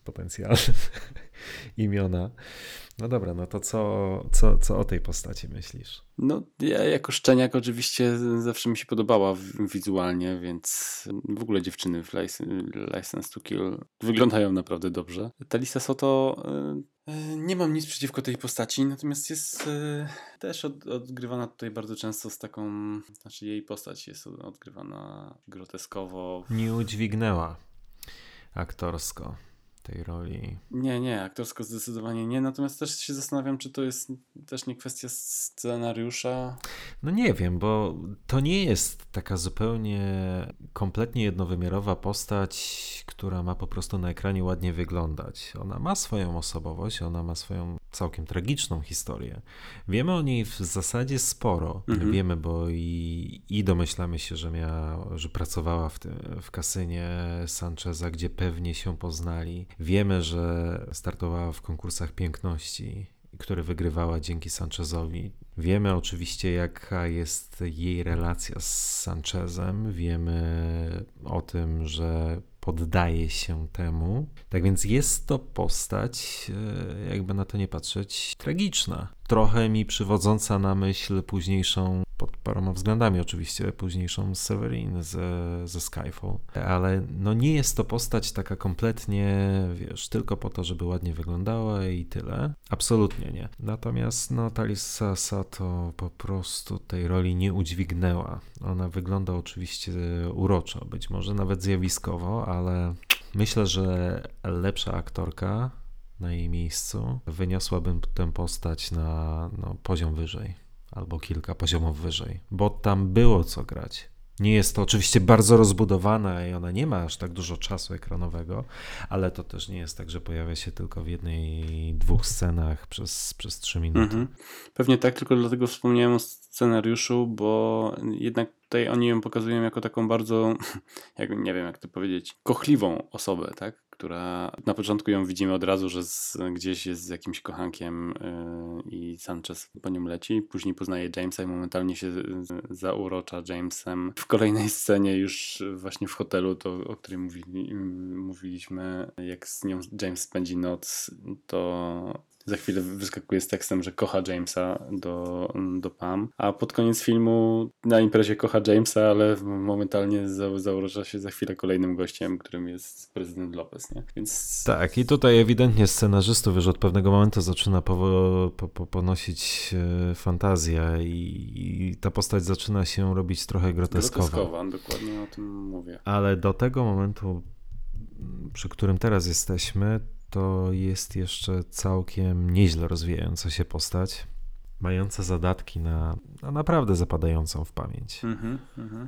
potencjalne imiona, no dobra, no to co, co, co o tej postaci myślisz? No, ja jako szczeniak oczywiście zawsze mi się podobała wizualnie, więc w ogóle dziewczyny w License to Kill wyglądają naprawdę dobrze. Talisa Soto y, y, nie mam nic przeciwko tej postaci, natomiast jest y, też od, odgrywana tutaj bardzo często z taką, znaczy jej postać jest odgrywana groteskowo. Nie udźwignęła aktorsko tej roli. Nie, nie, aktorsko zdecydowanie nie, natomiast też się zastanawiam, czy to jest też nie kwestia scenariusza. No nie wiem, bo to nie jest taka zupełnie kompletnie jednowymiarowa postać, która ma po prostu na ekranie ładnie wyglądać. Ona ma swoją osobowość, ona ma swoją całkiem tragiczną historię. Wiemy o niej w zasadzie sporo. Mhm. Wiemy, bo i, i domyślamy się, że, miała, że pracowała w, tym, w kasynie Sancheza, gdzie pewnie się poznali. Wiemy, że startowała w konkursach piękności, które wygrywała dzięki Sanchezowi. Wiemy oczywiście, jaka jest jej relacja z Sanchezem. Wiemy o tym, że poddaje się temu. Tak więc jest to postać, e, jakby na to nie patrzeć, tragiczna. Trochę mi przywodząca na myśl późniejszą pod paroma względami oczywiście, późniejszą Severin ze, ze Skyfall, ale no nie jest to postać taka kompletnie, wiesz, tylko po to, żeby ładnie wyglądała i tyle. Absolutnie nie. Natomiast no Talisa Sato po prostu tej roli nie udźwignęła. Ona wygląda oczywiście uroczo, być może nawet zjawiskowo, ale myślę, że lepsza aktorka na jej miejscu wyniosłabym tę postać na no, poziom wyżej albo kilka poziomów wyżej, bo tam było co grać. Nie jest to oczywiście bardzo rozbudowana i ona nie ma aż tak dużo czasu ekranowego, ale to też nie jest tak, że pojawia się tylko w jednej, dwóch scenach przez, przez trzy minuty. Mhm. Pewnie tak, tylko dlatego wspomniałem o scenariuszu, bo jednak tutaj oni ją pokazują jako taką bardzo, jak, nie wiem jak to powiedzieć, kochliwą osobę, tak? Która na początku ją widzimy od razu, że z, gdzieś jest z jakimś kochankiem yy, i Sanchez po nim leci. Później poznaje Jamesa i momentalnie się zaurocza Jamesem. W kolejnej scenie już właśnie w hotelu, to, o której mówili, mówiliśmy, jak z nią James spędzi noc, to za chwilę wyskakuje z tekstem, że kocha Jamesa do, do Pam, a pod koniec filmu na imprezie kocha Jamesa, ale momentalnie za, zaurocza się za chwilę kolejnym gościem, którym jest prezydent Lopez, nie? Więc... Tak, i tutaj ewidentnie scenarzystów już od pewnego momentu zaczyna po, po, po, ponosić e, fantazja i, i, ta postać zaczyna się robić trochę groteskowa. Groteskowa, dokładnie o tym mówię. Ale do tego momentu, przy którym teraz jesteśmy, to jest jeszcze całkiem nieźle rozwijająca się postać, mająca zadatki na, na naprawdę zapadającą w pamięć. Mm-hmm, mm-hmm.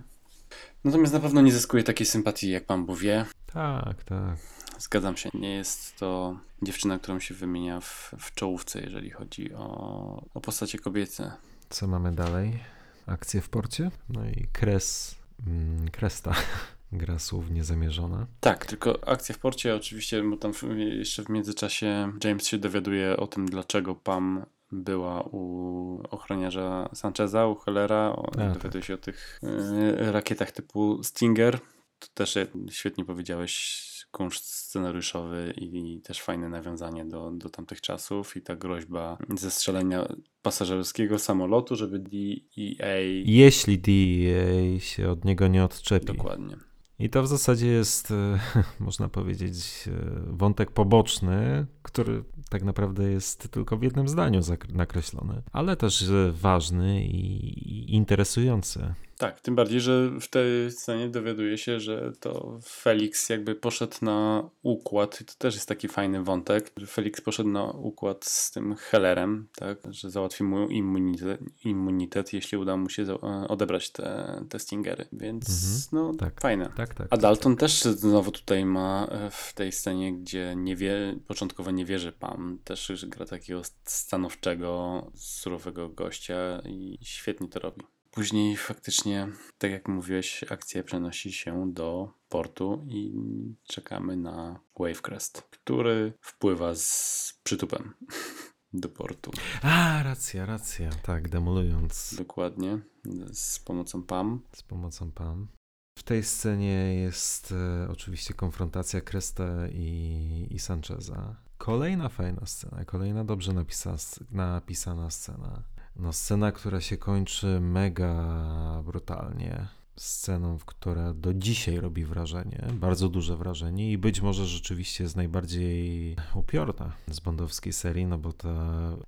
Natomiast na pewno nie zyskuje takiej sympatii, jak pan wie. Tak, tak. Zgadzam się. Nie jest to dziewczyna, którą się wymienia w, w czołówce, jeżeli chodzi o, o postacie kobiece. Co mamy dalej? Akcje w porcie? No i kres, mm, kresta gra słów niezamierzona. Tak, tylko akcja w porcie oczywiście, bo tam jeszcze w międzyczasie James się dowiaduje o tym, dlaczego Pam była u ochroniarza Sancheza, u Hellera. dowiaduje tak. się o tych y, rakietach typu Stinger. To też świetnie powiedziałeś, kunszt scenariuszowy i też fajne nawiązanie do, do tamtych czasów i ta groźba zestrzelenia pasażerskiego samolotu, żeby DEA... Jeśli DEA się od niego nie odczepi. Dokładnie. I to w zasadzie jest, e, można powiedzieć, e, wątek poboczny, który tak naprawdę jest tylko w jednym zdaniu nakreślony, ale też ważny i interesujący. Tak, tym bardziej, że w tej scenie dowiaduje się, że to Felix jakby poszedł na układ i to też jest taki fajny wątek, że Felix poszedł na układ z tym Hellerem, tak, że załatwi mu immunitet, immunitet jeśli uda mu się odebrać te, te Stingery, więc mhm, no tak, fajne. Tak, tak. A Dalton też znowu tutaj ma e, w tej scenie, gdzie nie wie, początkowo nie wierzy Pam, też gra takiego stanowczego, surowego gościa i świetnie to robi. Później faktycznie, tak jak mówiłeś, akcja przenosi się do portu i czekamy na Wavecrest, który wpływa z przytupem do portu. A, racja, racja. Tak, demolując. Dokładnie, z pomocą PAM. Z pomocą PAM. W tej scenie jest e, oczywiście konfrontacja Cresta i, i Sancheza. Kolejna fajna scena, kolejna dobrze napisana, napisana scena. No, scena, która się kończy mega brutalnie. Sceną, która do dzisiaj robi wrażenie, bardzo duże wrażenie i być może rzeczywiście jest najbardziej upiorna z bondowskiej serii, no bo to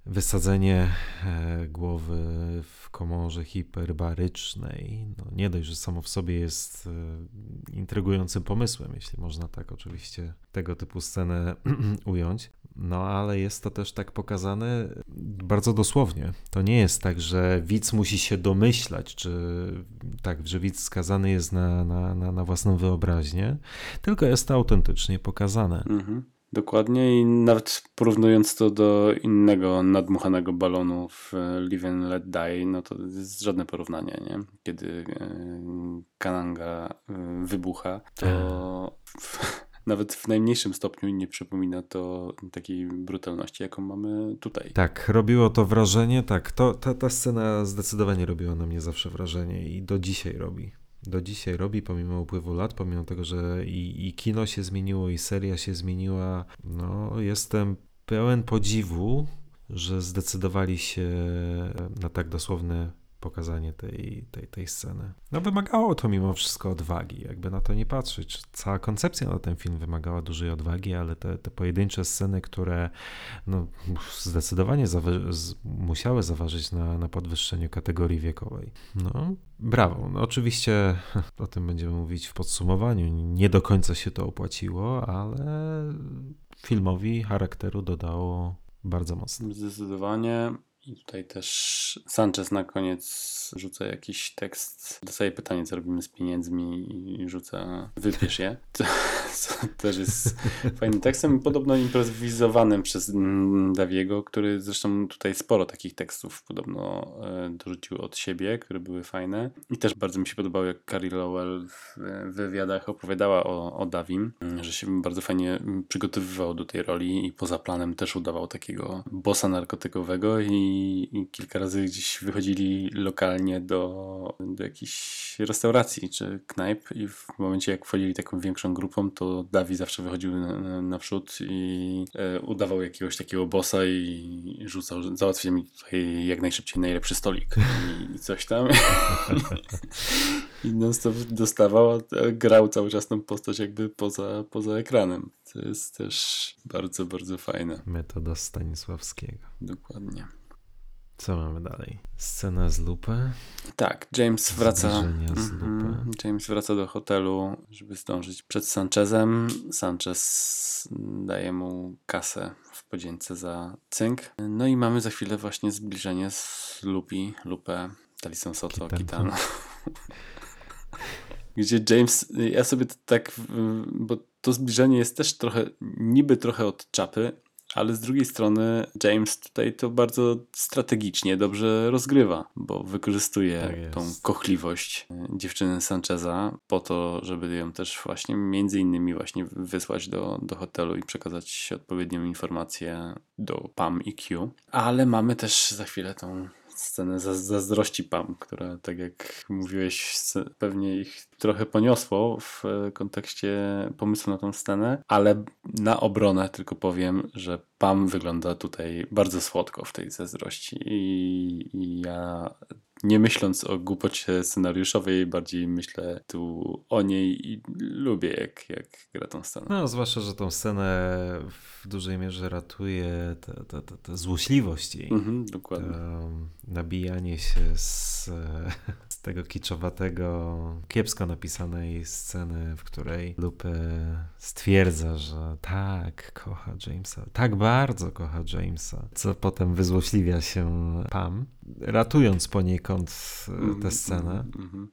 wysadzenie e, głowy w komorze hiperbarycznej, no nie dość, że samo w sobie jest e, intrygującym pomysłem, jeśli można tak oczywiście tego typu scenę ująć, no ale jest to też tak pokazane bardzo dosłownie. To nie jest tak, że widz musi się domyślać, czy tak, że widz skazany jest na, na, na, na własną wyobraźnię, tylko jest to autentycznie pokazane. Mhm. Dokładnie i nawet porównując to do innego nadmuchanego balonu w Live and Let Die, no to jest żadne porównanie, nie? Kiedy e, Kananga e, wybucha, to nawet w najmniejszym stopniu nie przypomina to takiej brutalności, jaką mamy tutaj. Tak, robiło to wrażenie, tak, to, ta, ta scena zdecydowanie robiła na mnie zawsze wrażenie i do dzisiaj robi. Do dzisiaj robi, pomimo upływu lat, pomimo tego, że i, i kino się zmieniło, i seria się zmieniła. No, jestem pełen podziwu, że zdecydowali się na tak dosłowne pokazanie tej, tej, tej sceny. No wymagało to mimo wszystko odwagi, jakby na to nie patrzeć. Cała koncepcja na ten film wymagała dużej odwagi, ale te, te pojedyncze sceny, które no, zdecydowanie zawa- z, musiały zaważyć na, na podwyższeniu kategorii wiekowej. No, brawo. No, oczywiście o tym będziemy mówić w podsumowaniu. Nie do końca się to opłaciło, ale filmowi charakteru dodało bardzo mocno. Zdecydowanie. I tutaj też Sanchez na koniec rzuca jakiś tekst, dostaje pytanie, co robimy z pieniędzmi i rzuca wypisz je. To, to też jest fajnym tekstem, podobno improwizowanym przez Daviego, który zresztą tutaj sporo takich tekstów podobno e, dorzucił od siebie, które były fajne. I też bardzo mi się podobało, jak Carrie Lowell w wywiadach opowiadała o, o Davim, że się bardzo fajnie przygotowywał do tej roli i poza planem też udawał takiego bossa narkotykowego i, i kilka razy gdzieś wychodzili lokalnie do, do jakiejś restauracji czy knajp i w momencie jak wchodzili taką większą grupą, to Dawi zawsze wychodził naprzód i e, udawał jakiegoś takiego bossa i rzucał, załatwił mi tutaj jak najszybciej najlepszy stolik i, i coś tam. I non stop dostawał, grał cały czas tą postać jakby poza, poza ekranem. To jest też bardzo, bardzo fajne. Metoda Stanisławskiego. Dokładnie. Co mamy dalej? Scena z lupy? Tak, James wraca. Z mm James wraca do hotelu, żeby zdążyć przed Sanchezem. Sanchez daje mu kasę w podzięce za cynk. No i mamy za chwilę właśnie zbliżenie z Lupi, Lupę, Talison Soto, Kitano. Gdzie James, ja sobie tak, bo to zbliżenie jest też trochę, niby trochę od czapy, ale z drugiej strony James tutaj to bardzo strategicznie dobrze rozgrywa, bo wykorzystuje tak tą kochliwość e, dziewczyny Sancheza po to, żeby ją też właśnie między innymi właśnie wysłać do, do hotelu i przekazać odpowiednią informację do Pam i Q. Ale mamy też za chwilę tą scenę zazdrości Pam, która tak jak mówiłeś, pewnie ich trochę poniosło w e, kontekście pomysłu na tą scenę, ale na obronę tylko powiem, że Pam wygląda tutaj bardzo słodko w tej zazdrości i, i ja nie myśląc o głupocie scenariuszowej, bardziej myślę tu o niej i lubię, jak, jak gra tą scenę. No, zwłaszcza, że tą scenę w dużej mierze ratuje ta, ta, ta, ta złośliwość jej. Mhm, dokładnie. Nabijanie się z, z tego kiczowatego, kiepsko napisanej sceny, w której Lupe stwierdza, że tak, kocha Jamesa, tak bardzo kocha Jamesa, co potem wyzłośliwia się Pam, ratując poniekąd Mhm, tę scenę. mhm, mhm.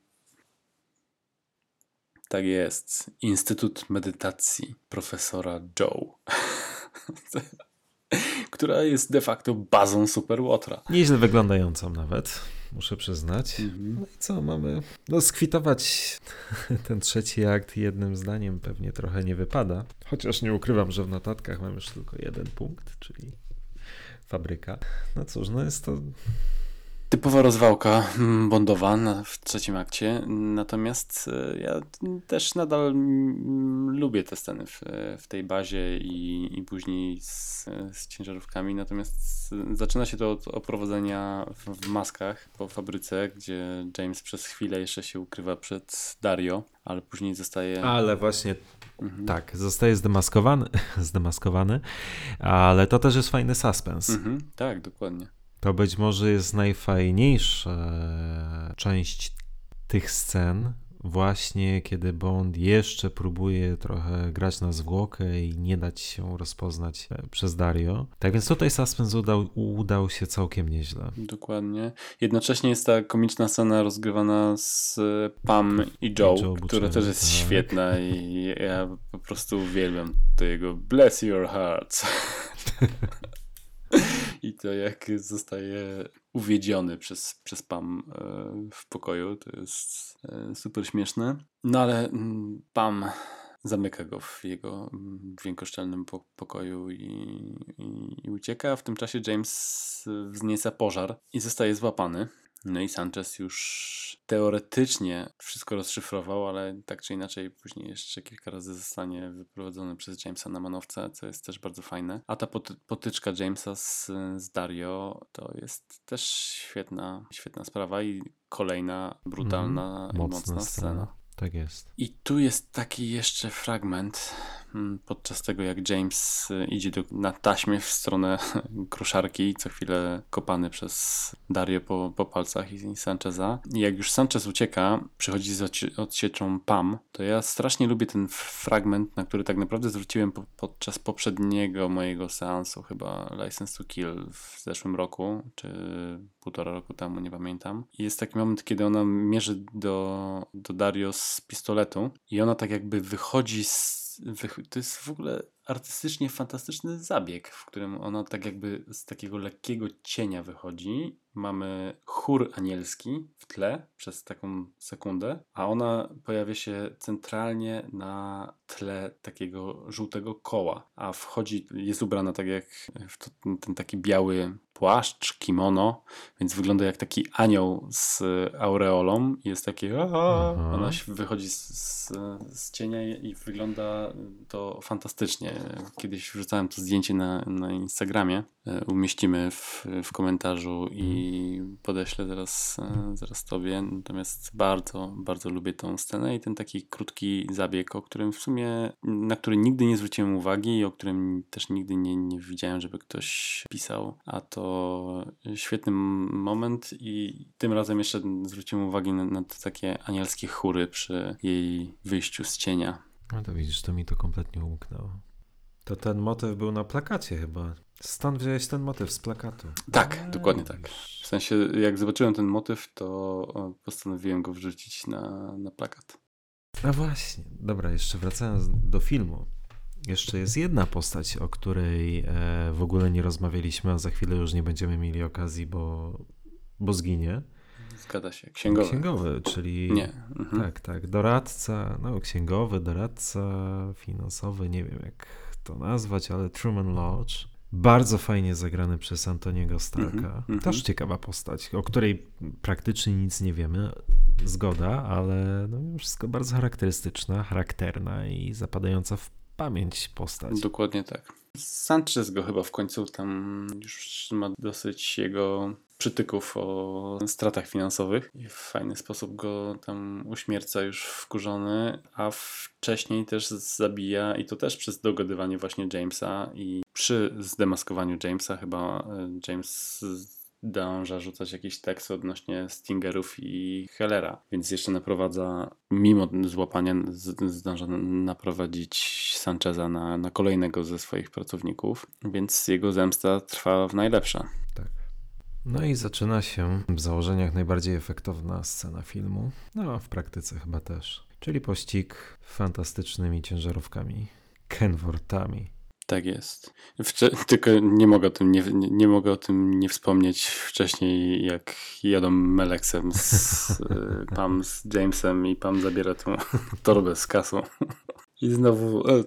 Tak jest. Instytut Medytacji profesora Joe. która jest de facto bazą Superłotra. Nieźle wyglądającą nawet, muszę przyznać. Mhm. No i co, mamy no, skwitować ten trzeci akt jednym zdaniem pewnie trochę nie wypada. Chociaż nie ukrywam, że w notatkach mam już tylko jeden punkt, czyli fabryka. No cóż, no jest to Typowa rozwałka mm, bondowa w trzecim akcie, natomiast e, ja też nadal mm, lubię te sceny w, w tej bazie i, i później z, z ciężarówkami, natomiast zaczyna się to od oprowadzenia w, w maskach po fabryce, gdzie James przez chwilę jeszcze się ukrywa przed Dario, ale później zostaje... Ale właśnie Mhm. tak, zostaje zdemaskowany, zdemaskowany, ale to też jest fajny suspens. Mhm, tak, dokładnie. To być może jest najfajniejsza część tych scen, właśnie kiedy Bond jeszcze próbuje trochę grać na zwłokę i nie dać się rozpoznać e, przez Dario. Tak więc tutaj suspens udał, udał się całkiem nieźle. Dokładnie. Jednocześnie jest ta komiczna scena rozgrywana z Pam i Joe, Joe która też jest tak. świetna i ja po prostu uwielbiam to jego bless your hearts. I to jak zostaje uwiedziony przez, przez Pam e, w pokoju, to jest e, super śmieszne. No ale mm, Pam zamyka go w jego mm, dźwiękoszczelnym po pokoju i, i, i ucieka. W tym czasie James wznieca pożar i zostaje złapany. No i Sanchez już teoretycznie wszystko rozszyfrował, ale tak czy inaczej później jeszcze kilka razy zostanie wyprowadzony przez Jamesa na manowce, co jest też bardzo fajne. A ta poty potyczka Jamesa z, z Dario to jest też świetna, świetna sprawa i kolejna brutalna i mocna scena. Tak jest. I tu jest taki jeszcze fragment mm, podczas tego, jak James y, idzie do, na taśmie w stronę kruszarki, co chwilę kopany przez Dario po, po palcach i, Sancheza. I jak już Sanchez ucieka, przychodzi z odsie- odsieczą Pam, to ja strasznie lubię ten fragment, na który tak naprawdę zwróciłem po, podczas poprzedniego mojego seansu, chyba License to Kill w zeszłym roku, czy półtora roku temu, nie pamiętam. I jest taki moment, kiedy ona mierzy do, do Dario z pistoletu i ona tak jakby wychodzi z... To jest w ogóle artystycznie fantastyczny zabieg, w którym ona tak jakby z takiego lekkiego cienia wychodzi. Mamy chór anielski w tle przez taką sekundę, a ona pojawia się centralnie na tle takiego żółtego koła, a wchodzi, jest ubrana tak jak w to, ten taki biały płaszcz, kimono, więc wygląda jak taki anioł z aureolą. Jest "Aaa". Aha. ona się wychodzi z, z, z cienia i wygląda to fantastycznie. Kiedyś wrzucałem to zdjęcie na, na Instagramie. E, Umieścimy w, w komentarzu i podeślę zaraz, e, zaraz tobie. Natomiast bardzo, bardzo lubię tą scenę i ten taki krótki zabieg, o którym w sumie, na który nigdy nie zwróciłem uwagi i o którym też nigdy nie, nie widziałem, żeby ktoś pisał. A to świetny moment i tym razem jeszcze zwróciłem uwagę na, na te takie anielskie chóry przy jej wyjściu z cienia. No to widzisz, to mi to kompletnie umknęło. To ten motyw był na plakacie chyba. Stąd wziąłeś ten motyw z plakatu. Tak, dokładnie tak. W sensie, jak zobaczyłem ten motyw, to postanowiłem go wrzucić na, na plakat. A właśnie, dobra, jeszcze wracając do filmu. Jeszcze jest jedna postać, o której e, w ogóle nie rozmawialiśmy, a za chwilę już nie będziemy mieli okazji, bo, bo zginie. Zgadza się. Księgowy. Księgowy, czyli. Nie. Mhm. Tak, tak. Doradca, no księgowy, doradca finansowy, nie wiem jak to nazwać, ale Truman Lodge. Bardzo fajnie zagrany przez Antoniego Starka. Mhm, mhm. Też ciekawa postać, o której praktycznie nic nie wiemy. Zgoda, ale no, wszystko bardzo charakterystyczna, charakterna i zapadająca w pamięć postać. Dokładnie tak. Sanchez go chyba w końcu tam już ma dosyć jego przytyków o stratach finansowych i w fajny sposób go tam uśmierca już wkurzony, a wcześniej też zabija i to też przez dogadywanie właśnie Jamesa i przy zdemaskowaniu Jamesa chyba e, James dąża rzucać jakieś teksty odnośnie Stingerów i Hellera, więc jeszcze naprowadza, mimo złapania, zdąża naprowadzić Sancheza na, na kolejnego ze swoich pracowników, więc jego zemsta trwa w najlepsze. Tak. No i zaczyna się w założeniach najbardziej efektowna scena filmu, no w praktyce chyba też, czyli pościg fantastycznymi ciężarówkami, Kenworthami tak jest. Wcze tylko nie mogę, o tym nie, nie, nie, mogę o tym nie wspomnieć wcześniej, jak jadą Meleksem z y, Pam z Jamesem i Pam zabiera tą torbę z kasą. I znowu e,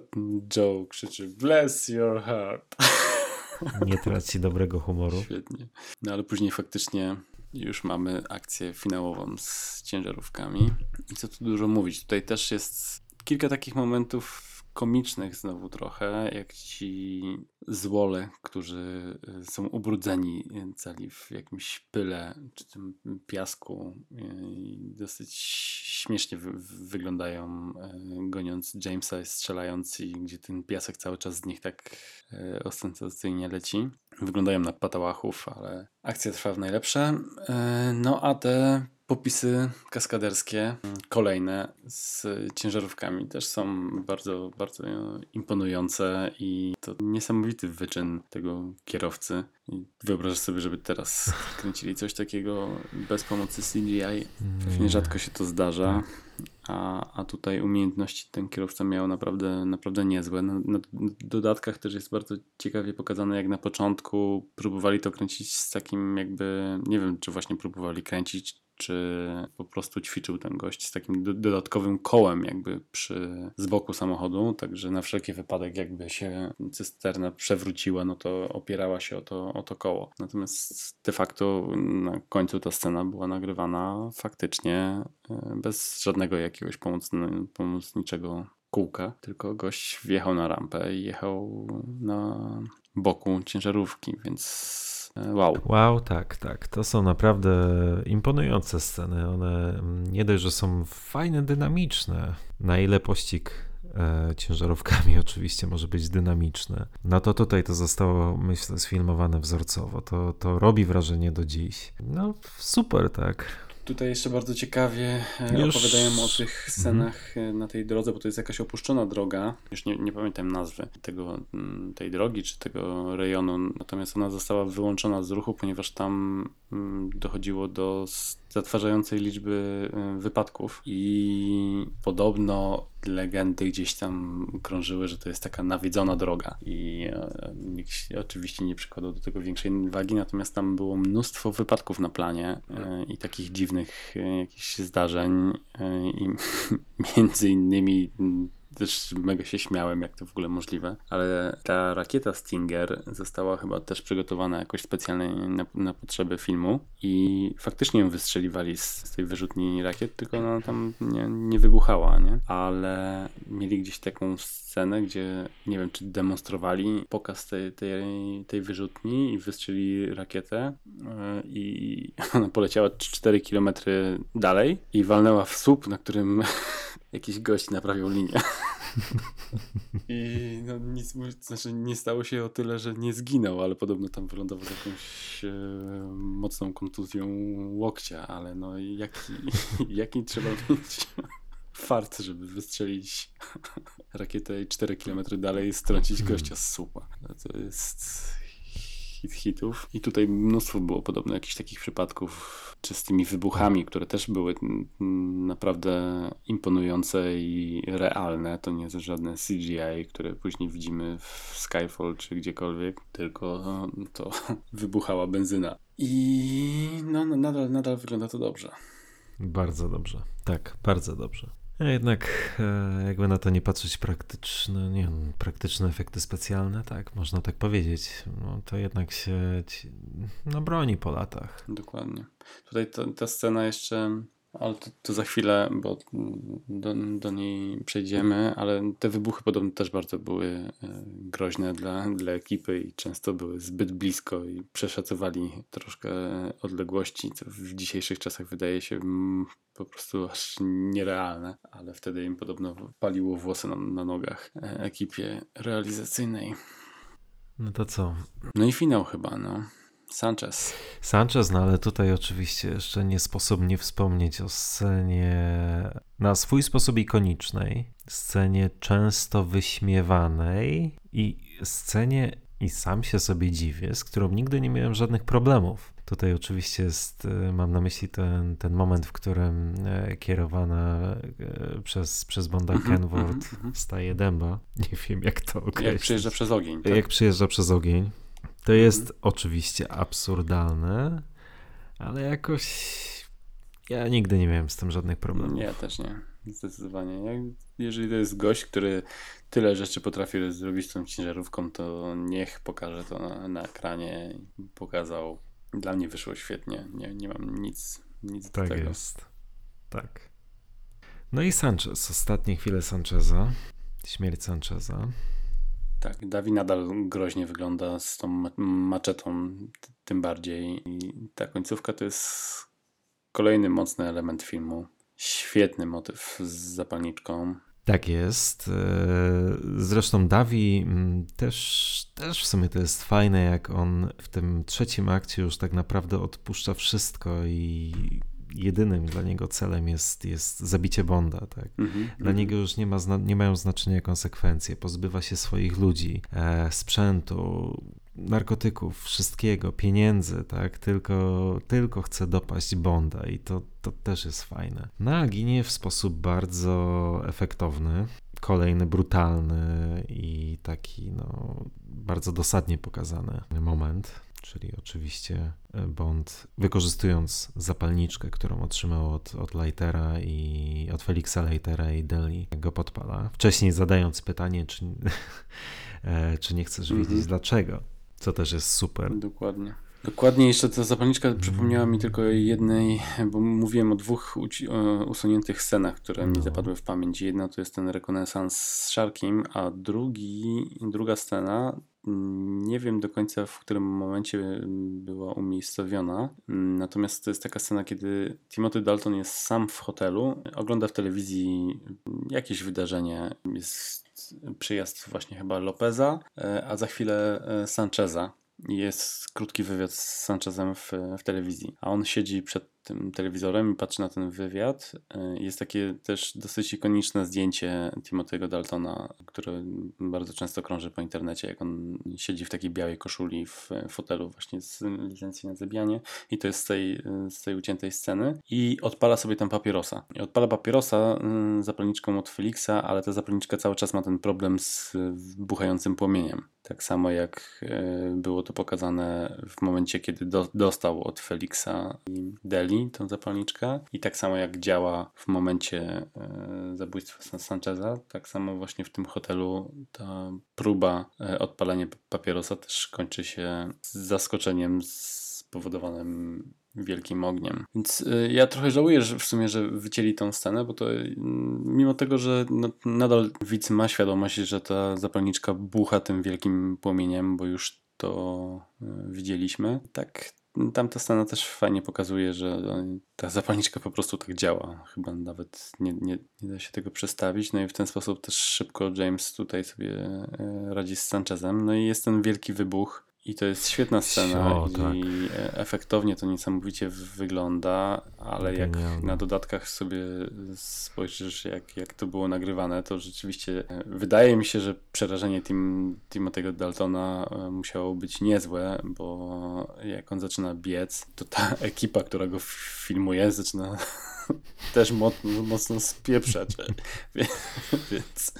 Joe krzyczy Bless your heart. Nie traci dobrego humoru. Świetnie. No ale później faktycznie już mamy akcję finałową z ciężarówkami. I co tu dużo mówić. Tutaj też jest kilka takich momentów komicznych znowu trochę, jak ci złole, którzy y, są ubrudzeni cali w jakimś pyle czy tym piasku i dosyć śmiesznie wy wyglądają y, goniąc Jamesa i strzelając i gdzie ten piasek cały czas z nich tak y, ostentacyjnie leci. Wyglądają na patałachów, ale akcja trwa w najlepsze. No a te popisy kaskaderskie, kolejne z ciężarówkami też są bardzo, bardzo imponujące i to niesamowity wyczyn tego kierowcy. Wyobrażasz sobie, żeby teraz kręcili coś takiego bez pomocy CGI. Pewnie rzadko się to zdarza. A, a tutaj umiejętności ten kierowca miał naprawdę, naprawdę niezłe. Na, na dodatkach też jest bardzo ciekawie pokazane, jak na początku próbowali to kręcić z takim jakby, nie wiem, czy właśnie próbowali kręcić, czy po prostu ćwiczył ten gość z takim dodatkowym kołem jakby przy, z boku samochodu, także na wszelki wypadek jakby się cysterna przewróciła, no to opierała się o to, o to koło. Natomiast de facto na końcu ta scena była nagrywana faktycznie e, bez żadnego jakiegoś pomocniczego kółka, tylko gość wjechał na rampę i jechał na boku ciężarówki, więc E, wow. Wow, tak, tak. To są naprawdę imponujące sceny. One mm, nie dość, że są fajne, dynamiczne. Na ile pościg e, ciężarówkami oczywiście może być dynamiczny. No to tutaj to zostało, myślę, sfilmowane wzorcowo. To, to robi wrażenie do dziś. No super, tak. Tutaj jeszcze bardzo ciekawie e, Już... opowiadają o tych scenach mhm. na tej drodze, bo to jest jakaś opuszczona droga. Już nie, nie pamiętam nazwy tego, mm, tej drogi czy tego rejonu, natomiast ona została wyłączona z ruchu, ponieważ tam mm, dochodziło do zatrważającej liczby y, wypadków. I podobno legendy gdzieś tam krążyły, że to jest taka nawiedzona droga. I e, nikt oczywiście nie przykładał do tego większej wagi, natomiast tam było mnóstwo wypadków na planie e, i takich dziwnych jakichś zdarzeń i między innymi też mega się śmiałem, jak to w ogóle możliwe. Ale ta rakieta Stinger została chyba też przygotowana jakoś specjalnie na, na potrzeby filmu i faktycznie ją wystrzeliwali z, z tej wyrzutni rakiet, tylko ona tam nie, nie wybuchała, nie? Ale mieli gdzieś taką scenę, gdzie nie wiem, czy demonstrowali pokaz tej, tej, tej wyrzutni i wystrzelili rakietę e, i ona poleciała 4 km dalej i walnęła w słup, na którym jakiś gość naprawiał linię. I no nic znaczy nie stało się o tyle, że nie zginął, ale podobno tam wylądował z jakąś e, mocną kontuzją łokcia, ale no jaki, jaki trzeba mieć fart, żeby wystrzelić rakietę i 4 km dalej strącić gościa z słupa. No to jest hit hitów. I tutaj mnóstwo było podobno jakichś takich przypadków, czy z tymi wybuchami, które też były naprawdę imponujące i realne. To nie jest żadne CGI, które później widzimy w Skyfall czy gdziekolwiek, tylko to wybuchała benzyna. I no, nadal, nadal wygląda to dobrze. Bardzo dobrze. Tak, bardzo dobrze. A jednak e, jakby na to nie patrzeć praktyczne, nie wiem, praktyczne efekty specjalne, tak, można tak powiedzieć, no to jednak się no, broni po latach. Dokładnie. Tutaj to, ta scena jeszcze Ale to, to, za chwilę, bo do, do, niej przejdziemy, ale te wybuchy podobno też bardzo były e, groźne dla, dla ekipy i często były zbyt blisko i przeszacowali troszkę odległości, co w dzisiejszych czasach wydaje się mm, po prostu aż nierealne, ale wtedy im podobno paliło włosy na, na nogach e, ekipie realizacyjnej. No to co? No i finał chyba, no. Sanchez. Sanchez, no ale tutaj oczywiście jeszcze nie sposób nie wspomnieć o scenie na swój sposób ikonicznej, scenie często wyśmiewanej i scenie, i sam się sobie dziwię, z którą nigdy nie miałem żadnych problemów. Tutaj oczywiście jest, e, mam na myśli ten, ten moment, w którym e, kierowana e, przez, przez Bonda -hmm, Kenworth mm -hmm. staje dęba. Nie wiem, jak to określić. Jak przyjeżdża przez ogień. Tak? Jak przyjeżdża przez ogień. To jest oczywiście absurdalne, ale jakoś ja nigdy nie miałem z tym żadnych problemów. Ja też nie, zdecydowanie. jeżeli to jest gość, który tyle rzeczy potrafi zrobić tą ciężarówką, to niech pokaże to na, na ekranie. Pokazał. Dla mnie wyszło świetnie. Nie, nie mam nic, nic tak do tego. Tak jest. Tak. No i Sanchez. Ostatnie chwile Sancheza. Śmierć Sancheza. Tak, Dawi nadal groźnie wygląda z tą maczetą, tym bardziej. I ta końcówka to jest kolejny mocny element filmu. Świetny motyw z zapalniczką. Tak jest. E, zresztą Dawi mm, też, też w sumie to jest fajne, jak on w tym trzecim akcie już tak naprawdę odpuszcza wszystko i jedynym dla niego celem jest, jest zabicie Bonda. Tak? Mm-hmm, dla mm-hmm. niego już nie, ma, nie mają znaczenia konsekwencje. Pozbywa się swoich ludzi, e, sprzętu, narkotyków, wszystkiego, pieniędzy, tak? Tylko, tylko chce dopaść Bonda i to, to też jest fajne. No a ginie w sposób bardzo efektowny, kolejny brutalny i taki no, bardzo dosadnie pokazany moment czyli oczywiście e, Bond wykorzystując zapalniczkę, którą otrzymał od, od Lightera i od Felixa Lightera i Deli go podpala. Wcześniej zadając pytanie, czy, e, czy nie chcesz wiedzieć mm -hmm. dlaczego, co też jest super. Dokładnie. Dokładnie, jeszcze ta zapalniczka przypomniała mi tylko jednej, bo mówiłem o dwóch usuniętych scenach, które no. mi zapadły w pamięć. Jedna to jest ten rekonesans z Sharkiem, a drugi, druga scena nie wiem do końca, w którym momencie była umiejscowiona. Natomiast to jest taka scena, kiedy Timothy Dalton jest sam w hotelu, ogląda w telewizji jakieś wydarzenie. Jest przyjazd właśnie chyba Lopeza, e, a za chwilę e, Sancheza. Jest krótki wywiad z Sanchezem w, w telewizji, a on siedzi przed tym telewizorem i patrzy na ten wywiad. E, jest takie też dosyć ikoniczne zdjęcie Timothy'ego Daltona, które bardzo często krąży po internecie, jak on siedzi w takiej białej koszuli w fotelu właśnie z licencji na zabijanie i to jest z tej, z tej uciętej sceny i odpala sobie tam papierosa. I odpala papierosa zapalniczką od Felixa, ale ta zapalniczka cały czas ma ten problem z buchającym płomieniem. Tak samo jak e, było to pokazane w momencie, kiedy do, dostał od Felixa Deli tą zapalniczkę i tak samo jak działa w momencie e, zabójstwa Sancheza, tak samo właśnie w tym hotelu ta próba e, odpalenia papierosa też kończy się z zaskoczeniem spowodowanym wielkim ogniem. Więc ja trochę żałuję, że w sumie, że wycięli tą scenę, bo to mimo tego, że no, nadal widz ma świadomość, że ta zapalniczka bucha tym wielkim płomieniem, bo już to widzieliśmy. Tak Tamta scena też fajnie pokazuje, że ta zapalniczka po prostu tak działa. Chyba nawet nie, nie, nie da się tego przestawić. No i w ten sposób też szybko James tutaj sobie e, radzi z Sanchezem. No i jest ten wielki wybuch i to jest świetna scena o, tak. i efektownie to niesamowicie wygląda, ale jak na dodatkach sobie spojrzysz, jak, jak to było nagrywane, to rzeczywiście e, wydaje mi się, że przerażenie Tim, Timothy'ego Daltona e, musiało być niezłe, bo jak on zaczyna biec, to ta ekipa, która go filmuje, zaczyna też mocno, mocno spieprzać. Więc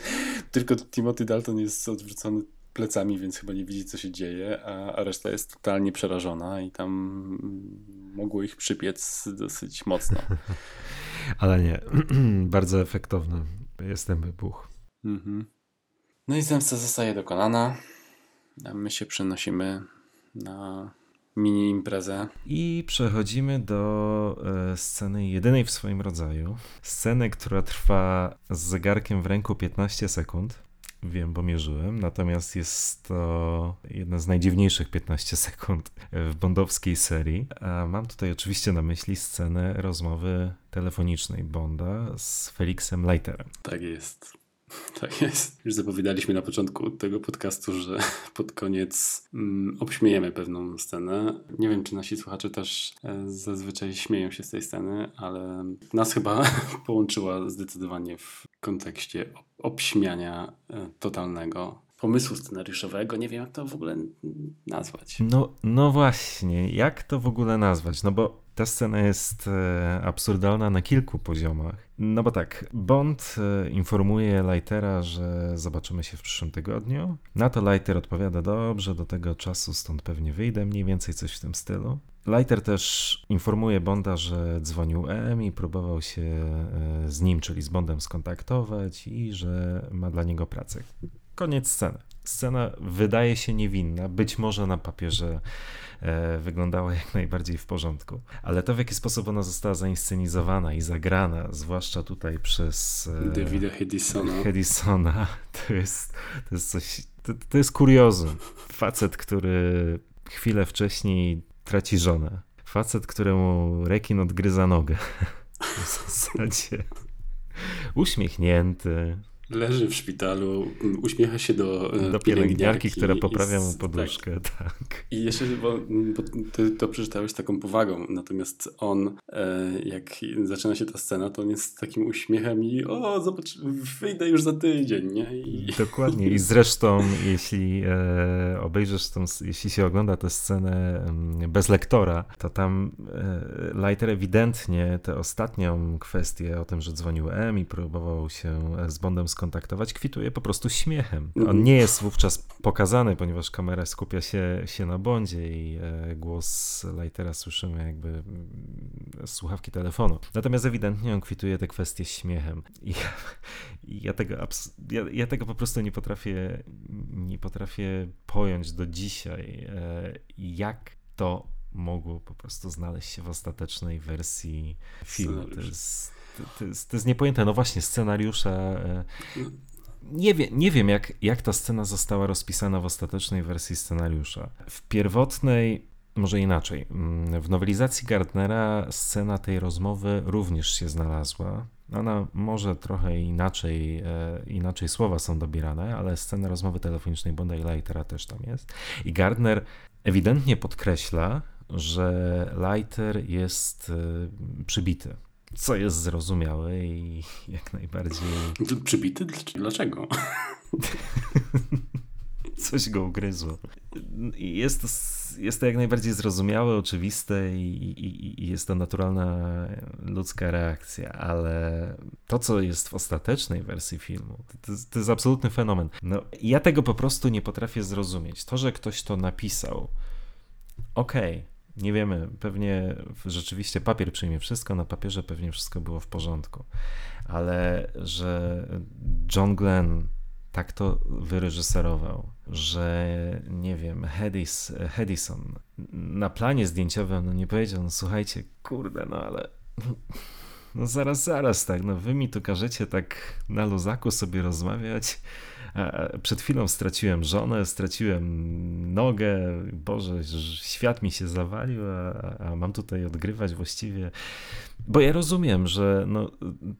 tylko Timothy Dalton jest odwrócony plecami, więc chyba nie widzi, co się dzieje, a, reszta jest totalnie przerażona i tam mogło ich przypiec dosyć mocno. Ale nie, bardzo efektowny jest ten wybuch. Mhm. No i zemsta zostaje dokonana, a my się przenosimy na mini imprezę. I przechodzimy do e, sceny jedynej w swoim rodzaju. Sceny, która trwa z zegarkiem w ręku 15 sekund. Wiem, bo mierzyłem, natomiast jest to jedna z najdziwniejszych 15 sekund w bondowskiej serii. A mam tutaj oczywiście na myśli scenę rozmowy telefonicznej Bonda z Felixem Leiterem. Tak jest. Tak jest. Już zapowiadaliśmy na początku tego podcastu, że pod koniec mm, obśmiejemy pewną scenę. Nie wiem, czy nasi słuchacze też e, zazwyczaj śmieją się z tej sceny, ale nas chyba połączyła zdecydowanie w kontekście obśmiania e, totalnego pomysłu scenariuszowego. Nie wiem, jak to w ogóle nazwać. No, no właśnie, jak to w ogóle nazwać? No bo ta scena jest e, absurdalna na kilku poziomach. No bo tak, Bond e, informuje Lightera, że zobaczymy się w przyszłym tygodniu. Na to Lighter odpowiada dobrze, do tego czasu stąd pewnie wyjdę, mniej więcej coś w tym stylu. Lighter też informuje Bonda, że dzwonił M i próbował się e, z nim, czyli z Bondem, skontaktować i że ma dla niego pracę. Koniec sceny. Scena wydaje się niewinna, być może na papierze wyglądała jak najbardziej w porządku, ale to w jaki sposób ona została zainscenizowana i zagrana, zwłaszcza tutaj przez e, Davida Hedisona, Hedisona to, jest, to jest coś, to, to jest kuriozum. Facet, który chwilę wcześniej traci żonę. Facet, któremu rekin odgryza nogę. W zasadzie uśmiechnięty, Leży w szpitalu, uśmiecha się do, do pielęgniarki, która poprawia mu poduszkę. Tak. tak. I jeszcze, bo, bo ty to przeczytałeś taką powagą, natomiast on, e, jak zaczyna się ta scena, to on jest takim uśmiechem i o, zobacz, wyjdę już za tydzień, nie? I... Dokładnie. I zresztą, jeśli e, obejrzysz tą, jeśli się ogląda tę scenę bez lektora, to tam e, Lighter ewidentnie tę ostatnią kwestię o tym, że dzwonił M i próbował się z Bondem skontaktować, skontaktować, kwituje po prostu śmiechem. On mhm. nie jest wówczas pokazany, ponieważ kamera skupia się, się na Bondzie i e, głos Lightera słyszymy jakby mm, słuchawki telefonu. Natomiast ewidentnie on kwituje te kwestie śmiechem. I ja, ja tego, ja, ja, tego po prostu nie potrafię, nie potrafię pojąć do dzisiaj, e, jak to mogło po prostu znaleźć się w ostatecznej wersji filmu. To jest to, jest, to jest niepojęte. No właśnie, scenariusze. E, nie, wie, nie wiem, jak, jak ta scena została rozpisana w ostatecznej wersji scenariusza. W pierwotnej, może inaczej, mm, w nowelizacji Gardnera scena tej rozmowy również się znalazła. Ona może trochę inaczej, e, inaczej słowa są dobierane, ale scena rozmowy telefonicznej Bonda i Lightera też tam jest. I Gardner ewidentnie podkreśla, że Lighter jest e, przybity co jest zrozumiałe i jak najbardziej. Przybity? Dlaczego? Coś go ugryzło. Jest to, jest to jak najbardziej zrozumiałe, oczywiste i, i, i, jest to naturalna ludzka reakcja, ale to, co jest w ostatecznej wersji filmu, to, to jest absolutny fenomen. No, ja tego po prostu nie potrafię zrozumieć. To, że ktoś to napisał, okej, okay, nie wiemy, pewnie rzeczywiście papier przyjmie wszystko, na papierze pewnie wszystko było w porządku, ale że John Glenn tak to wyreżyserował, że nie wiem, Hedis, Hedison na planie zdjęciowym no nie powiedział, no słuchajcie, kurde, no ale no zaraz, zaraz tak, no wy mi tu każecie tak na luzaku sobie rozmawiać, przed chwilą straciłem żonę, straciłem nogę, Boże, świat mi się zawalił, a, a mam tutaj odgrywać właściwie. Bo ja rozumiem, że no,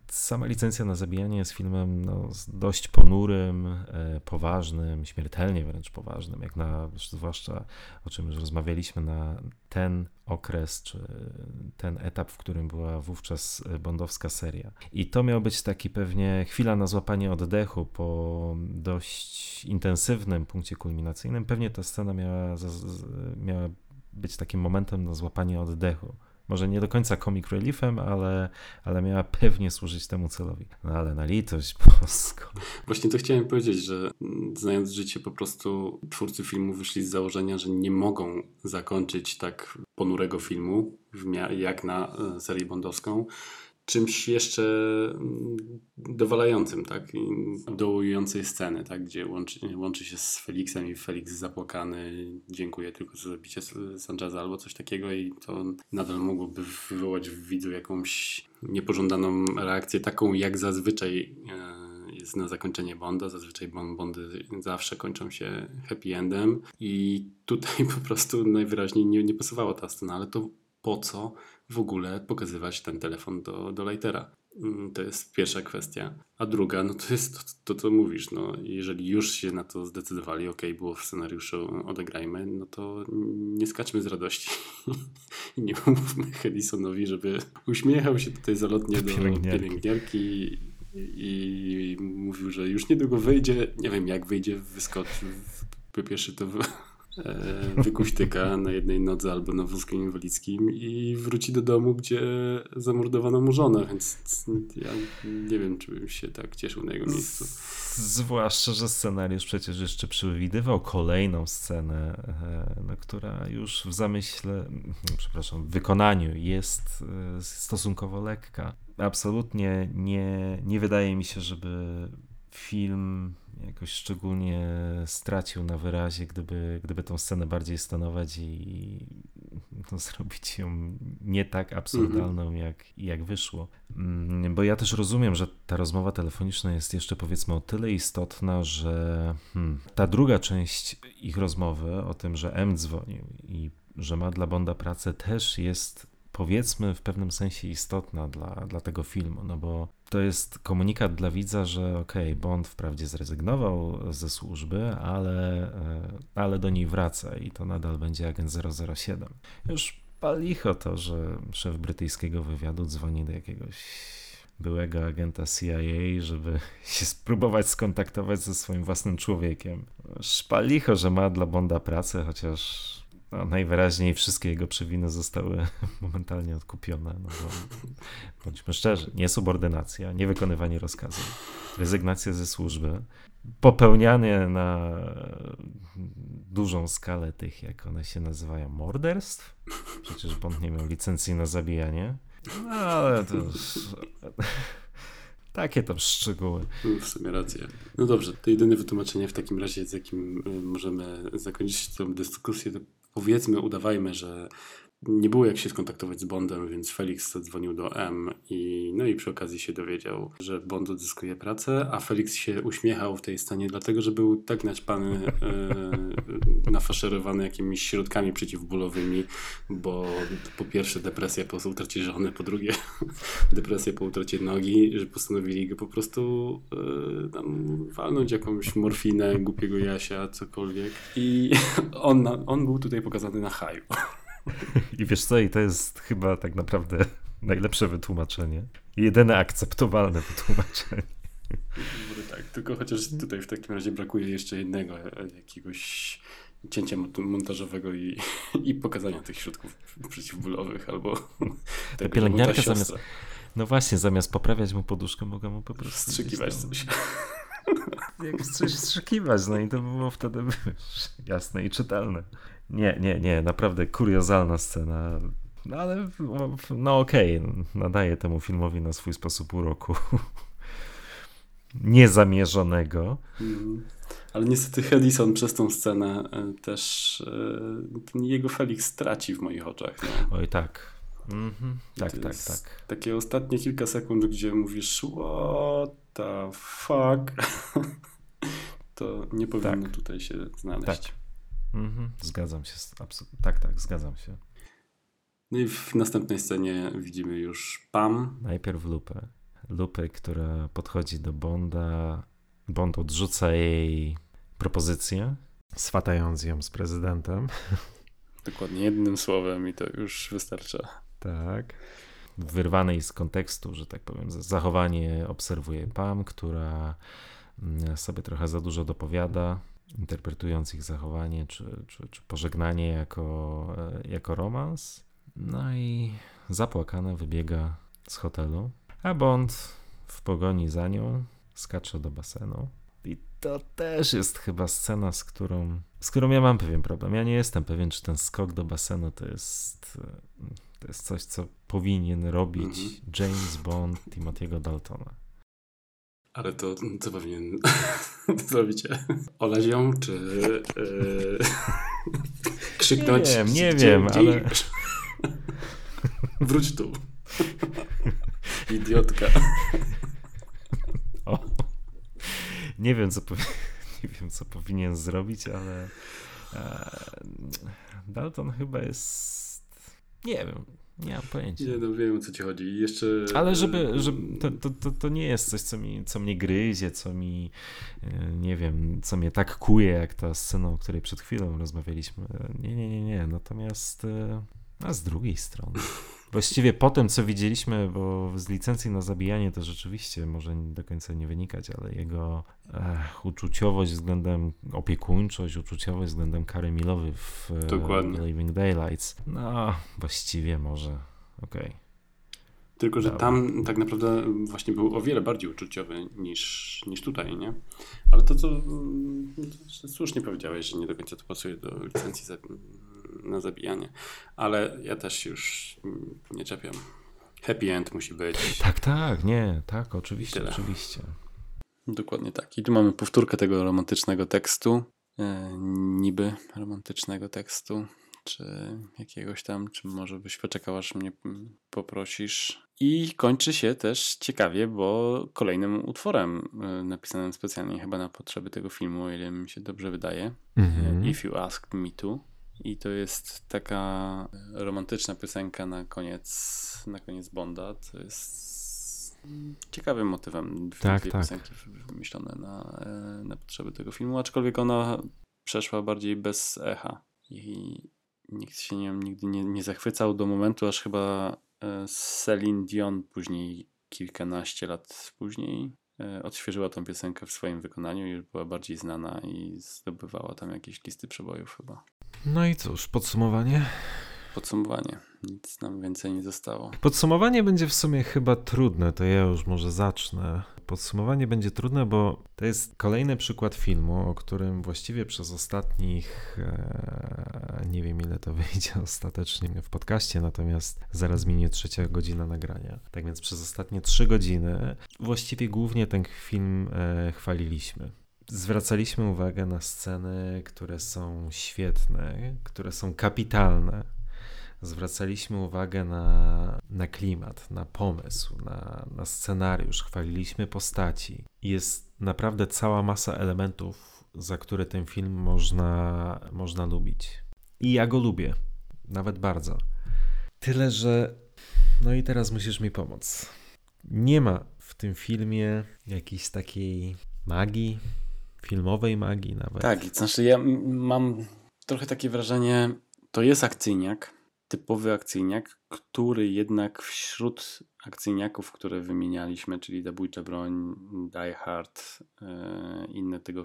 sama licencja na zabijanie jest filmem no, dość ponurym, e, poważnym, śmiertelnie wręcz poważnym, jak na, zwłaszcza o czym już rozmawialiśmy, na ten okres, czy ten etap, w którym była wówczas bondowska seria. I to miał być taki pewnie chwila na złapanie oddechu po dość intensywnym punkcie kulminacyjnym. Pewnie ta scena miała, miała być takim momentem na złapanie oddechu może nie do końca comic reliefem, ale, ale miała pewnie służyć temu celowi. No ale na litość boską. Właśnie to chciałem powiedzieć, że znając życie po prostu twórcy filmu wyszli z założenia, że nie mogą zakończyć tak ponurego filmu jak na e, serię bondowską, czymś jeszcze mm, dowalającym, tak? I dołującej sceny, tak? Gdzie łączy, łączy się z Felixem i Felix zapłakany, dziękuję tylko za zabicie Sancheza albo coś takiego i to nadal mogłoby wywołać w widzu jakąś niepożądaną reakcję, taką jak zazwyczaj e, jest na zakończenie Bonda. Zazwyczaj Bondy zawsze kończą się happy endem i tutaj po prostu najwyraźniej nie, nie pasowała ta scena, ale to po co w ogóle pokazywać ten telefon do, do lightera? Mm, to jest pierwsza kwestia. A druga, no to jest to, to co mówisz. No, jeżeli już się na to zdecydowali, ok, było w scenariuszu, odegrajmy, no to nie skaczmy z radości. I nie mówmy Hedisonowi, żeby uśmiechał się tutaj zalotnie do pielęgniarki i mówił, że już niedługo wyjdzie, nie wiem jak wyjdzie, wyskoczy, po pierwsze to wykuśtyka na jednej nodze albo na wózku inwalidzkim i wróci do domu, gdzie zamordowano mu żonę, więc ja nie wiem, czy bym się tak cieszył na jego miejscu. Zwłaszcza, że scenariusz przecież jeszcze przewidywał kolejną scenę, e, no, która już w zamyśle, przepraszam, w wykonaniu jest e, stosunkowo lekka. Absolutnie nie, nie wydaje mi się, żeby film jakoś szczególnie stracił na wyrazie, gdyby, gdyby tą scenę bardziej stanować i no, zrobić ją nie tak absurdalną, mm -hmm. jak, jak wyszło. Mm, bo ja też rozumiem, że ta rozmowa telefoniczna jest jeszcze powiedzmy o tyle istotna, że hmm, ta druga część ich rozmowy o tym, że M dzwonił i że ma dla Bonda pracę, też jest powiedzmy w pewnym sensie istotna dla, dla tego filmu, no bo to jest komunikat dla widza, że okej, okay, Bond wprawdzie zrezygnował ze służby, ale, e, ale do niej wraca i to nadal będzie agent 007. Już palicho to, że szef brytyjskiego wywiadu dzwoni do jakiegoś byłego agenta CIA, żeby się spróbować skontaktować ze swoim własnym człowiekiem. Szpalicho, że ma dla Bonda pracę, chociaż no, najwyraźniej wszystkie jego przewiny zostały momentalnie odkupione. No bo, bądźmy szczerzy, niesubordynacja, niewykonywanie rozkazów, rezygnacja ze służby, popełnianie na dużą skalę tych, jak one się nazywają, morderstw. Przecież Bond nie miał licencji na zabijanie. No ale to już... Takie to szczegóły. No, w sumie rację. No dobrze, to jedyne wytłumaczenie w takim razie, z jakim y, możemy zakończyć tę dyskusję, to powiedzmy, udawajmy, że nie było jak się skontaktować z Bondem, więc Felix zadzwonił do M i no i przy okazji się dowiedział, że Bond odzyskuje pracę, a Felix się uśmiechał w tej scenie, dlatego że był tak naćpany, e, nafaszerowany jakimiś środkami przeciwbólowymi, bo po pierwsze depresja po utracie żony, po drugie depresja po utracie nogi, że postanowili go po prostu e, tam walnąć jakąś morfinę, głupiego Jasia, cokolwiek i on, on był tutaj pokazany na haju. I wiesz co, i to jest chyba tak naprawdę najlepsze wytłumaczenie. Jedyne akceptowalne wytłumaczenie. Tak, tylko chociaż tutaj w takim razie brakuje jeszcze jednego jakiegoś cięcia montażowego i, i pokazania tych środków przeciwbólowych albo ta pielęgniarka zamiast, no właśnie, zamiast poprawiać mu poduszkę, mogę mu po prostu strzykiwać coś. Jak coś strzykiwać, no i to było wtedy jasne i czytelne. Nie, nie, nie, naprawdę kuriozalna scena. No ale no okej, okay, nadaje temu filmowi na swój sposób uroku. Niezamierzonego. Mm. Ale niestety Hedison przez tą scenę e, też e, ten jego Felix straci w moich oczach. No. Oj tak. Mhm. Tak, tak, tak. Takie ostatnie kilka sekund, gdzie mówisz what the fuck, to nie powinno tak. tutaj się znaleźć. Tak. Mhm, zgadzam się. Tak, tak, zgadzam się. No i w następnej scenie widzimy już Pam. Najpierw Lupę. Lupę, która podchodzi do Bonda. Bond odrzuca jej propozycję, swatając ją z prezydentem. Dokładnie jednym słowem i to już wystarcza. Tak. Wyrwanej z kontekstu, że tak powiem, zachowanie obserwuje Pam, która mm, sobie trochę za dużo dopowiada interpretując ich zachowanie czy, czy, czy pożegnanie jako, e, jako romans. No i zapłakana wybiega z hotelu, a Bond w pogoni za nią skacze do basenu. I to też jest chyba scena, z którą, z którą ja mam pewien problem. Ja nie jestem pewien, czy ten skok do basenu to jest, To jest coś, co powinien robić Mhm. James Bond Timothy'ego Daltona. Ale to co powinien zrobić? Olazią, czy yy, krzyknąć? Nie wiem, nie wiem, ale-? Wróć tu. Idiotka. O. Nie wiem, co nie wiem, co powinien zrobić, ale e, Dalton chyba jest. Nie wiem, nie mam pojęcia. Nie no, wiem o co ci chodzi. I jeszcze... Ale żeby, żeby to, to, to, to nie jest coś, co, mi, co mnie gryzie, co mi, e, nie wiem, co mnie tak kuje, jak ta scena, o której przed chwilą rozmawialiśmy. Nie, nie, nie, nie. Natomiast e, a z drugiej strony. Właściwie po tym, co widzieliśmy, bo z licencji na zabijanie to rzeczywiście może do końca nie wynikać, ale jego ech, uczuciowość względem, opiekuńczość, uczuciowość względem Kary Milowy w e, Dokładnie. Living Daylights, no właściwie może, okej. Tylko, że tam tak naprawdę właśnie był o wiele bardziej uczuciowy niż, niż tutaj, nie? Ale to, co mm, to słusznie powiedziałeś, że nie do końca to pasuje do licencji na zabijanie. Ale ja też już mm, nie czepiam. Happy end musi być. Tak, tak, nie, tak, oczywiście, Tyle. oczywiście. Dokładnie tak. I tu mamy powtórkę tego romantycznego tekstu. E, niby romantycznego tekstu, czy jakiegoś tam, czy może byś poczekał, aż mnie mm, poprosisz. I kończy się też ciekawie, bo kolejnym utworem e, napisanym specjalnie chyba na potrzeby tego filmu, o ile mi się dobrze wydaje. Mhm. If You Asked Me To. I to jest taka romantyczna piosenka na koniec, na koniec Bonda. To jest ciekawym motywem. Tak, tak. piosenki wymyślone na, e, na potrzeby tego filmu, aczkolwiek ona przeszła bardziej bez echa. I nikt się nią nigdy nie, nie zachwycał do momentu, aż chyba e, Celine Dion później, kilkanaście lat później, odświeżyła tą piosenkę w swoim wykonaniu i już była bardziej znana i zdobywała tam jakieś listy przebojów chyba. No i cóż, podsumowanie? Podsumowanie. Nic nam więcej nie zostało. Podsumowanie będzie w sumie chyba trudne, to ja już może zacznę. Podsumowanie będzie trudne, bo to jest kolejny przykład filmu, o którym właściwie przez ostatnich, e, nie wiem ile to wyjdzie ostatecznie w podcaście, natomiast zaraz minie trzecia godzina nagrania. Tak więc przez ostatnie trzy godziny właściwie głównie ten film e, chwaliliśmy. Zwracaliśmy uwagę na sceny, które są świetne, które są kapitalne, zwracaliśmy uwagę na, na klimat, na pomysł, na, na scenariusz, chwaliliśmy postaci. Jest naprawdę cała masa elementów, za które ten film można, można lubić. I ja go lubię, nawet bardzo. Tyle, że. No i teraz musisz mi pomóc. Nie ma w tym filmie jakiejś takiej magii, filmowej magii nawet. Tak, znaczy ja mam trochę takie wrażenie, to jest akcyjniak, typowy akcyjniak, który jednak wśród akcyjniaków, które wymienialiśmy, czyli Zabójcza Broń, Die Hard, e, inne tego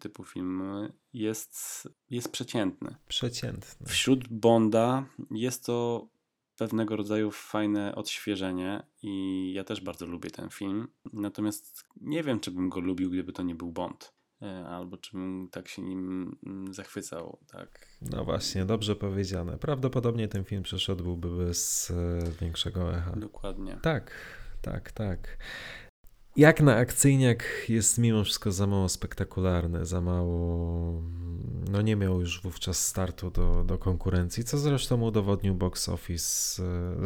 typu filmy, jest, jest przeciętny. Przeciętny. Wśród Bonda jest to pewnego rodzaju fajne odświeżenie i ja też bardzo lubię ten film. Natomiast nie wiem, czy bym go lubił, gdyby to nie był Bond. E, Albo czy bym tak się nim mm, zachwycał, tak. No właśnie, dobrze powiedziane. Prawdopodobnie ten film przeszedłby bez e, większego echa. Dokładnie. Tak, tak, tak. Jak na akcyjniak jest mimo wszystko za mało spektakularny, za mało. No nie miał już wówczas startu do, do konkurencji, co zresztą udowodnił box office. e,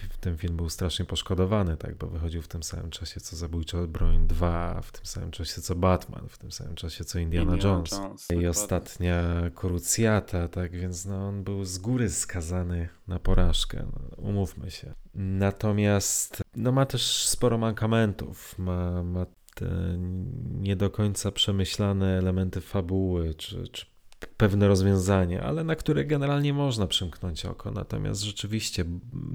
Zresztą ten film był strasznie poszkodowany, tak, bo wychodził w tym samym czasie co Zabójcza Broń 2, w tym samym czasie co Batman, w tym samym czasie co Indiana, Jones. I dokładnie. ostatnia Krucjata, tak więc no, on był z góry skazany na porażkę, no, umówmy się. Natomiast no, ma też sporo mankamentów, ma, ma te nie do końca przemyślane elementy fabuły, czy, czy pewne rozwiązanie, ale na które generalnie można przymknąć oko. Natomiast rzeczywiście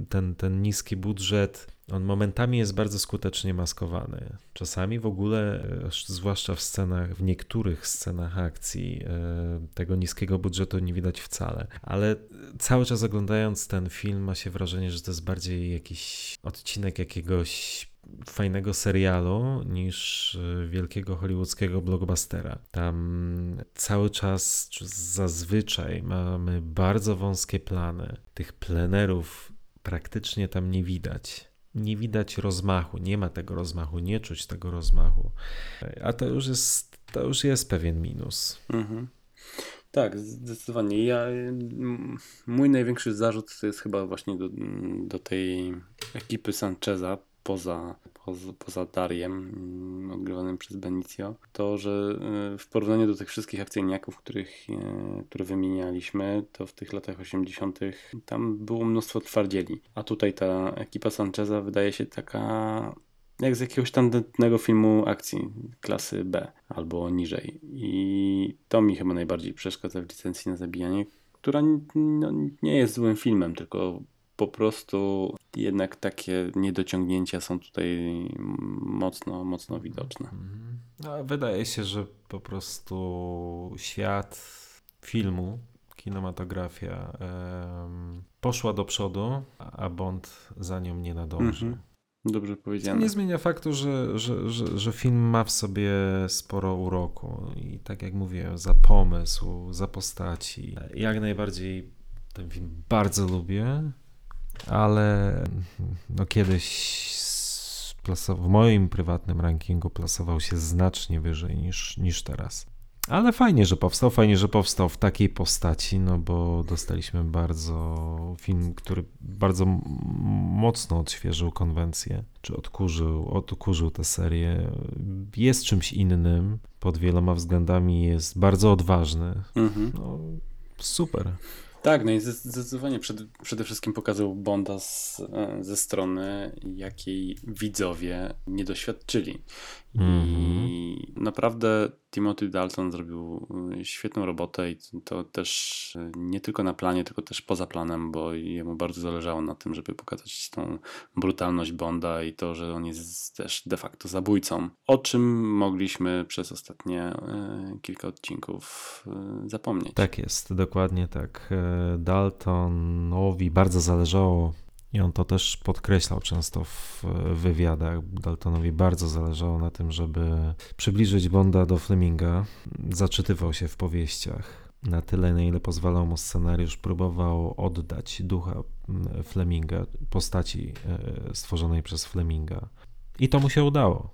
ten, ten niski budżet, on momentami jest bardzo skutecznie maskowany. Czasami w ogóle, e, zwłaszcza w scenach, w niektórych scenach akcji, e, tego niskiego budżetu nie widać wcale. Ale cały czas oglądając ten film ma się wrażenie, że to jest bardziej jakiś odcinek jakiegoś fajnego serialu niż y, wielkiego hollywoodzkiego blockbustera. Tam cały czas, zazwyczaj mamy bardzo wąskie plany. Tych plenerów praktycznie tam nie widać. Nie widać rozmachu, nie ma tego rozmachu, nie czuć tego rozmachu. A to już jest, to już jest pewien minus. Mhm. Tak, zdecydowanie. Ja, mój największy zarzut to jest chyba właśnie do, do tej ekipy Sancheza, poza, poza, poza Dariem, mm, odgrywanym przez Benicio, to, że y, w porównaniu do tych wszystkich akcyjniaków, których, y, które wymienialiśmy, to w tych latach 80. tam było mnóstwo twardzieli. A tutaj ta ekipa Sancheza wydaje się taka jak z jakiegoś tandetnego filmu akcji klasy B albo niżej. I to mi chyba najbardziej przeszkadza w licencji na zabijanie, która no, nie jest złym filmem, tylko po prostu jednak takie niedociągnięcia są tutaj mocno, mocno widoczne. No, wydaje się, że po prostu świat filmu, kinematografia um, poszła do przodu, a Bond za nią nie nadąży. Mhm. Dobrze powiedziane. To nie zmienia faktu, że, że, że, że, film ma w sobie sporo uroku i tak jak mówiłem, za pomysł, za postaci. Jak najbardziej ten film bardzo lubię, ale no kiedyś w moim prywatnym rankingu plasował się znacznie wyżej niż, niż teraz. Ale fajnie, że powstał, fajnie, że powstał w takiej postaci, no bo dostaliśmy bardzo film, który bardzo mocno odświeżył konwencję, czy odkurzył, odkurzył tę serię. Jest czymś innym, pod wieloma względami jest bardzo odważny. Mhm. No, super. Tak, no i zdecydowanie przed, przede wszystkim pokazał Bonda z, e, ze strony, jakiej widzowie nie doświadczyli. -hmm. I mhm. naprawdę Timothy Dalton zrobił y, świetną robotę i to też y, nie tylko na planie, tylko też poza planem, bo jemu bardzo zależało na tym, żeby pokazać tą brutalność Bonda i to, że on jest też de facto zabójcą, o czym mogliśmy przez ostatnie y, kilka odcinków zapomnieć. Tak jest, dokładnie tak. Daltonowi bardzo zależało i on to też podkreślał często w wywiadach. Daltonowi bardzo zależało na tym, żeby przybliżyć Bonda do Fleminga. Zaczytywał się w powieściach na tyle, na ile pozwalał mu scenariusz, próbował oddać ducha mm, Fleminga, postaci e, stworzonej przez Fleminga. I to mu się udało.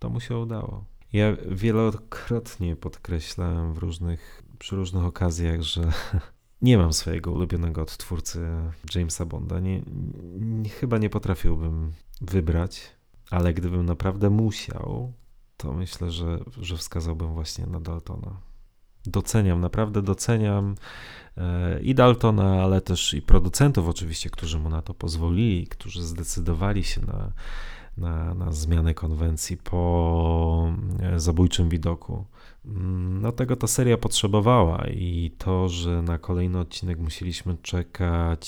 To mu się udało. Ja wielokrotnie podkreślałem w różnych, przy różnych okazjach, że nie mam swojego ulubionego odtwórcy Jamesa Bonda. Nie, nie, chyba nie potrafiłbym wybrać, ale gdybym naprawdę musiał, to myślę, że, że wskazałbym właśnie na Daltona. Doceniam, naprawdę doceniam e, i Daltona, ale też i producentów oczywiście, którzy mu na to pozwolili, którzy zdecydowali się na, na, na zmianę konwencji po e, zabójczym widoku. Mm, no tego ta seria potrzebowała i to, że na kolejny odcinek musieliśmy czekać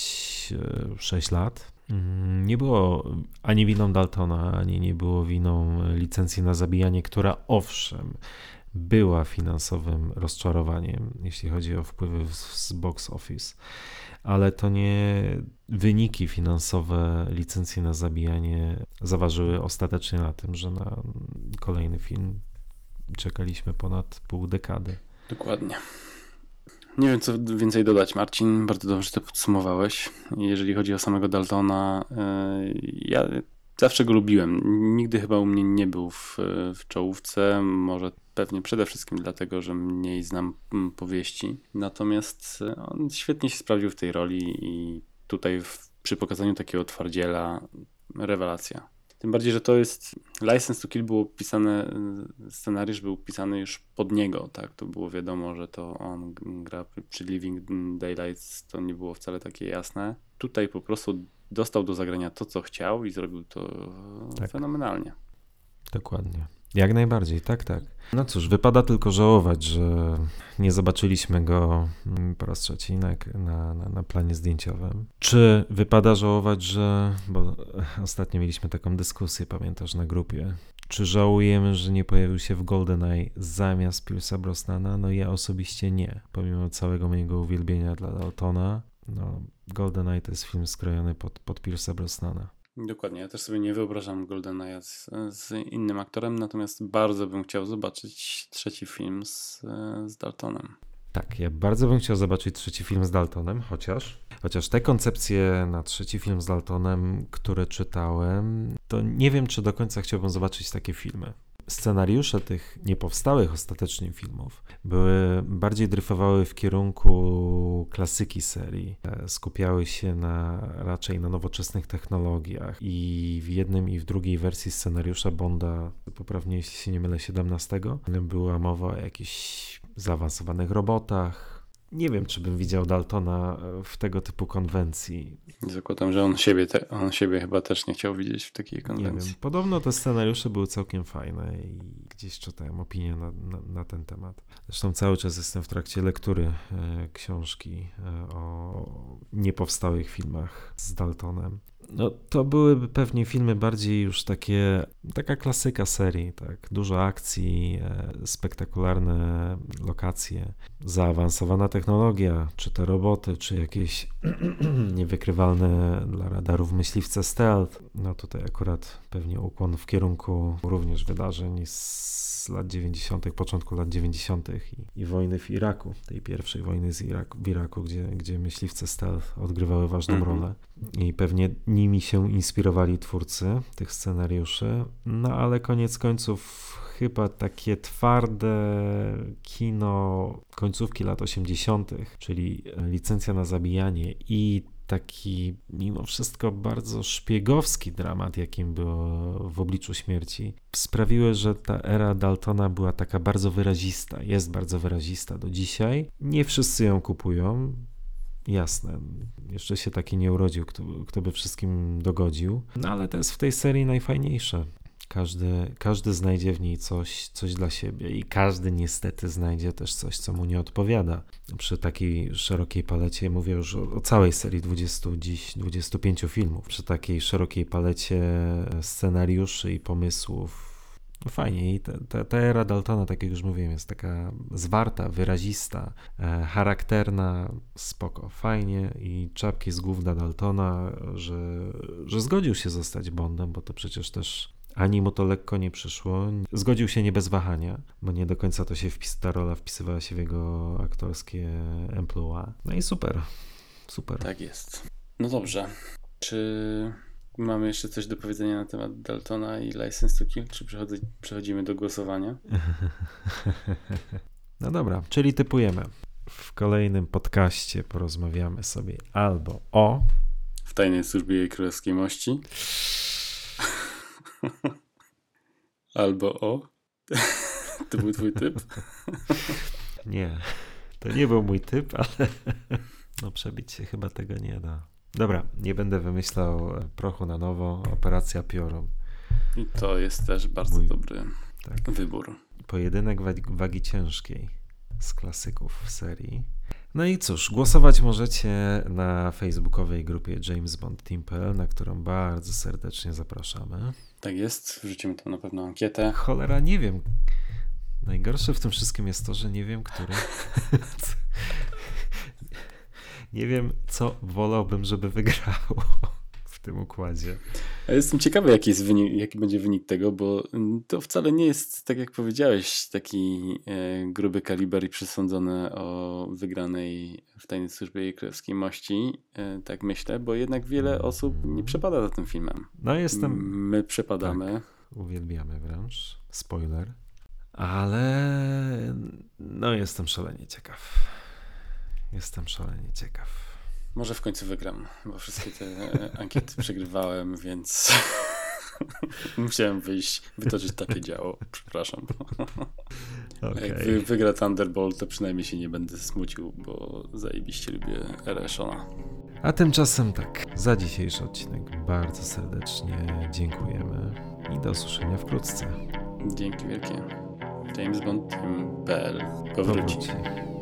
6 e, lat, mm, nie było ani winą Daltona, ani nie było winą licencji na zabijanie, która owszem była finansowym rozczarowaniem, jeśli chodzi o wpływy z box office, ale to nie wyniki finansowe licencji na zabijanie zaważyły ostatecznie na tym, że na kolejny film czekaliśmy ponad pół dekady. Dokładnie. Nie wiem, co więcej dodać, Marcin. Bardzo dobrze to podsumowałeś. Jeżeli chodzi o samego Daltona, e, ja zawsze go lubiłem. Nigdy chyba u mnie nie był w, w czołówce. Może pewnie przede wszystkim dlatego, że mniej znam powieści. Natomiast on świetnie się sprawdził w tej roli i tutaj w, przy pokazaniu takiego twardziela rewelacja. Tym bardziej, że to jest. License to Kill było pisane, scenariusz był pisany już pod niego, tak? To było wiadomo, że to on gra przy Living Daylights, to nie było wcale takie jasne. Tutaj po prostu dostał do zagrania to, co chciał i zrobił to tak. fenomenalnie. Dokładnie. Jak najbardziej, tak, tak. No cóż, wypada tylko żałować, że nie zobaczyliśmy go mm, po raz trzeci na, na, na, planie zdjęciowym. Czy wypada żałować, że. Bo ostatnio mieliśmy taką dyskusję, pamiętasz, na grupie. Czy żałujemy, że nie pojawił się w GoldenEye zamiast Pierce'a Brosnana? No ja osobiście nie. Pomimo całego mojego uwielbienia dla Daltona, no GoldenEye to jest film skrojony pod, pod Brosnana. Dokładnie, ja też sobie nie wyobrażam GoldenEye z, z innym aktorem, natomiast bardzo bym chciał zobaczyć trzeci film z, z Daltonem. Tak, ja bardzo bym chciał zobaczyć trzeci film z Daltonem, chociaż, chociaż te koncepcje na trzeci film z Daltonem, które czytałem, to nie wiem, czy do końca chciałbym zobaczyć takie filmy. Scenariusze tych niepowstałych ostatecznie filmów były bardziej dryfowały w kierunku klasyki serii. E, skupiały się na, raczej na nowoczesnych technologiach i w jednym i w drugiej wersji scenariusza Bonda, poprawnie jeśli się nie mylę, 17, była mowa o jakichś zaawansowanych robotach. Nie wiem, czy bym widział Daltona e, w tego typu konwencji. Zakładam, że on siebie, te, on siebie chyba też nie chciał widzieć w takiej konwencji. Nie wiem. Podobno te scenariusze były całkiem fajne i gdzieś czytałem opinię na, na, na ten temat. Zresztą cały czas jestem w trakcie lektury e, książki e, o niepowstałych filmach z Daltonem. No, to byłyby pewnie filmy bardziej już takie, taka klasyka serii, tak? Dużo akcji, e, spektakularne lokacje, zaawansowana technologia, czy te roboty, czy jakieś niewykrywalne dla radarów myśliwce stealth. No tutaj akurat pewnie ukłon w kierunku również wydarzeń z lat 90., początku lat 90. I, i wojny w Iraku, tej pierwszej wojny z Iraku, w Iraku, gdzie, gdzie myśliwce stealth odgrywały ważną -hmm. rolę. I pewnie nimi się inspirowali twórcy tych scenariuszy. No ale koniec końców chyba takie twarde kino końcówki lat 80., czyli licencja na zabijanie i taki mimo wszystko bardzo szpiegowski dramat, jakim było w obliczu śmierci, sprawiły, że ta era Daltona była taka bardzo wyrazista, jest bardzo wyrazista do dzisiaj. Nie wszyscy ją kupują, Jasne, jeszcze się taki nie urodził, kto, kto by wszystkim dogodził, no ale to jest w tej serii najfajniejsze. Każdy, każdy znajdzie w niej coś, coś dla siebie i każdy niestety znajdzie też coś, co mu nie odpowiada. Przy takiej szerokiej palecie, mówię już o, o całej serii 20, dziś 25 filmów, przy takiej szerokiej palecie scenariuszy i pomysłów, no fajnie i ta, ta, ta, era Daltona, tak jak już mówiłem, jest taka zwarta, wyrazista, e, charakterna, spoko, fajnie i czapki z głów Daltona, że, że zgodził się zostać Bondem, bo to przecież też ani mu to lekko nie przyszło. Zgodził się nie bez wahania, bo nie do końca to się wpis, ta rola wpisywała się w jego aktorskie emploi. No i super, super. Tak jest. No dobrze. Czy mamy jeszcze coś do powiedzenia na temat Daltona i License to Kill, czy przechodzimy do głosowania? No dobra, czyli typujemy. W kolejnym podcaście porozmawiamy sobie albo o... W tajnej służbie jej królewskiej mości. Albo o. To był twój typ? Nie. To nie był mój typ, ale no przebić się chyba tego nie da. Dobra, nie będę wymyślał prochu na nowo. Operacja Piorun. I to jest też bardzo mój, dobry tak. wybór. Pojedynek wagi, ciężkiej z klasyków serii. No i cóż, głosować możecie na facebookowej grupie James Bond Team.pl, na którą bardzo serdecznie zapraszamy. Tak jest, wrzucimy tam na pewno ankietę. Cholera, nie wiem. Najgorsze w tym wszystkim jest to, że nie wiem, który. nie wiem, co wolałbym, żeby wygrało tym układzie. Ja jestem ciekawy, jaki, jest wynik, jaki będzie wynik tego, bo to wcale nie jest, tak jak powiedziałeś, taki e, gruby kaliber i przesądzony o wygranej w tajnej służbie jej królewskiej mości, e, tak myślę, bo jednak wiele osób nie przepada za tym filmem. No jestem... My przepadamy. Tak, uwielbiamy wręcz. Spoiler. Ale no jestem szalenie ciekaw. Jestem szalenie ciekaw. Może w końcu wygram, bo wszystkie te ankiety przegrywałem, więc musiałem wyjść, wytoczyć takie działo. Przepraszam. Okay. Jak wy, wygra Thunderbolt, to przynajmniej się nie będę smucił, bo zajebiście lubię Ereshona. A tymczasem tak, za dzisiejszy odcinek bardzo serdecznie dziękujemy i do usłyszenia wkrótce. Dzięki wielkie. JamesBond.pl powróci. powróci.